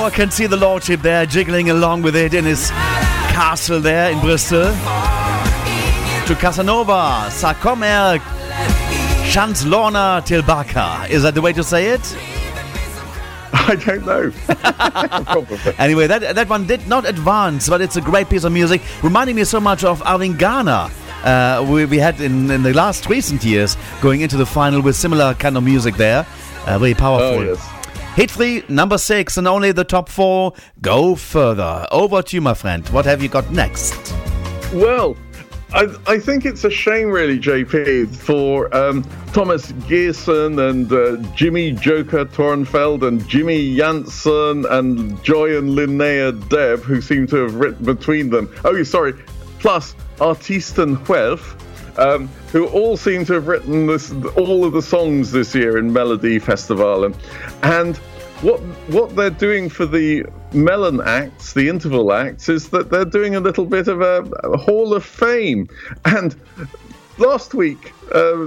I can see the Lordship there jiggling along with it in his castle there in Bristol. To Casanova, sa kommer Chanslorna Tilbaka. Is that the way to say it? <laughs> I don't know. <laughs> Anyway, that that one did not advance, but it's a great piece of music, reminding me so much of Arvingarna. Uh, we, we had in, in the last recent years going into the final with similar kind of music there. Uh, very powerful. Oh, yes. Hit three, number six, and only the top four go further. Over to you, my friend. What have you got next? Well, I, I think it's a shame, really, JP, for um, Thomas G:son and uh, Jimmy Joker Thörnfeldt and Jimmy Jansson and Joy and Linnea Deb, who seem to have written between them. Oh, sorry, plus Artisten Huelf. Um, who all seem to have written this, all of the songs this year in Melody Festival, and, what what they're doing for the melon acts, the interval acts, is that they're doing a little bit of a, a Hall of Fame. And last week uh,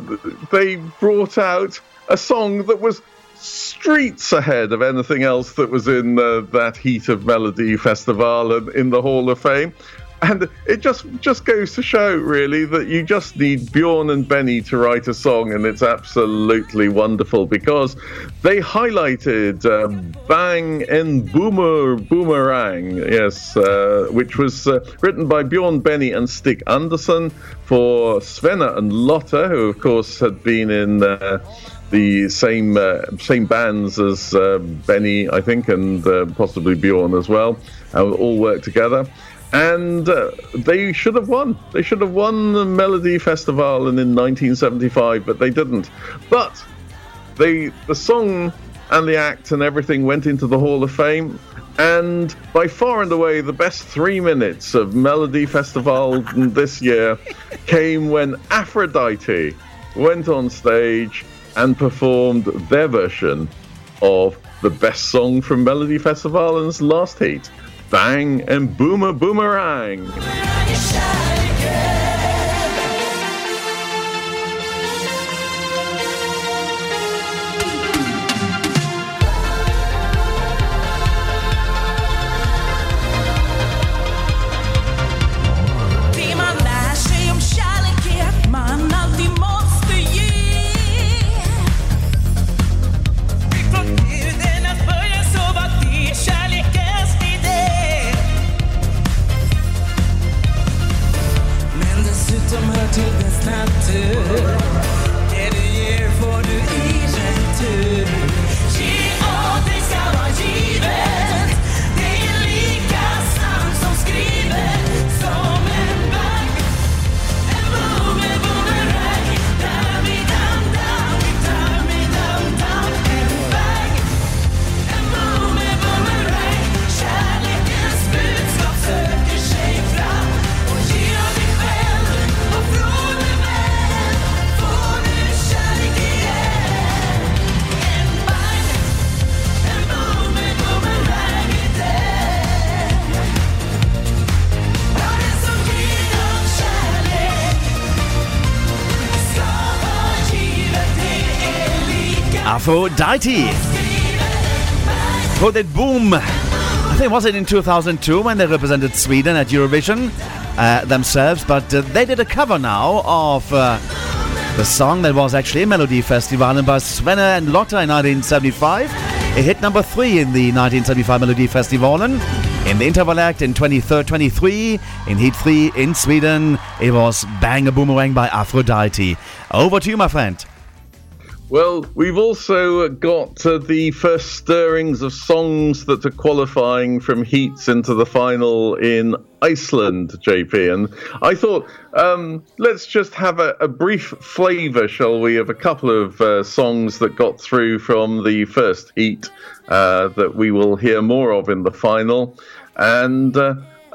they brought out a song that was streets ahead of anything else that was in uh, that heat of melody festival in the Hall of Fame. And it just just goes to show, really, that you just need Bjorn and Benny to write a song, and it's absolutely wonderful because they highlighted uh, "Bang and Boomer Boomerang," yes, uh, which was uh, written by Bjorn Benny and Stig Anderson for Svenne and Lotta, who of course had been in. Uh, the same uh, same bands as uh, Benny, I think, and uh, possibly Bjorn as well, all worked together and uh, they should have won. They should have won the Melody Festival in 1975, but they didn't. But they, the song and the act and everything went into the Hall of Fame. And by far and away, the best three minutes of Melody Festival <laughs> this year came when Afro-dite went on stage and performed their version of the best song from Melody Festival's last heat. Bang and Boomer Boomerang. Afro-dite. Put it boom. I think was it in 2002 when they represented Sweden at Eurovision uh, themselves, but uh, they did a cover now of uh, the song that was actually a Melody Festival by Svenne and Lotta in 1975. It hit number three in the 1975 Melody Festival. In the interval act in 23, 23, in Heat 3 in Sweden, it was Bang a Boomerang by Afro-dite. Over to you, my friend. Well, we've also got uh, the first stirrings of songs that are qualifying from heats into the final in Iceland, JP. And I thought, um, let's just have a, a brief flavour, shall we, of a couple of uh, songs that got through from the first heat uh, that we will hear more of in the final. And.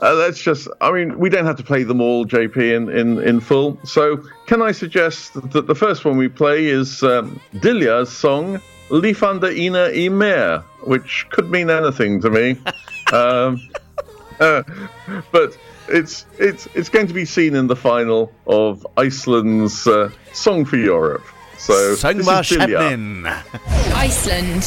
Uh, let's just, I mean, we don't have to play them all, JP, in, in, in full. So, can I suggest that the first one we play is um, Dilja's song, Lifandi inni í mér, which could mean anything to me. <laughs> um, uh, but it's, it's, it's going to be seen in the final of Iceland's uh, Song for Europe. So, this is Sangvar Dilja. Chapman. Iceland.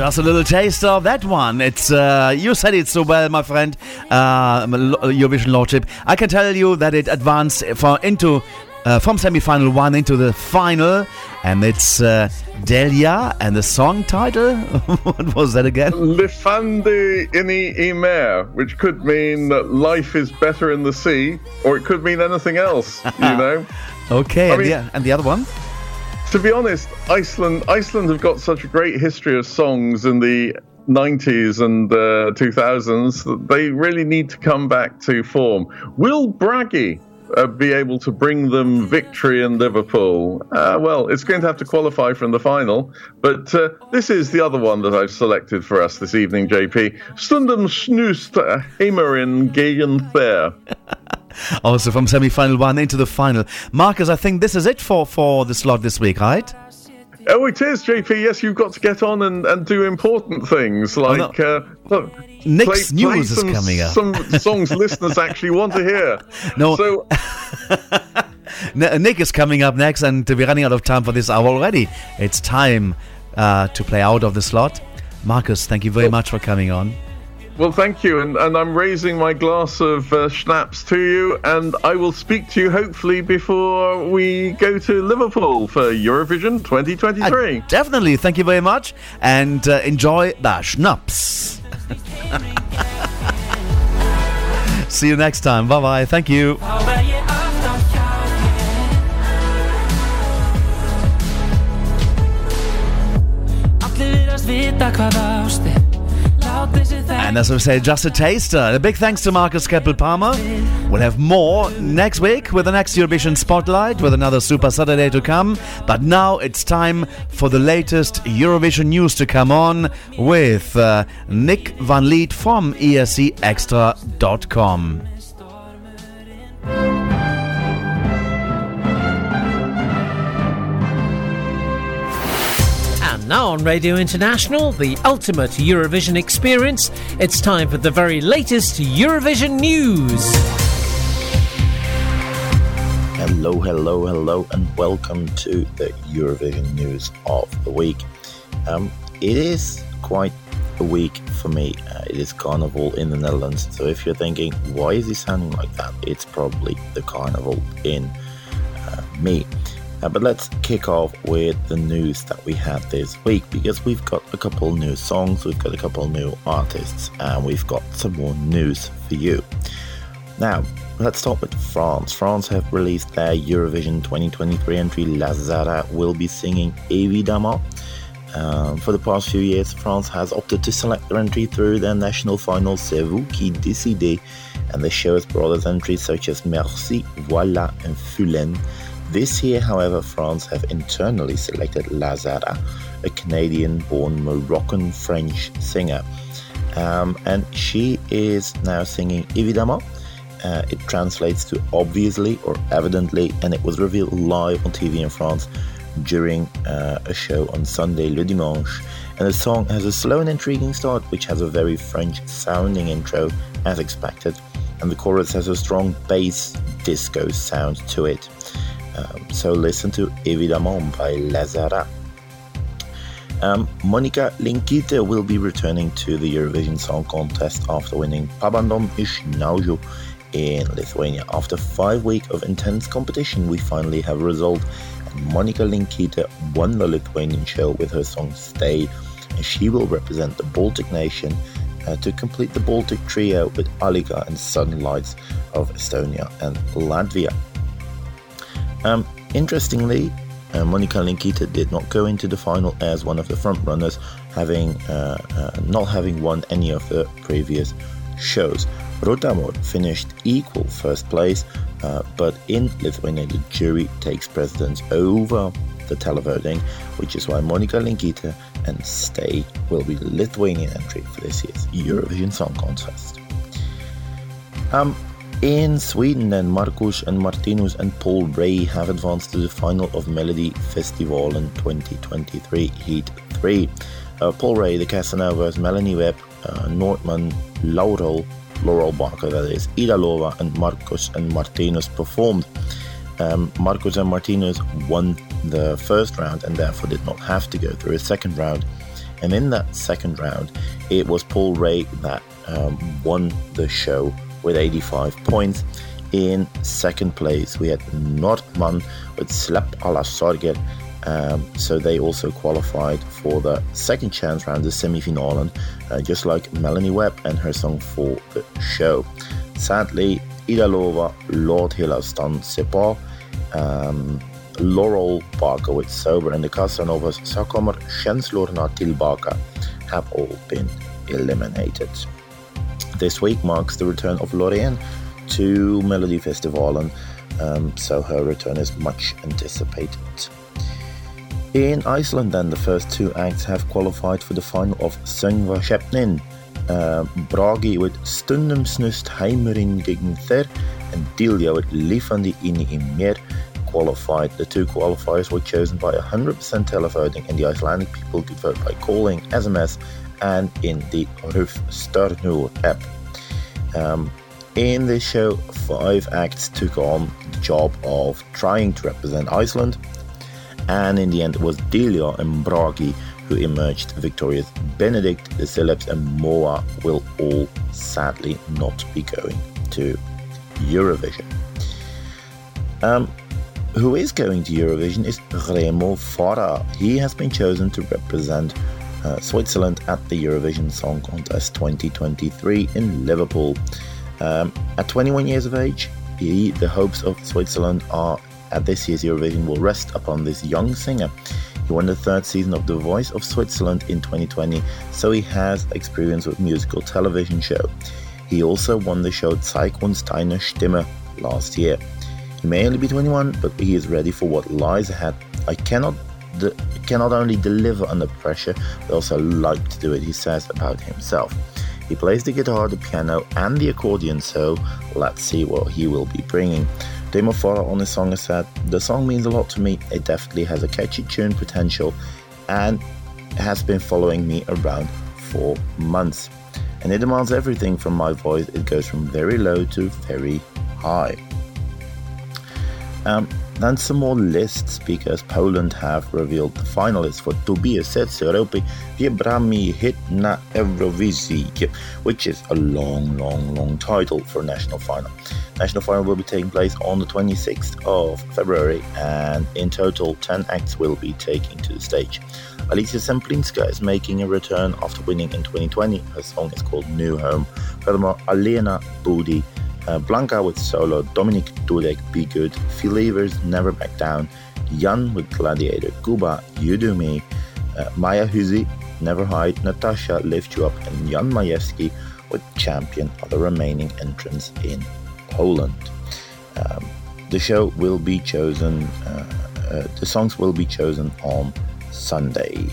Just a little taste of that one. It's uh, you said it so well, my friend. Uh, Eurovision Lordship. I can tell you that it advanced for into uh, from semi-final one into the final, and it's uh, Diljá. And the song title, <laughs> what was that again? Lifandi inni í mér, which could mean that life is better in the sea, or it could mean anything else, you <laughs> know? Okay, I and, mean- the, and the other one? To be honest, Iceland Iceland have got such a great history of songs in the 90s and uh, 2000s, they really need to come back to form. Will Bragi uh, be able to bring them victory in Liverpool? Uh, well, it's going to have to qualify from the final, but uh, this is the other one that I've selected for us this evening, JP. Stundum snýst heimurinn gegn þér. <laughs> <laughs> Also from semi-final one into the final. Marcus, I think this is it for, for the slot this week, right? Oh, it is, JP. Yes, you've got to get on and, and do important things like. uh, look, Nick's play- news play is coming up. Some songs listeners <laughs> actually want to hear. No. So, <laughs> Nick is coming up next, and we're running out of time for this hour already. It's time uh, to play out of the slot. Marcus, thank you very much for coming on. Well, thank you. And, and I'm raising my glass of uh, schnapps to you, and I will speak to you hopefully before we go to Liverpool for Eurovision 2023. Definitely, thank you very much, and uh, enjoy the schnapps. <laughs> See you next time. Bye bye. Thank you. Allir virðast vita hvað ást er Látið sér það And as we say, just a taster. A big thanks to Marcus Keppel Palmer. We'll have more next week with the next Eurovision Spotlight with another Super Saturday to come. But now it's time for the latest Eurovision news to come on with uh, Nick Van Lith from escXtra.com. now on Radio International, the ultimate Eurovision experience, it's time for the very latest Eurovision news. Hello, hello, hello, and welcome to the Eurovision news of the week. Um, it is quite a week for me. Uh, it is Carnival in the Netherlands, so if you're thinking, why is he sounding like that? It's probably the Carnival in uh, me. Uh, but let's kick off with the news that we had this week because we've got a couple new songs, we've got a couple new artists, and we've got some more news for you. Now, let's start with France. France have released their Eurovision 2023 entry. La Zarra will be singing Évidemment. Um, for the past few years, France has opted to select their entry through their national final C'est vous qui décidez, and the brought us entries such as Merci, Voilà, and Fulenn. This year, however, France have internally selected La Zarra, a Canadian born Moroccan French singer. Um, and she is now singing Évidemment. Uh, it translates to obviously or evidently, and it was revealed live on TV in France during uh, a show on Sunday, Le Dimanche. And the song has a slow and intriguing start, which has a very French sounding intro, as expected, and the chorus has a strong bass disco sound to it. Um, so listen to Évidemment by La Zarra. Um, Monika Linkytė will be returning to the Eurovision Song Contest after winning Pabandom iš Naujo in Lithuania. After five weeks of intense competition, we finally have a result. And Monika Linkytė won the Lithuanian show with her song Stay, and she will represent the Baltic nation uh, to complete the Baltic trio with Alika and Sudden Lights of Estonia and Latvia. Um, interestingly, uh, Monika Linkytė did not go into the final as one of the front runners, having uh, uh, not having won any of the previous shows. Rotamor finished equal first place, uh, but in Lithuania the jury takes precedence over the televoting, which is why Monika Linkytė and Stay will be the Lithuanian entry for this year's Eurovision Song Contest. Um, in Sweden, then Marcus and Martinus and Paul Rey have advanced to the final of Melody Festival in 2023 Heat 3. Uh, Paul Rey, the Casanovas, Melanie Wehbe, uh, Nordman, Laurel, Laurell Barker, that is, Ida Lova, and Marcus and Martinus performed. Um, and Martinus won the first round and therefore did not have to go through a second round. And in that second round, it was Paul Rey that um, won the show with 85 points. In second place, we had Nordman with Släpp alla sorger. Um, so they also qualified for the second chance round, the semi-finalen, uh, just like Melanie Wehbe and her song for the show. Sadly, Ida Lova, Låt hela stan se på, um, Laurell Barker with Sober and the Casanovas Så kommer känslorna tillbaka have all been eliminated. This week marks the return of Loreen to Melodifestivalen, um, so her return is much anticipated. In Iceland, then, the first two acts have qualified for the final of Söngvakeppnin. Uh, Bragi with Stundum snust heimurinn gegen þér and Diljá with Lifandi inni í mér qualified. The two qualifiers were chosen by 100% televoting, and the Icelandic people could vote by calling, SMS, and in the Ruf Stjörnur app. Um, in this show, five acts took on the job of trying to represent Iceland, and in the end, it was Diljá and Bragi who emerged victorious. Benedict, the Celebs, and Moa will all sadly not be going to Eurovision. Um, who is going to Eurovision is Remo Forrer. He has been chosen to represent uh, Switzerland at the Eurovision Song Contest 2023 in Liverpool. Um, at 21 years of age, he, the hopes of Switzerland are at this year's Eurovision will rest upon this young singer. He won the third season of The Voice of Switzerland in 2020, so he has experience with musical television show. He also won the show Zeig uns deine Stimme last year. He may only be 21, but he is ready for what lies ahead. I cannot de- cannot only deliver under pressure, but also like to do it, he says about himself. He plays the guitar, the piano, and the accordion, so let's see what he will be bringing. Remo Forrer on the song has said, The song means a lot to me. It definitely has a catchy tune potential and has been following me around for months. And it demands everything from my voice. It goes from very low to very high. Um, then some more lists because Poland have revealed the finalists for Tobias Setz Europy Wybrami Hit na Eurowizji, which is a long, long, long title for national final. National final will be taking place on the 26th of February, and in total, 10 acts will be taking to the stage. Alicja Szemplińska is making a return after winning in 2020. Her song is called New Home. Furthermore, Alena Budi uh, Blanka with solo, Dominik Dudek, Be Good, Felivers, Never Back Down, Jan with Gladiator, Kuba, You Do Me, uh, Maja Hyży, Never Hide, Natasha, Lift You Up, and Jan Majewski with Champion are the remaining entrants in Poland. Um, the show will be chosen, uh, uh, the songs will be chosen on Sunday.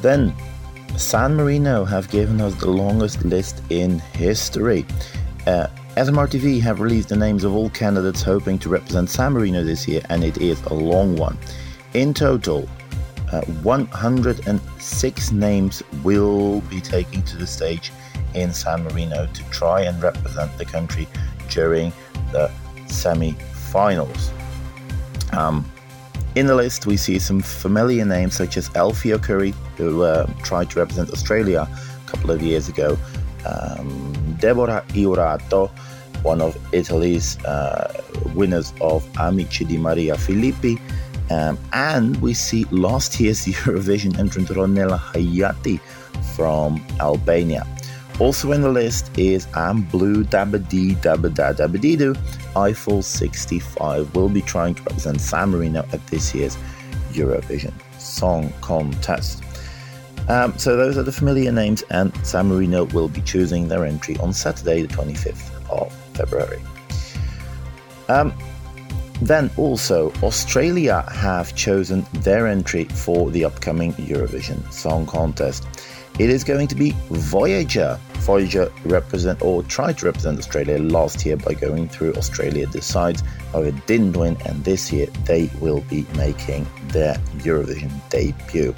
Then, San Marino have given us the longest list in history. Uh, SMRTV have released the names of all candidates hoping to represent San Marino this year, and it is a long one. In total, uh, 106 names will be taking to the stage in San Marino to try and represent the country during the semi finals. Um, in the list, we see some familiar names such as Elfio Curry, who uh, tried to represent Australia a couple of years ago, um, Deborah Iurato, one of Italy's uh, winners of Amici di Maria Filippi. Um, and we see last year's <laughs> Eurovision entrant Ronela Hajati from Albania. Also in the list is Am Blue Dabba-Dee Dabba-Da Dabba-Dee-Doo. Eiffel 65 will be trying to represent San Marino at this year's Eurovision Song Contest. Um, so those are the familiar names, and San Marino will be choosing their entry on Saturday, the 25th of February. Um, then also, Australia have chosen their entry for the upcoming Eurovision Song Contest. It is going to be Voyager. Voyager represent or tried to represent Australia last year by going through Australia Decides, however it didn't win, and this year they will be making their Eurovision debut.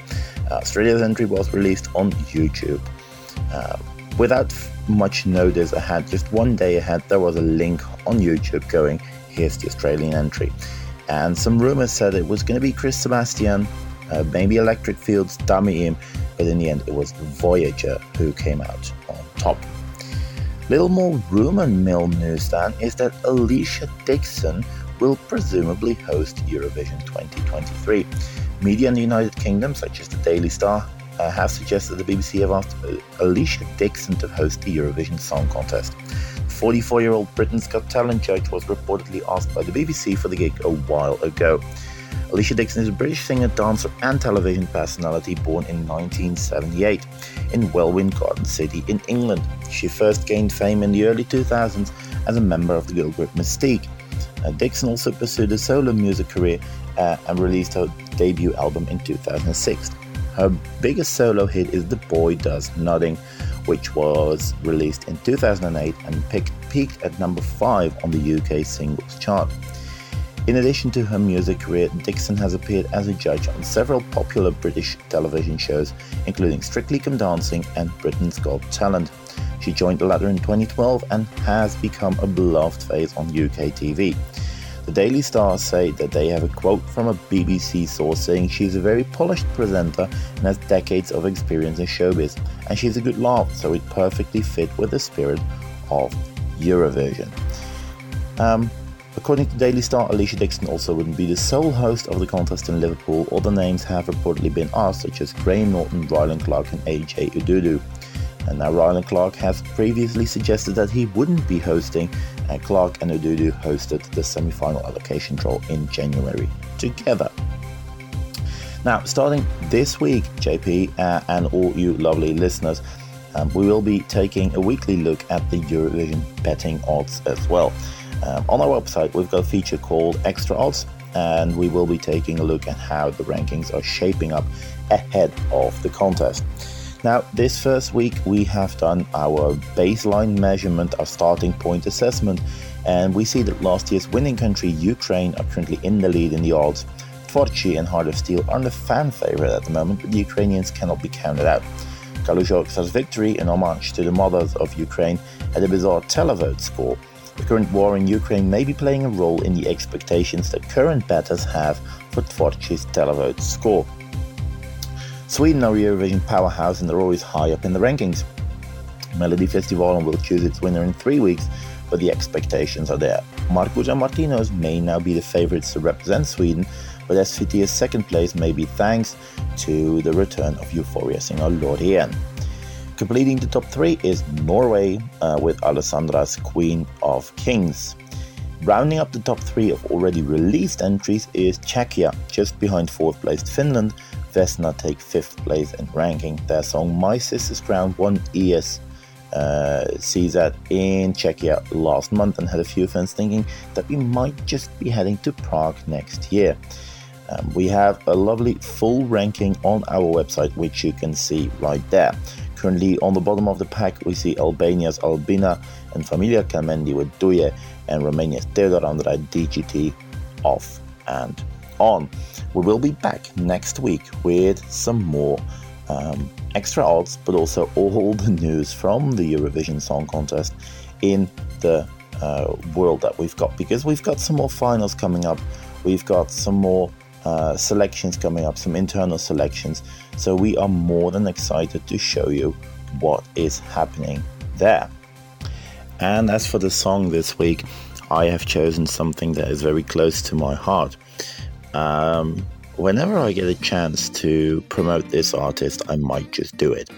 Australia's entry was released on YouTube. Uh, without much notice ahead, just one day ahead, there was a link on YouTube going, here's the Australian entry. And some rumors said it was going to be Chris Sebastian, uh, maybe Electric Fields, Dami Im, but in the end it was Voyager who came out on top. Little more rumor mill news then is that Alesha Dixon will presumably host Eurovision 2023. Media in the United Kingdom, such as the Daily Star, uh, have suggested the BBC have asked uh, Alesha Dixon to host the Eurovision Song Contest. 44 year old Britain's Got Talent judge was reportedly asked by the BBC for the gig a while ago. Alesha Dixon is a British singer, dancer, and television personality born in 1978 in Welwyn Garden City in England. She first gained fame in the early 2000s as a member of the girl group Mis-Teeq. Uh, Dixon also pursued a solo music career uh, and released her debut album in 2006. Her biggest solo hit is The Boy Does Nothing, which was released in 2008 and picked, peaked at number 5 on the UK singles chart. In addition to her music career, Dixon has appeared as a judge on several popular British television shows, including Strictly Come Dancing and Britain's Got Talent. She joined the latter in 2012 and has become a beloved face on UK TV. The Daily Star say that they have a quote from a BBC source saying she's a very polished presenter and has decades of experience in showbiz, and she's a good laugh, so it perfectly fit with the spirit of Eurovision. Um, according to Daily Star, Alesha Dixon also wouldn't be the sole host of the contest in Liverpool. Other names have reportedly been asked, such as Graham Norton, Rylan Clark, and AJ Odudu. And now Rylan Clark has previously suggested that he wouldn't be hosting, Clark and Odudu hosted the semi-final allocation draw in January together. Now, starting this week, JP uh, and all you lovely listeners, um, we will be taking a weekly look at the Eurovision betting odds as well. Um, on our website, we've got a feature called Extra Odds, and we will be taking a look at how the rankings are shaping up ahead of the contest. Now, this first week, we have done our baseline measurement, our starting point assessment, and we see that last year's winning country, Ukraine, are currently in the lead in the odds. Tvorchi and Heart of Steel are the fan favorite at the moment, but the Ukrainians cannot be counted out. Kalush victory, in homage to the mothers of Ukraine, had a bizarre televote score. The current war in Ukraine may be playing a role in the expectations that current bettors have for Tvorchi's televote score. Sweden are Eurovision powerhouse and they're always high up in the rankings. Melody Festival will choose its winner in three weeks, but the expectations are there. Marcus and Martinus may now be the favourites to represent Sweden, but SVT's second place may be thanks to the return of Euphoria singer Loreen. Completing the top three is Norway uh, with Alessandra's Queen of Kings. Rounding up the top three of already released entries is Czechia, just behind fourth placed Finland, Vesna take fifth place in ranking. Their song My Sister's Crown won ES uh, in Czechia last month and had a few fans thinking that we might just be heading to Prague next year. Um, we have a lovely full ranking on our website, which you can see right there. Currently, on the bottom of the pack, we see Albania's Albina and Familja Kelmendi with Duje, and Romania's Theodor Andrei DGT off and on. We will be back next week with some more um, extra odds, but also <laughs> all the news from the Eurovision Song Contest in the uh, world that we've got because we've got some more finals coming up. We've got some more uh, selections coming up, some internal selections. So we are more than excited to show you what is happening there. And as for the song this week, I have chosen something that is very close to my heart. Um, whenever I get a chance to promote this artist, I might just do it.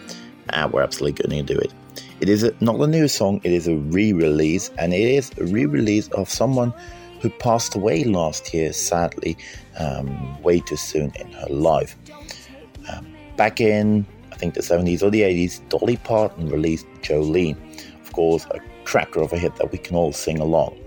And we're absolutely going to do it. It is a, not a new song, it is a re release, and it is a re release of someone who passed away last year, sadly, um, way too soon in her life. Um, back in, I think, the 70s or the 80s, Dolly Parton released Jolene. Of course, a cracker of a hit that we can all sing along.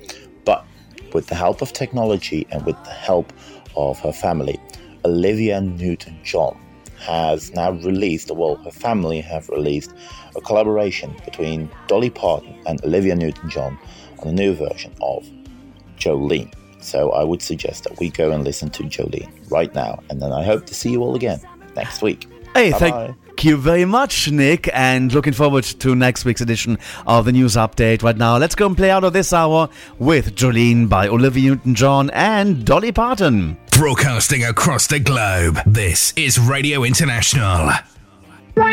But with the help of technology and with the help of her family, Olivia Newton John, has now released, well, her family have released a collaboration between Dolly Parton and Olivia Newton John on a new version of Jolene. So I would suggest that we go and listen to Jolene right now, and then I hope to see you all again next week. Hey, Bye-bye. thank you very much, Nick, and looking forward to next week's edition of the news update. Right now, let's go and play out of this hour with Jolene by Olivia Newton John and Dolly Parton. Broadcasting across the globe, this is Radio International. New.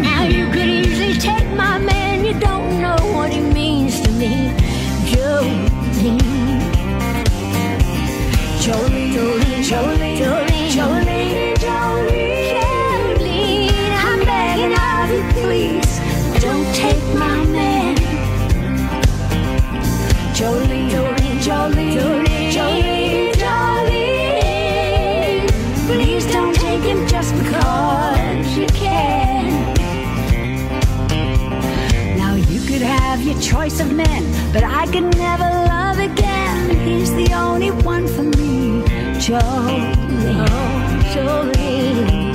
Now you could easily take my man, you don't know what he means to me. Jolene. Jolene, Jolene, Jolene, choice of men, but I could never love again. He's the only one for me, Jolie, oh, Jolie.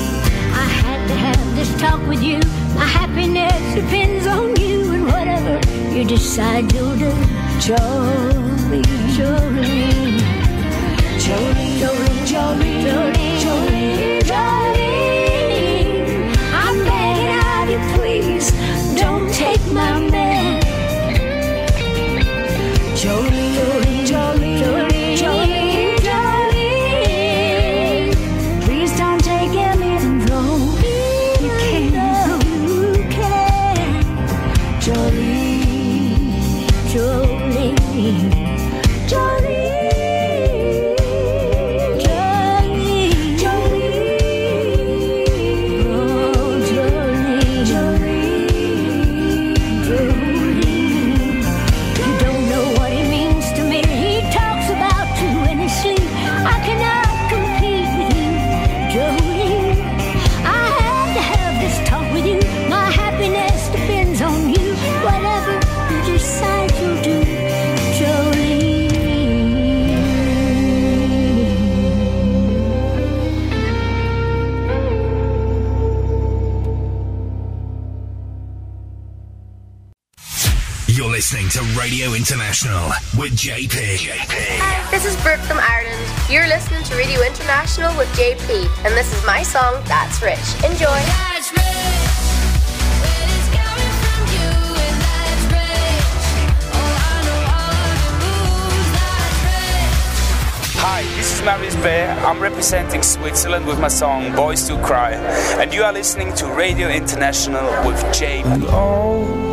I had to have this talk with you. My happiness depends on you, and whatever you decide you'll do, Jolie, Jolie, Jolie, Jolie, Jolie. Jolie. International with JP. Hi, this is Brooke from Ireland. You're listening to Radio International with JP, and this is my song, That's Rich. Enjoy. That's rich. Hi, this is Marius Bear. I'm representing Switzerland with my song Boys Do Cry, and you are listening to Radio International with JP. Oh.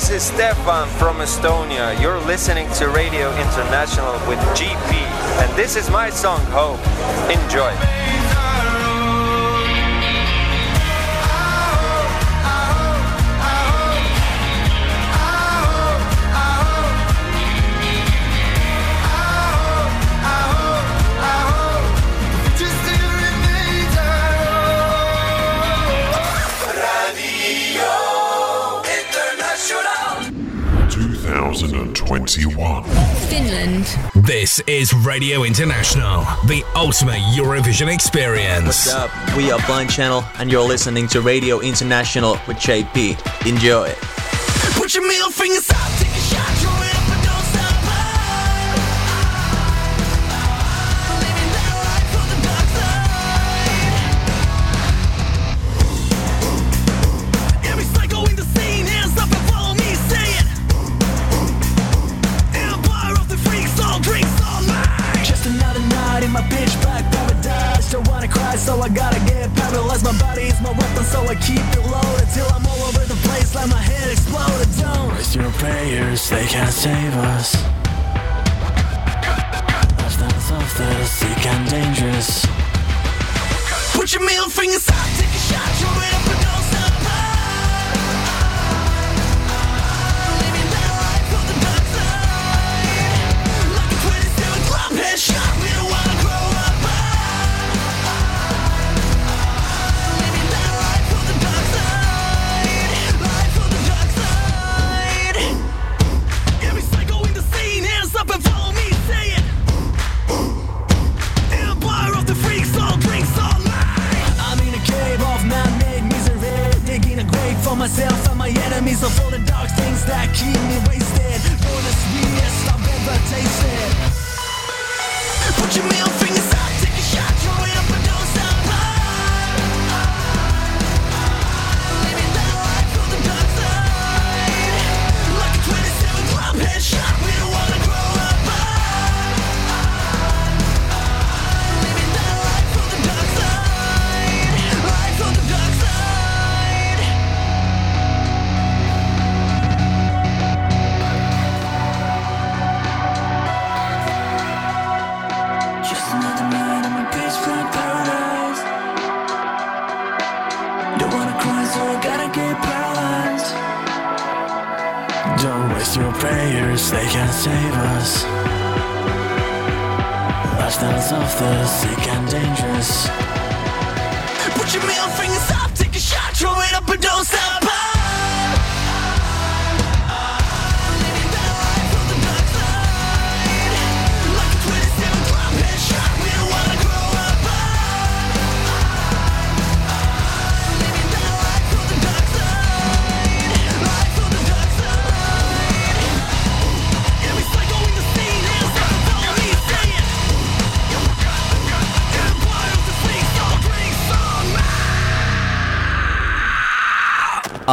This is Stefan from Estonia. You're listening to Radio International with GP, and this is my song Hope. Enjoy. 2021. Finland. This is Radio International, the ultimate Eurovision experience. What's up? We are Blind Channel, and you're listening to Radio International with JP. Enjoy. Put your middle fingers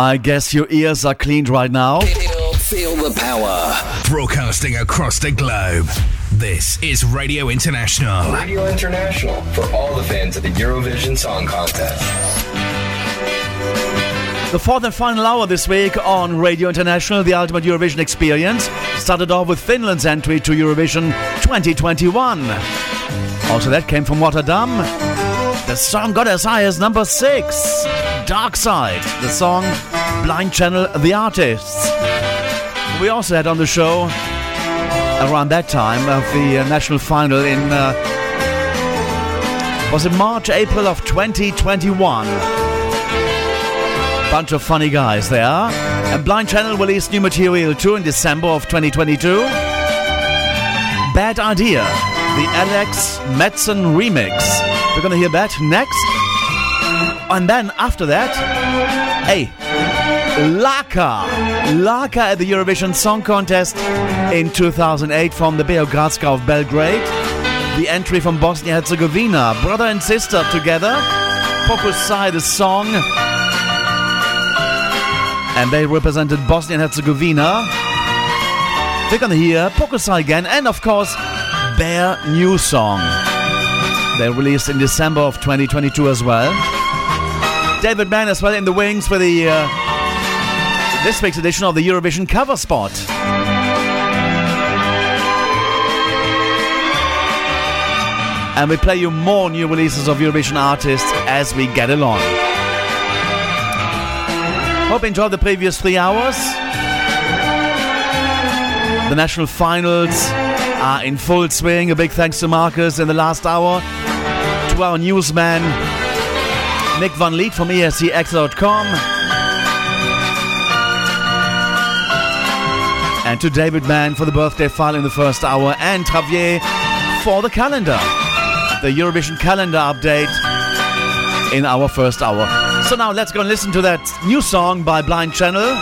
I guess your ears are cleaned right now. Feel the power. Broadcasting across the globe. This is Radio International. Radio International for all the fans of the Eurovision Song Contest. The fourth and final hour this week on Radio International, the Ultimate Eurovision Experience, started off with Finland's entry to Eurovision 2021. Also, that came from Rotterdam. The song got as high as number six. Dark Side, the song Blind Channel The Artists. We also had on the show around that time of the uh, national final in uh, was it March, April of 2021. Bunch of funny guys there. And Blind Channel released new material too in December of 2022. Bad Idea, the Alex Metzen remix. We're gonna hear that next. And then after that, hey, Laka. Laka at the Eurovision Song Contest in 2008 from the Beogradska of Belgrade. The entry from Bosnia Herzegovina, brother and sister together. Pokušaj the song. And they represented Bosnia and Herzegovina. We're gonna hear Pokušaj again, and of course, their new song. They released in December of 2022 as well. David Mann as well in the wings for the uh, this week's edition of the Eurovision cover spot. And we play you more new releases of Eurovision artists as we get along. Hope you enjoyed the previous three hours. The national finals are in full swing. A big thanks to Marcus in the last hour, to our newsman Nick Van Lith from escXtra.com. And to David Mann for the birthday file in the first hour, and Javier for the calendar. The Eurovision calendar update in our first hour. So now let's go and listen to that new song by Blind Channel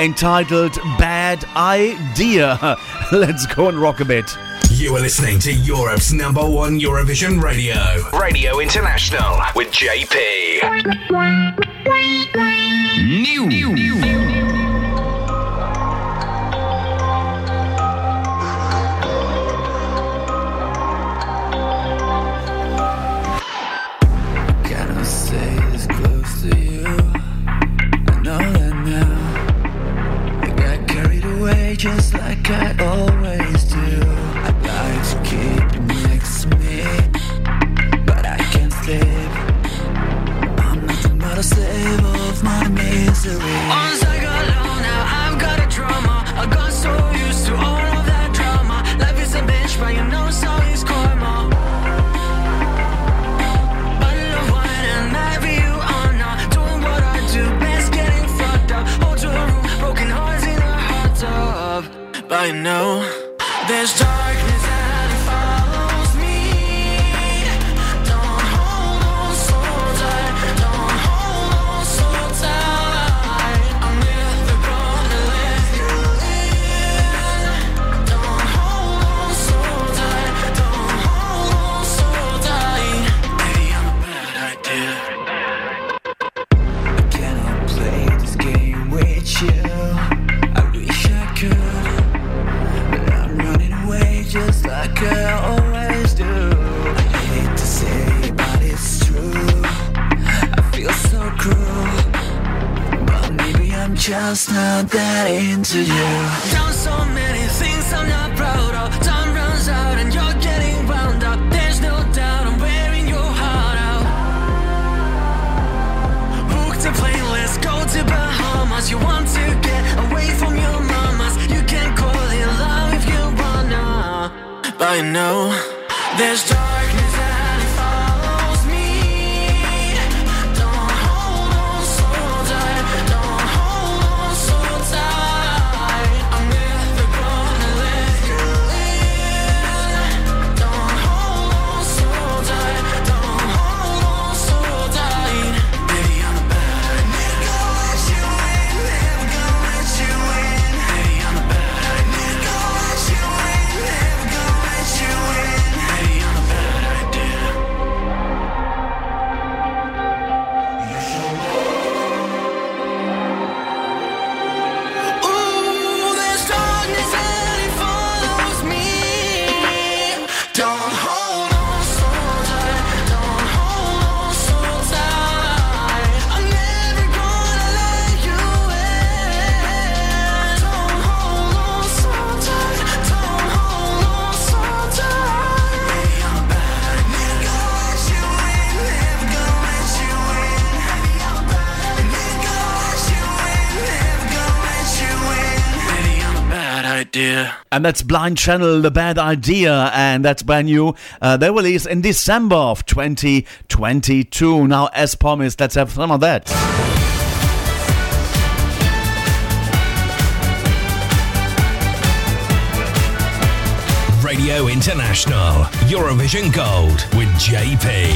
entitled Bad Idea. <laughs> let's go and rock a bit. You are listening to Europe's number one Eurovision radio. Radio International with JP. New. Can just like I always do. I'd like to keep you next to me, but I can't sleep. I'm nothing but a slave of my misery. Into you. And that's Blind Channel, The Bad Idea, and that's brand new. Uh, they released in December of 2022. Now, as promised, let's have some of that. Radio International, Eurovision Gold with JP.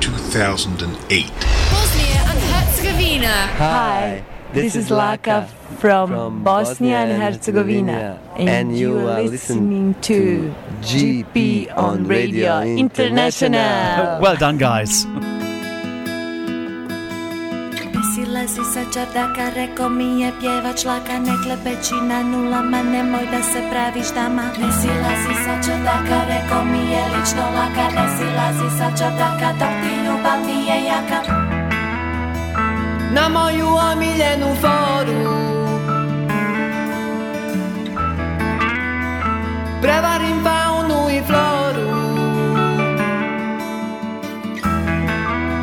2008. Bosnia and Herzegovina. Hi, this is Laka from Bosnia and Herzegovina, and you are listening to JP on Radio International. <laughs> Well done, guys. Ne silazi sa čardaka, reko mi je pjevač laka Ne klepeći na nulama, nemoj da se praviš dama Ne silazi sa čardaka, reko mi je lično laka Ne silazi sa čardaka, dok ti ljubav nije jaka Namoi uomile nu foru Prevar în faunui floru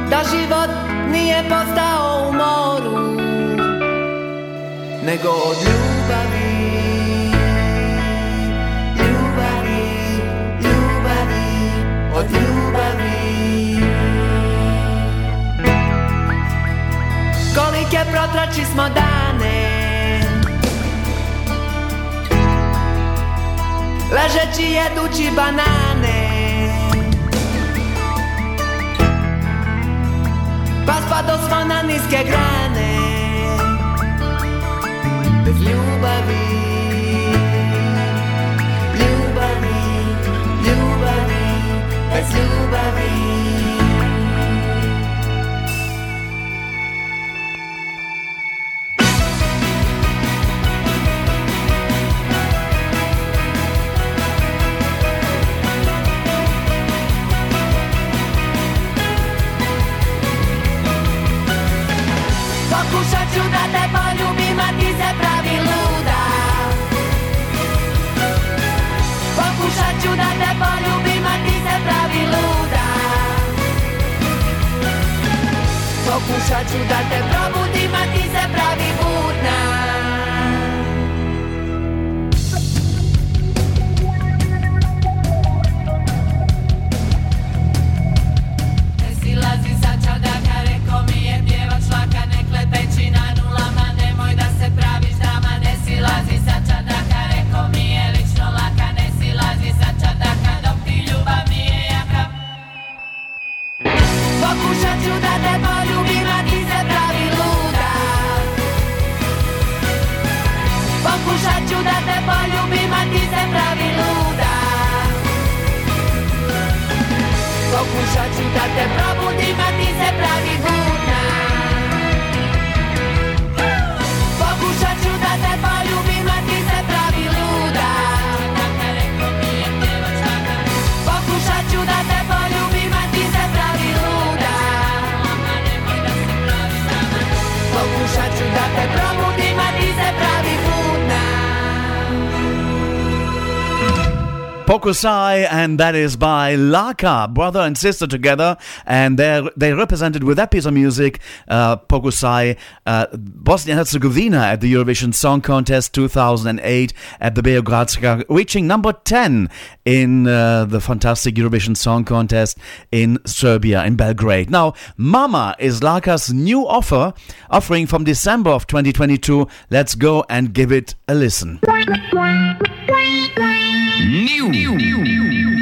Da život nije postao moru, Nego od ljudi ostracyzmo dany Leżę ci, jadł ci banany. Paspa do swana niskie grany. Bez lubawi Lubawi, lubawi Bez lubawi. Pokušat ću da te probudim, a ti se pravi budna Pokušat ću da te poljubim, a ti se pravi luda. Pokušat ću da te probudim, a ti se pravi budna Pokušaj, and that is by Laka, brother and sister together, and they they represented with that piece of music, uh, Pokušaj, uh, Bosnia and Herzegovina at the Eurovision Song Contest 2008 at the Beogradska, reaching number 10 in uh, the fantastic Eurovision Song Contest in Serbia, in Belgrade. Now, Mama is Laka's new offer, offering from December of 2022. Let's go and give it a listen. <laughs> New. Mama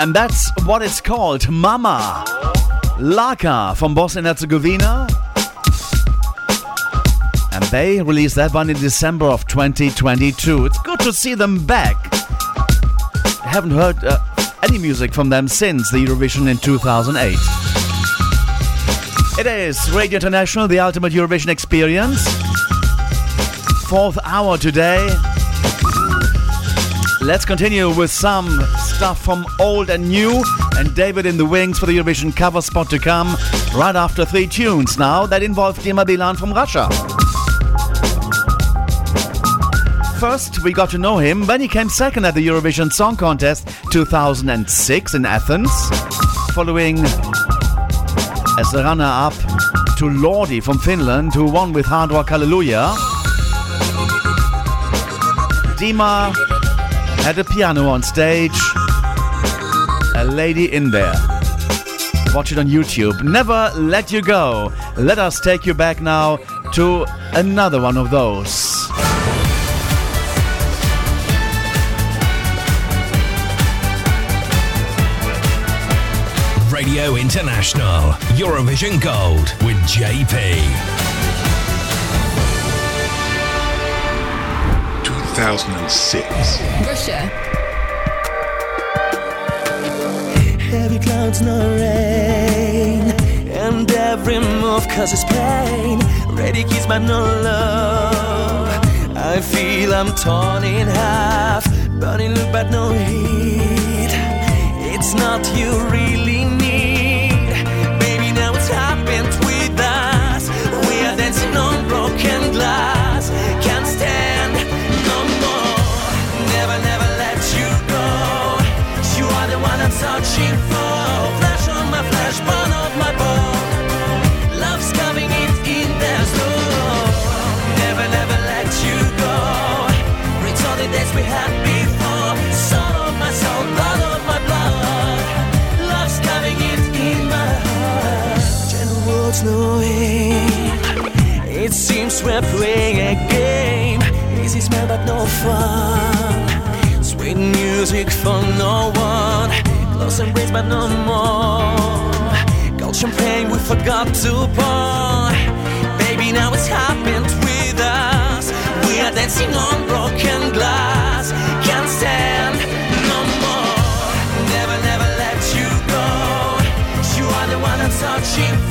And that's what it's called, Mama. Laka from Bosnia and Herzegovina. And they released that one in December of 2022. It's good to see them back. I haven't heard uh, any music from them since the Eurovision in 2008. It is Radio International, the ultimate Eurovision experience. Fourth hour today. Let's continue with some stuff from old and new, and David in the wings for the Eurovision cover spot to come right after three tunes now that involve Dima Bilan from Russia. First, we got to know him when he came second at the Eurovision Song Contest 2006 in Athens, following as the runner up to Lordi from Finland, who won with Hard Rock Hallelujah. Dima had a piano on stage, a lady in there. Watch it on YouTube. Never let you go. Let us take you back now to another one of those. Radio International, Eurovision Gold with JP. 2006. Russia. World's no rain, and every move causes pain. Ready kiss but no love. I feel I'm torn in half, burning look but no heat. It's not you really need, baby. Now it's happened with us. We are dancing on broken glass. Can't stand no more. Never, never let you go. You are the one I'm for. Knowing. It seems we're playing a game. Easy smell but no fun. Sweet music for no one. Close embrace but no more. Gold champagne we forgot to pour. Baby, now it's happened with us. We are dancing on broken glass. Can't stand no more. Never, never let you go. You are the one I'm searching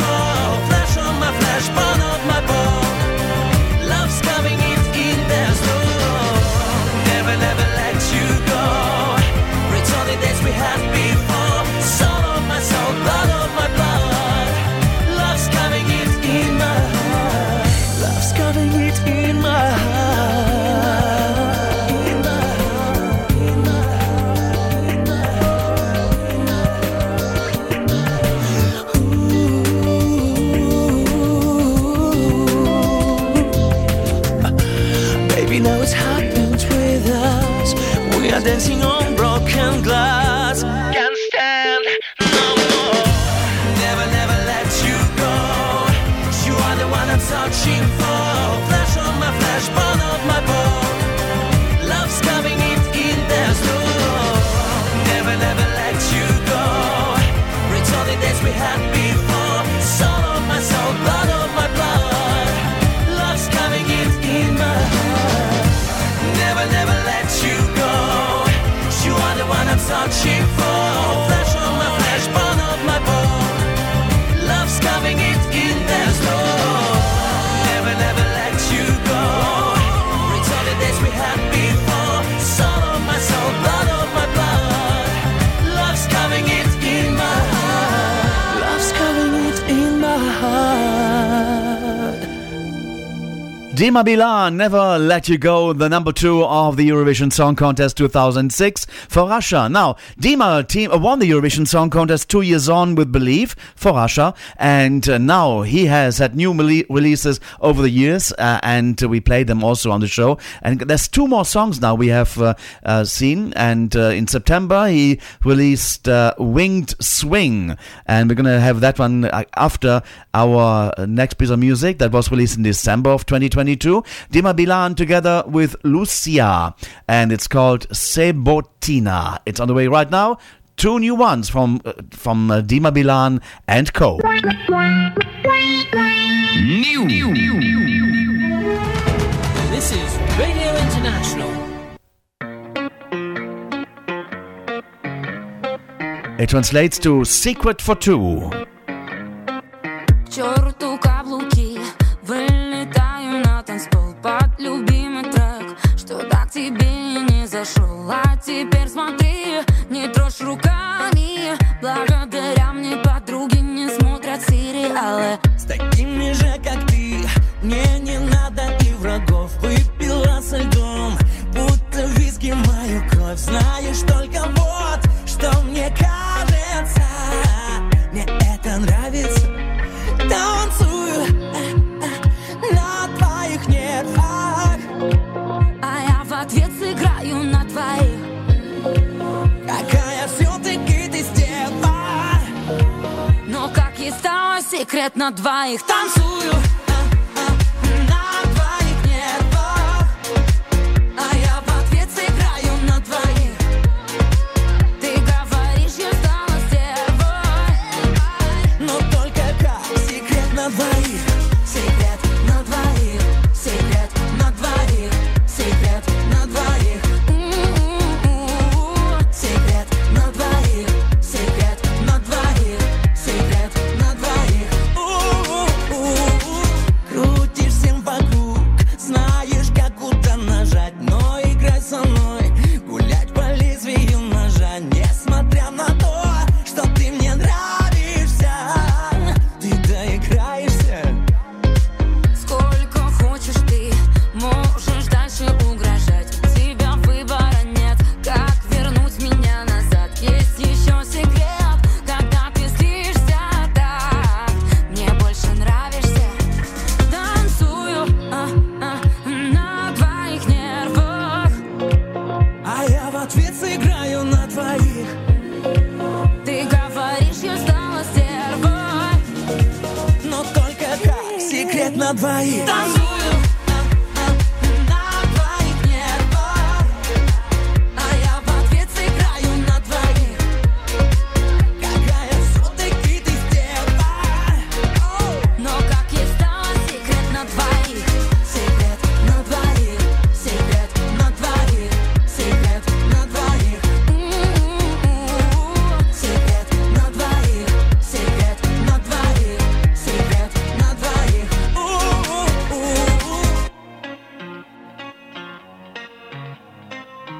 Dima Bilan, Never Let You Go, the number two of the Eurovision Song Contest 2006 for Russia. Now, Dima team uh, won the Eurovision Song Contest two years on with Believe for Russia, and uh, now he has had new mele- releases over the years, uh, and we played them also on the show. And there's two more songs now we have uh, uh, seen, and uh, in September he released Winged Swing, and we're gonna have that one after our next piece of music that was released in December of 2022. Dima Bilan together with Lucia, and it's called Sebotina. It's on the way right now. Two new ones from uh, from uh, Dima Bilan and Co. This is Radio International. It translates to Secret for Two. Зашел. А теперь смотри, не трожь руками. Благодаря мне подруги не смотрят сериалы. С такими же, как ты, мне не надо и врагов. Выпила со льдом, будто виски мою кровь. Знаешь только секрет на двоих Танцую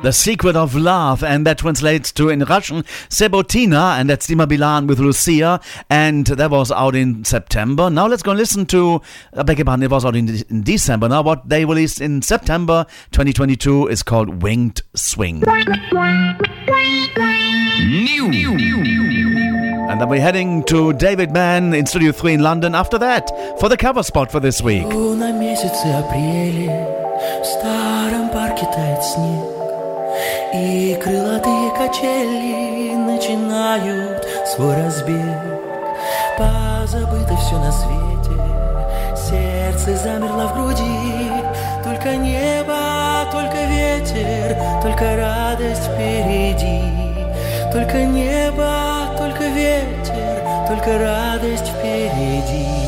The Secret of Love, and that translates to in Russian Sebotina, and that's Dima Bilan with Lucia, and that was out in September. Now let's go and listen to, I beg your pardon, it was out in, in December. Now what they released in September 2022 is called Winged Swing. And then we're heading to David Mann in Studio 3 in London after that for the cover spot for this week. На месяце апреле В старом парке тает снег И крылатые качели Начинают свой разбег. Позабыто все на свете Сердце замерло в груди. Только небо, только ветер Только радость впереди. Только небо, только ветер Только радость впереди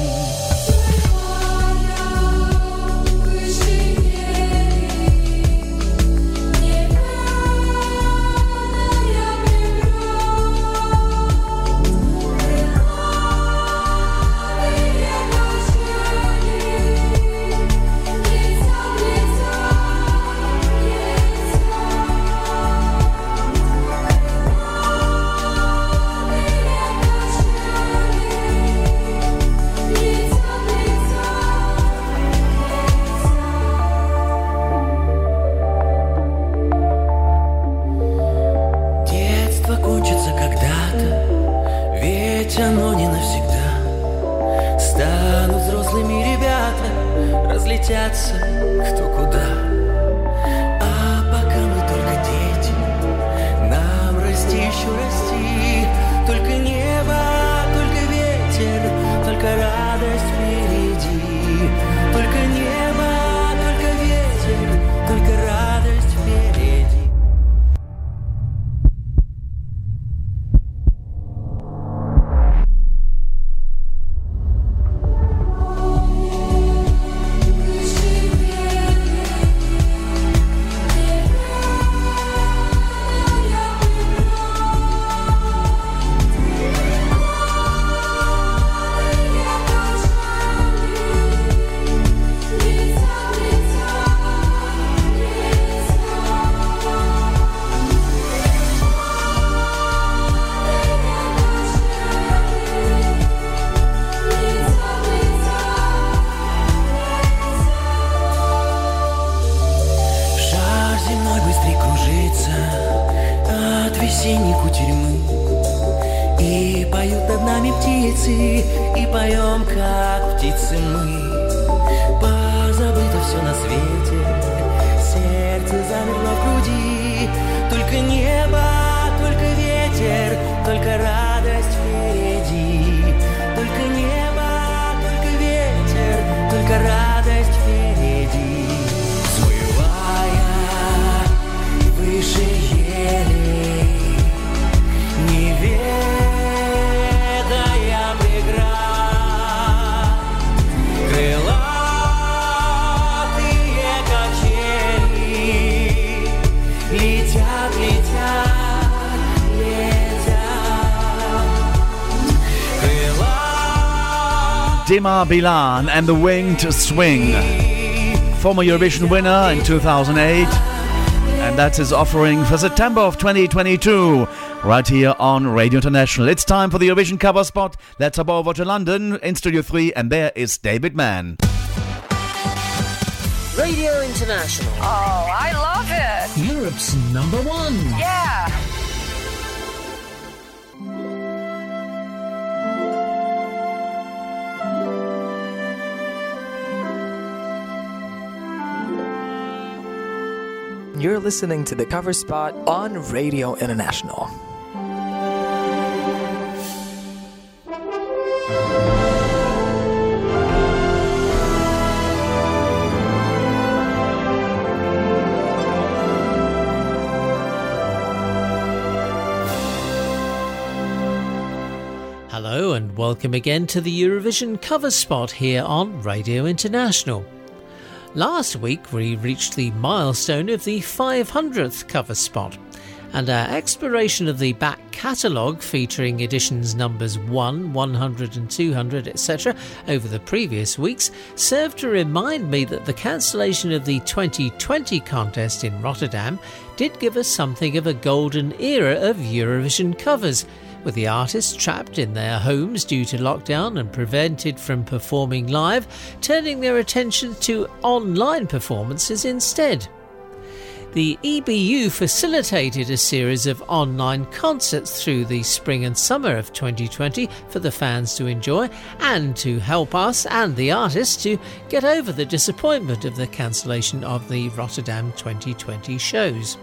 shots Bilan and the Winged Swing. Former Eurovision winner in 2008. And that's his offering for September of 2022, right here on Radio International. It's time for the Eurovision cover spot. Let's hop over to London in Studio 3, and there is David Mann. Radio International. Oh, I love it. Europe's number one. Yeah. You're listening to the cover spot on Radio International. Hello, and welcome again to the Eurovision cover spot here on Radio International. Last week we reached the milestone of the 500th cover spot, and our exploration of the back catalogue featuring editions numbers 1, 100, and 200, etc., over the previous weeks served to remind me that the cancellation of the 2020 contest in Rotterdam did give us something of a golden era of Eurovision covers with the artists trapped in their homes due to lockdown and prevented from performing live, turning their attention to online performances instead. The EBU facilitated a series of online concerts through the spring and summer of 2020 for the fans to enjoy and to help us and the artists to get over the disappointment of the cancellation of the Rotterdam 2020 shows.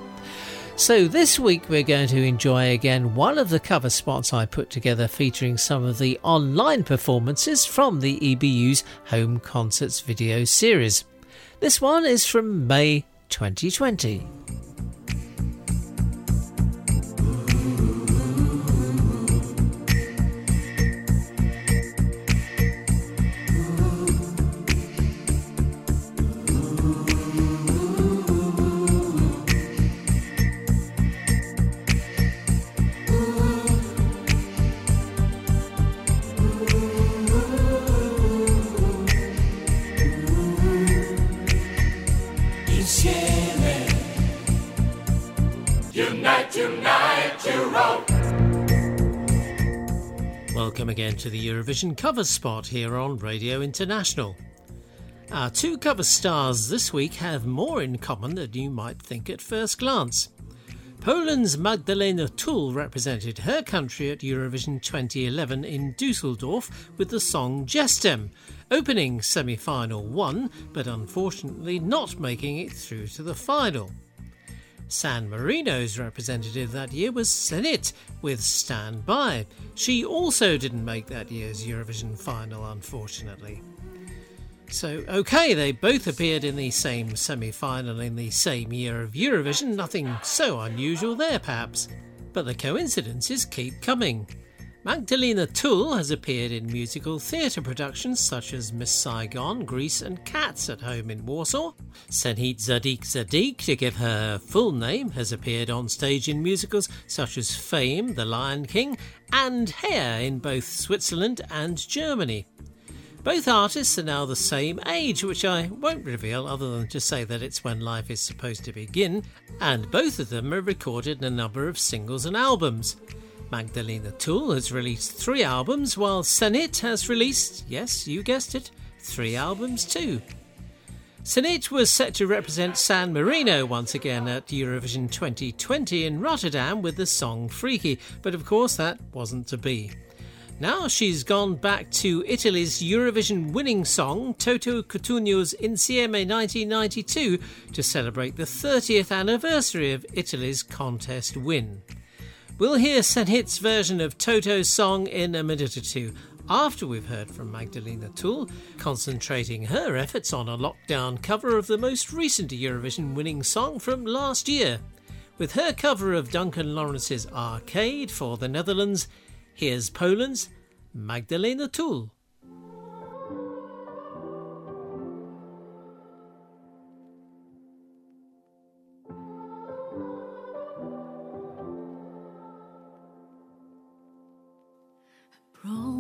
So, this week we're going to enjoy again one of the cover spots I put together featuring some of the online performances from the EBU's Home Concerts video series. This one is from May 2020. To the Eurovision cover spot here on Radio International. Our two cover stars this week have more in common than you might think at first glance. Poland's Magdalena Tull represented her country at Eurovision 2011 in Dusseldorf with the song Jestem, opening semi final one, but unfortunately not making it through to the final. San Marino's representative that year was Senhit with Stand By. She also didn't make that year's Eurovision final, unfortunately. So, okay, they both appeared in the same semi final in the same year of Eurovision, nothing so unusual there perhaps. But the coincidences keep coming. Magdalena Tull has appeared in musical theatre productions such as Miss Saigon, Grease, and Cats at home in Warsaw. Senhit Zadik Zadik, to give her full name, has appeared on stage in musicals such as Fame, The Lion King, and Hair in both Switzerland and Germany. Both artists are now the same age, which I won't reveal other than to say that it's when life is supposed to begin, and both of them have recorded a number of singles and albums. Magdalena Tull has released three albums, while Senhit has released, yes, you guessed it, three albums too. Senhit was set to represent San Marino once again at Eurovision 2020 in Rotterdam with the song Freaky, but of course that wasn't to be. Now she's gone back to Italy's Eurovision winning song Toto Cutugno's Insieme 1992 to celebrate the 30th anniversary of Italy's contest win. We'll hear Senhit's version of Toto's song in a minute or two, after we've heard from Magdalena Tull, concentrating her efforts on a lockdown cover of the most recent Eurovision winning song from last year. With her cover of Duncan Lawrence's Arcade for the Netherlands, here's Poland's Magdalena Tull.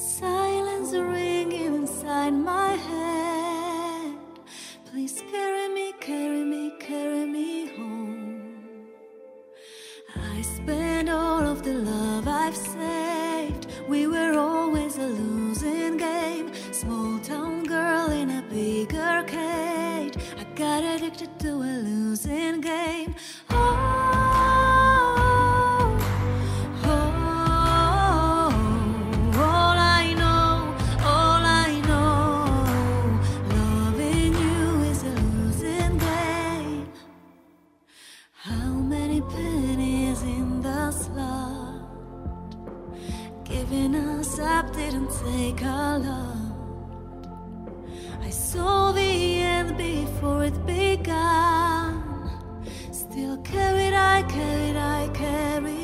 Silence ringing inside my head. Please carry me, carry me, carry me home. I spent all of the love I've saved. We were always a losing game. Small town girl in a big arcade. I got addicted to a losing game. Oh, stop, didn't take a lot. I saw the end before it began. Still carried, I carried, I carried.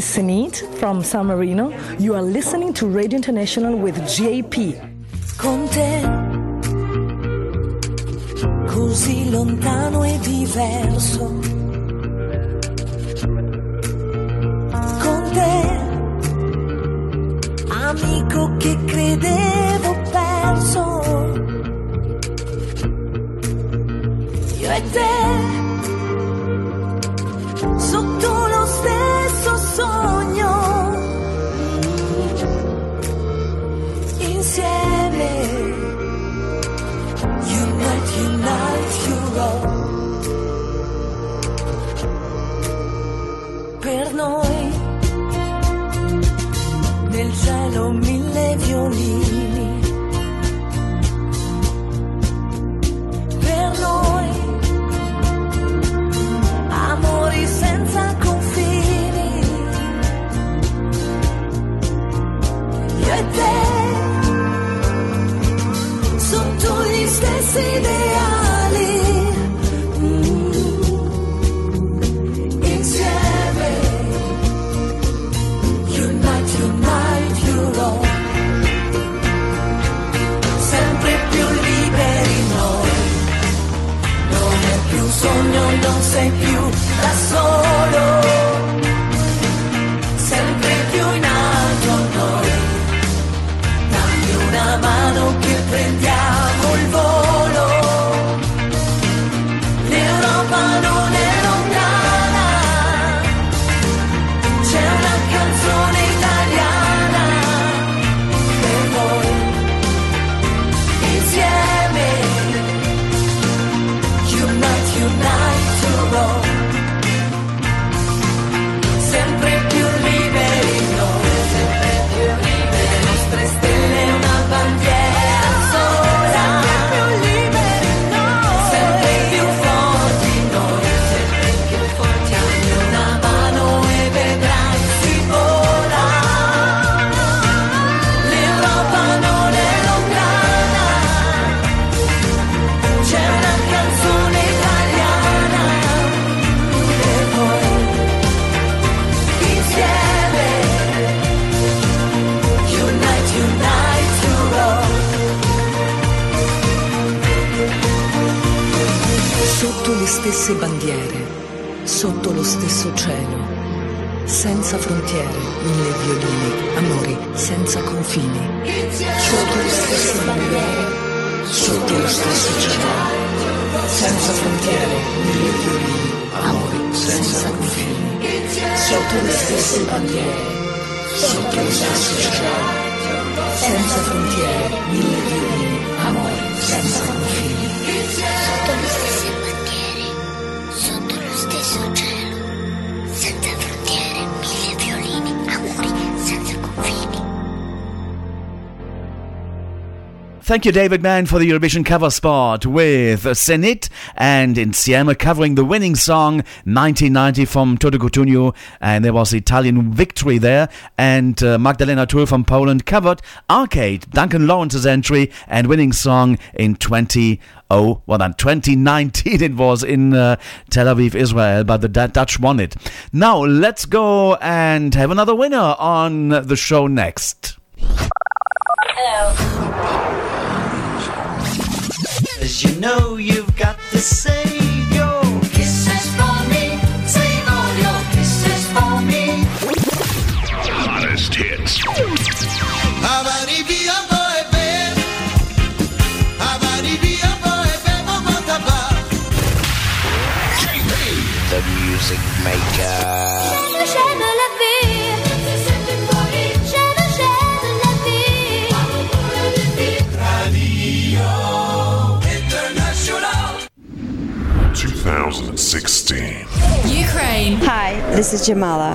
is Senit from San Marino. You are listening to Radio International with JP. Così lontano e diverso. Con te, amico che credevo. stesse bandiere, sotto lo stesso cielo, senza frontiere, mille violini, amori senza confini, sotto le stesse bandiere, sotto lo stesso cielo, senza frontiere, mille violini, amori senza confini, sotto le stesse bandiere, sotto lo stesso cielo senza frontiere, mille violini, amore senza confini. Sotto le stesse 小镇。Thank you, David Mann, for the Eurovision cover spot with Senit and Insieme covering the winning song 1990 from Toto Cutugno. And there was Italian victory there. And uh, Magdalena Tul from Poland covered Arcade, Duncan Lawrence's entry and winning song in 20. Oh, well, then 2019 it was in uh, Tel Aviv, Israel, but the D- Dutch won it. Now, let's go and have another winner on the show next. As you know, you've got to save your kisses for me. Save all your kisses for me. Hottest hits. The music maker. 2016. Ukraine. Hi, this is Jamala.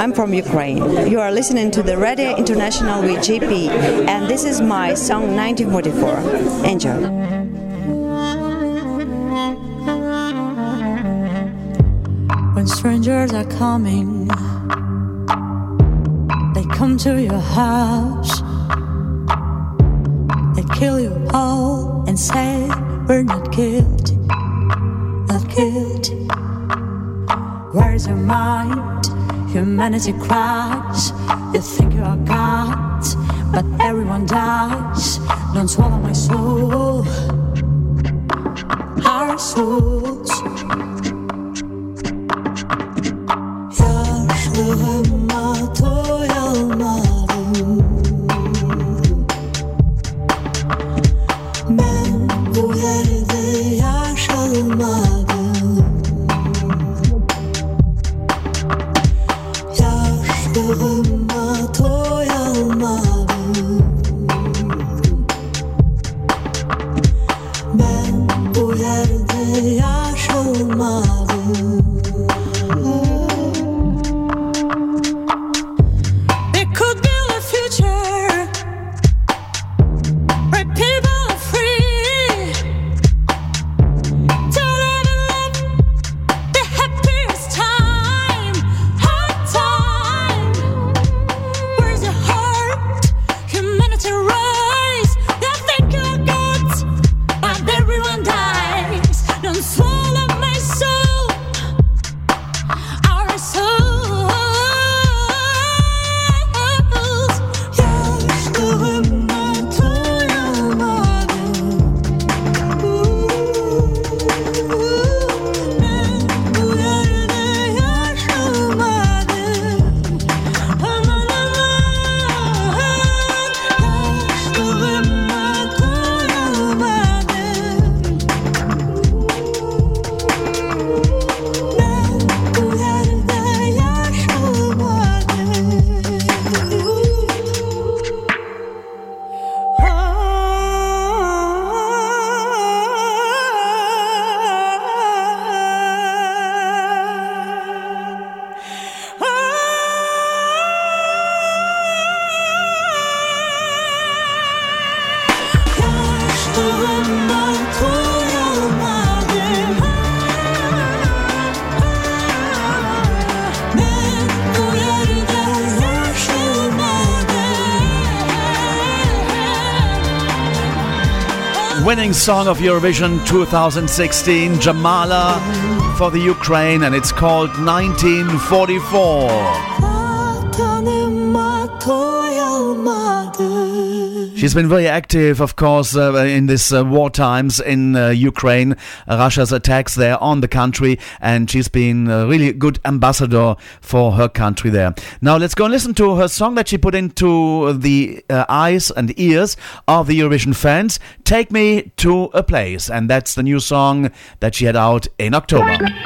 I'm from Ukraine. You are listening to the Radio International with JP, and this is my song 1944. Enjoy. When strangers are coming, they come to your house. They kill you all and say, We're not guilty, guilty. Where's your mind? Humanity cries. You think you are God, but everyone dies. Don't swallow my soul, our souls. Song of Eurovision 2016, Jamala for the Ukraine, and it's called 1944. She's been very active, of course, uh, in this uh, war times in uh, Ukraine, Russia's attacks there on the country, and she's been a really good ambassador for her country there. Now let's go and listen to her song that she put into the uh, eyes and ears of the Eurovision fans. Take me to a place, and that's the new song that she had out in October. Take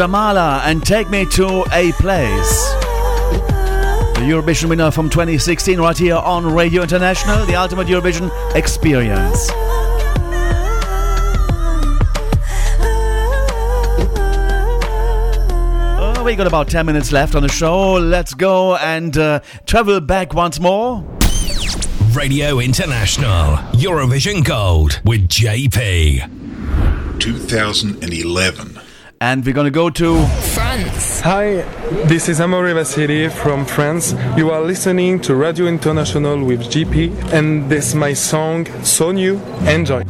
Jamala and Take Me to a Place. The Eurovision winner from 2016, right here on Radio International, the ultimate Eurovision experience. Oh, we got about 10 minutes left on the show. Let's go and uh, travel back once more. Radio International, Eurovision Gold with JP. 2011. And we're gonna go to France. Hi, this is Amaury Vassili from France. You are listening to Radio International with JP, and this is my song, Sognu. Enjoy.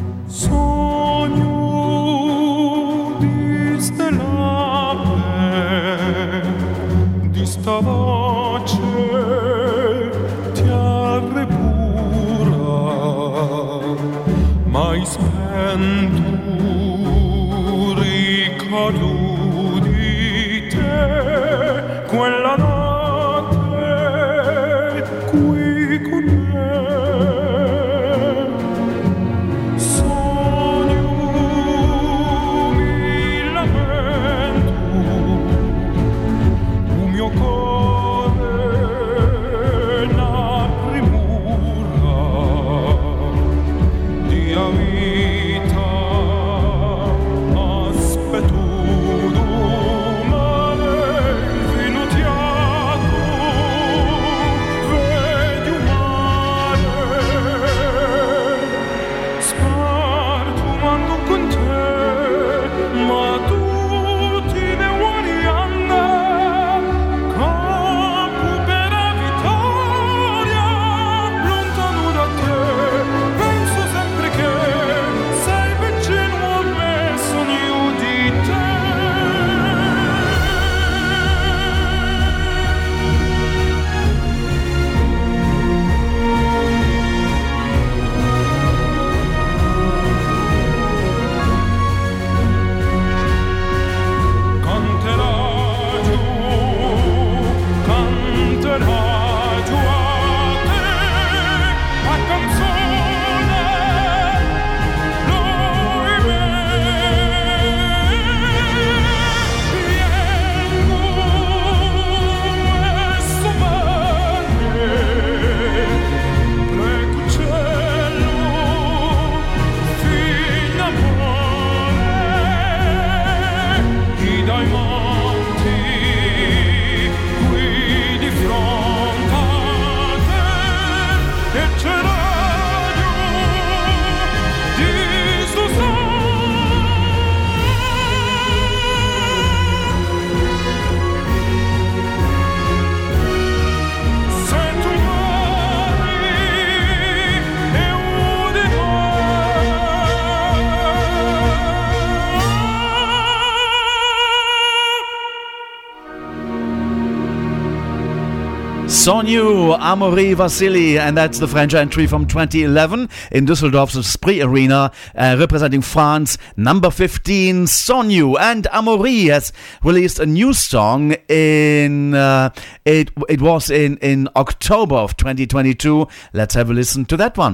Sognu Amaury Vassili, and that's the French entry from 2011 in Düsseldorf's Esprit Arena, uh, representing France. Number 15, Sognu. And Amaury has released a new song in, uh, it, it was in, in October of 2022. Let's have a listen to that one.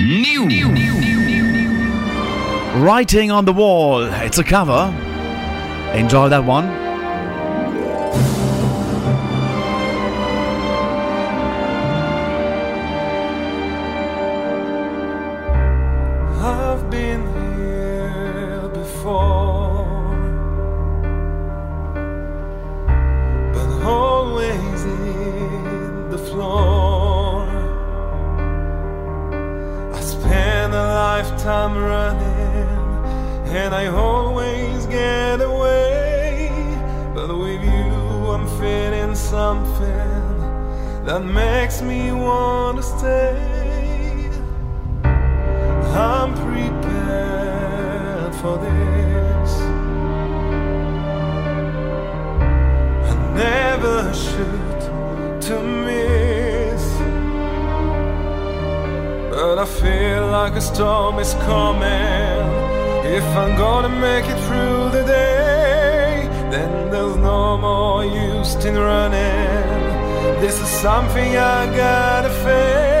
New. Writing on the Wall. It's a cover. Enjoy that one. Lifetime running, and I always get away. But with you, I'm feeling something that makes me want to stay. I'm prepared for this. I never shoot to miss. But I feel like a storm is coming. If I'm gonna make it through the day, then there's no more use in running. This is something I gotta face.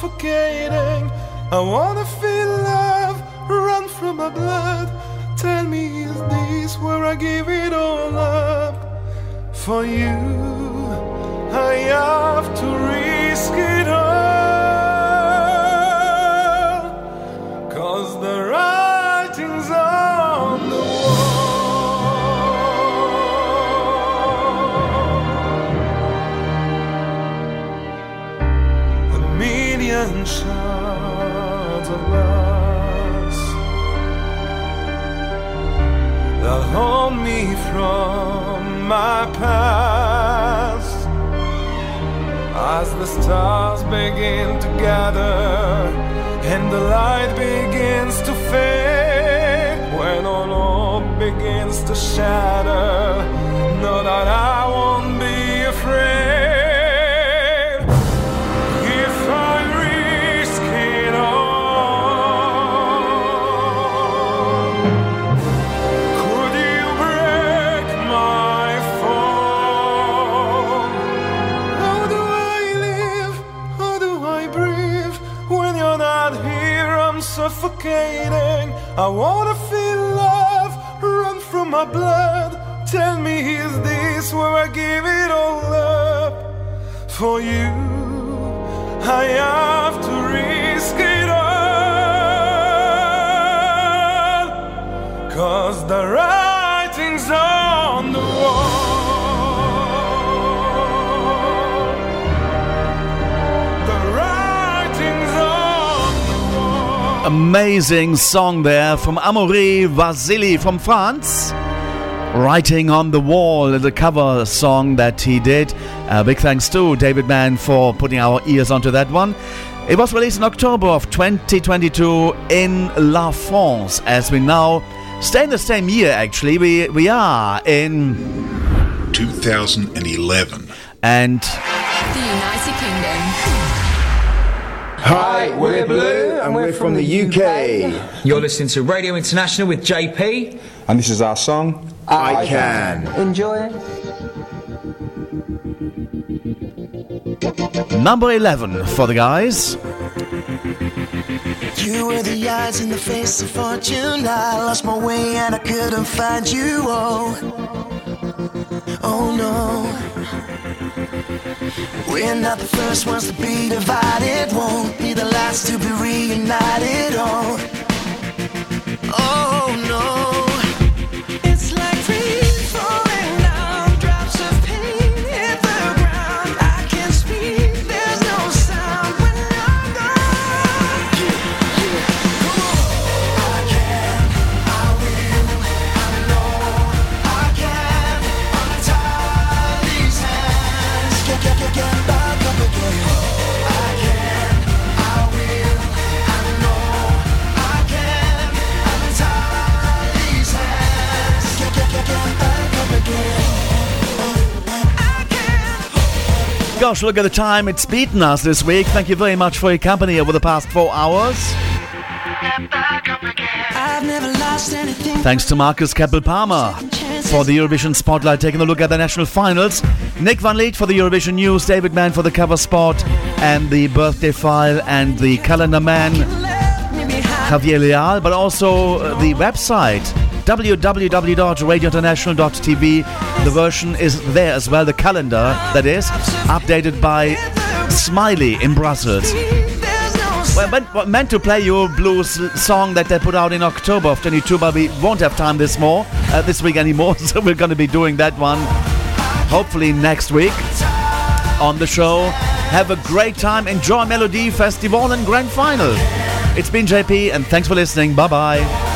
Suffocating. I wanna feel love run from my blood. Tell me, is this where I give it all up for you? I have to risk it all. Hold me from my past. As the stars begin to gather and the light begins to fade, when all hope begins to shatter, know that I won't be afraid. I wanna feel love run from my blood. Tell me, is this where I give it all up for you? I have to risk it all. Cause the writing's Amazing song there from Amaury Vassili from France. Writing on the Wall, the cover song that he did. Uh, big thanks to David Mann for putting our ears onto that one. It was released in October of 2022 in La France. As we now stay in the same year, actually, we, we are in 2011. And The United Kingdom. Hi, we're Blue and we're from the UK. You're listening to Radio International with JP. And this is our song, I Can. Enjoy it. number 11 for the guys. You were the eyes in the face of fortune. I lost my way and I couldn't find you. Oh, oh no. We're not the first ones to be divided. Won't be the last to be reunited. Oh, oh no. Gosh, look at the time. It's beaten us this week. Thank you very much for your company over the past four hours. Thanks to Marcus Keppel Palmer for the Eurovision Spotlight, taking a look at the national finals. Nick Van Lith for the Eurovision News, David Mann for the cover spot and the birthday file, and the calendar man, Javier Leal, but also uh, the website www.radiointernational.tv. The version is there as well, the calendar, that is, updated by Smiley in Brussels. Well, meant, to play your blues song that they put out in October of 22, but we won't have time this more uh, this week anymore, <laughs> so we're going to be doing that one hopefully next week on the show. Have a great time. Enjoy Melody Festival and Grand Final. It's been JP, and thanks for listening. Bye bye.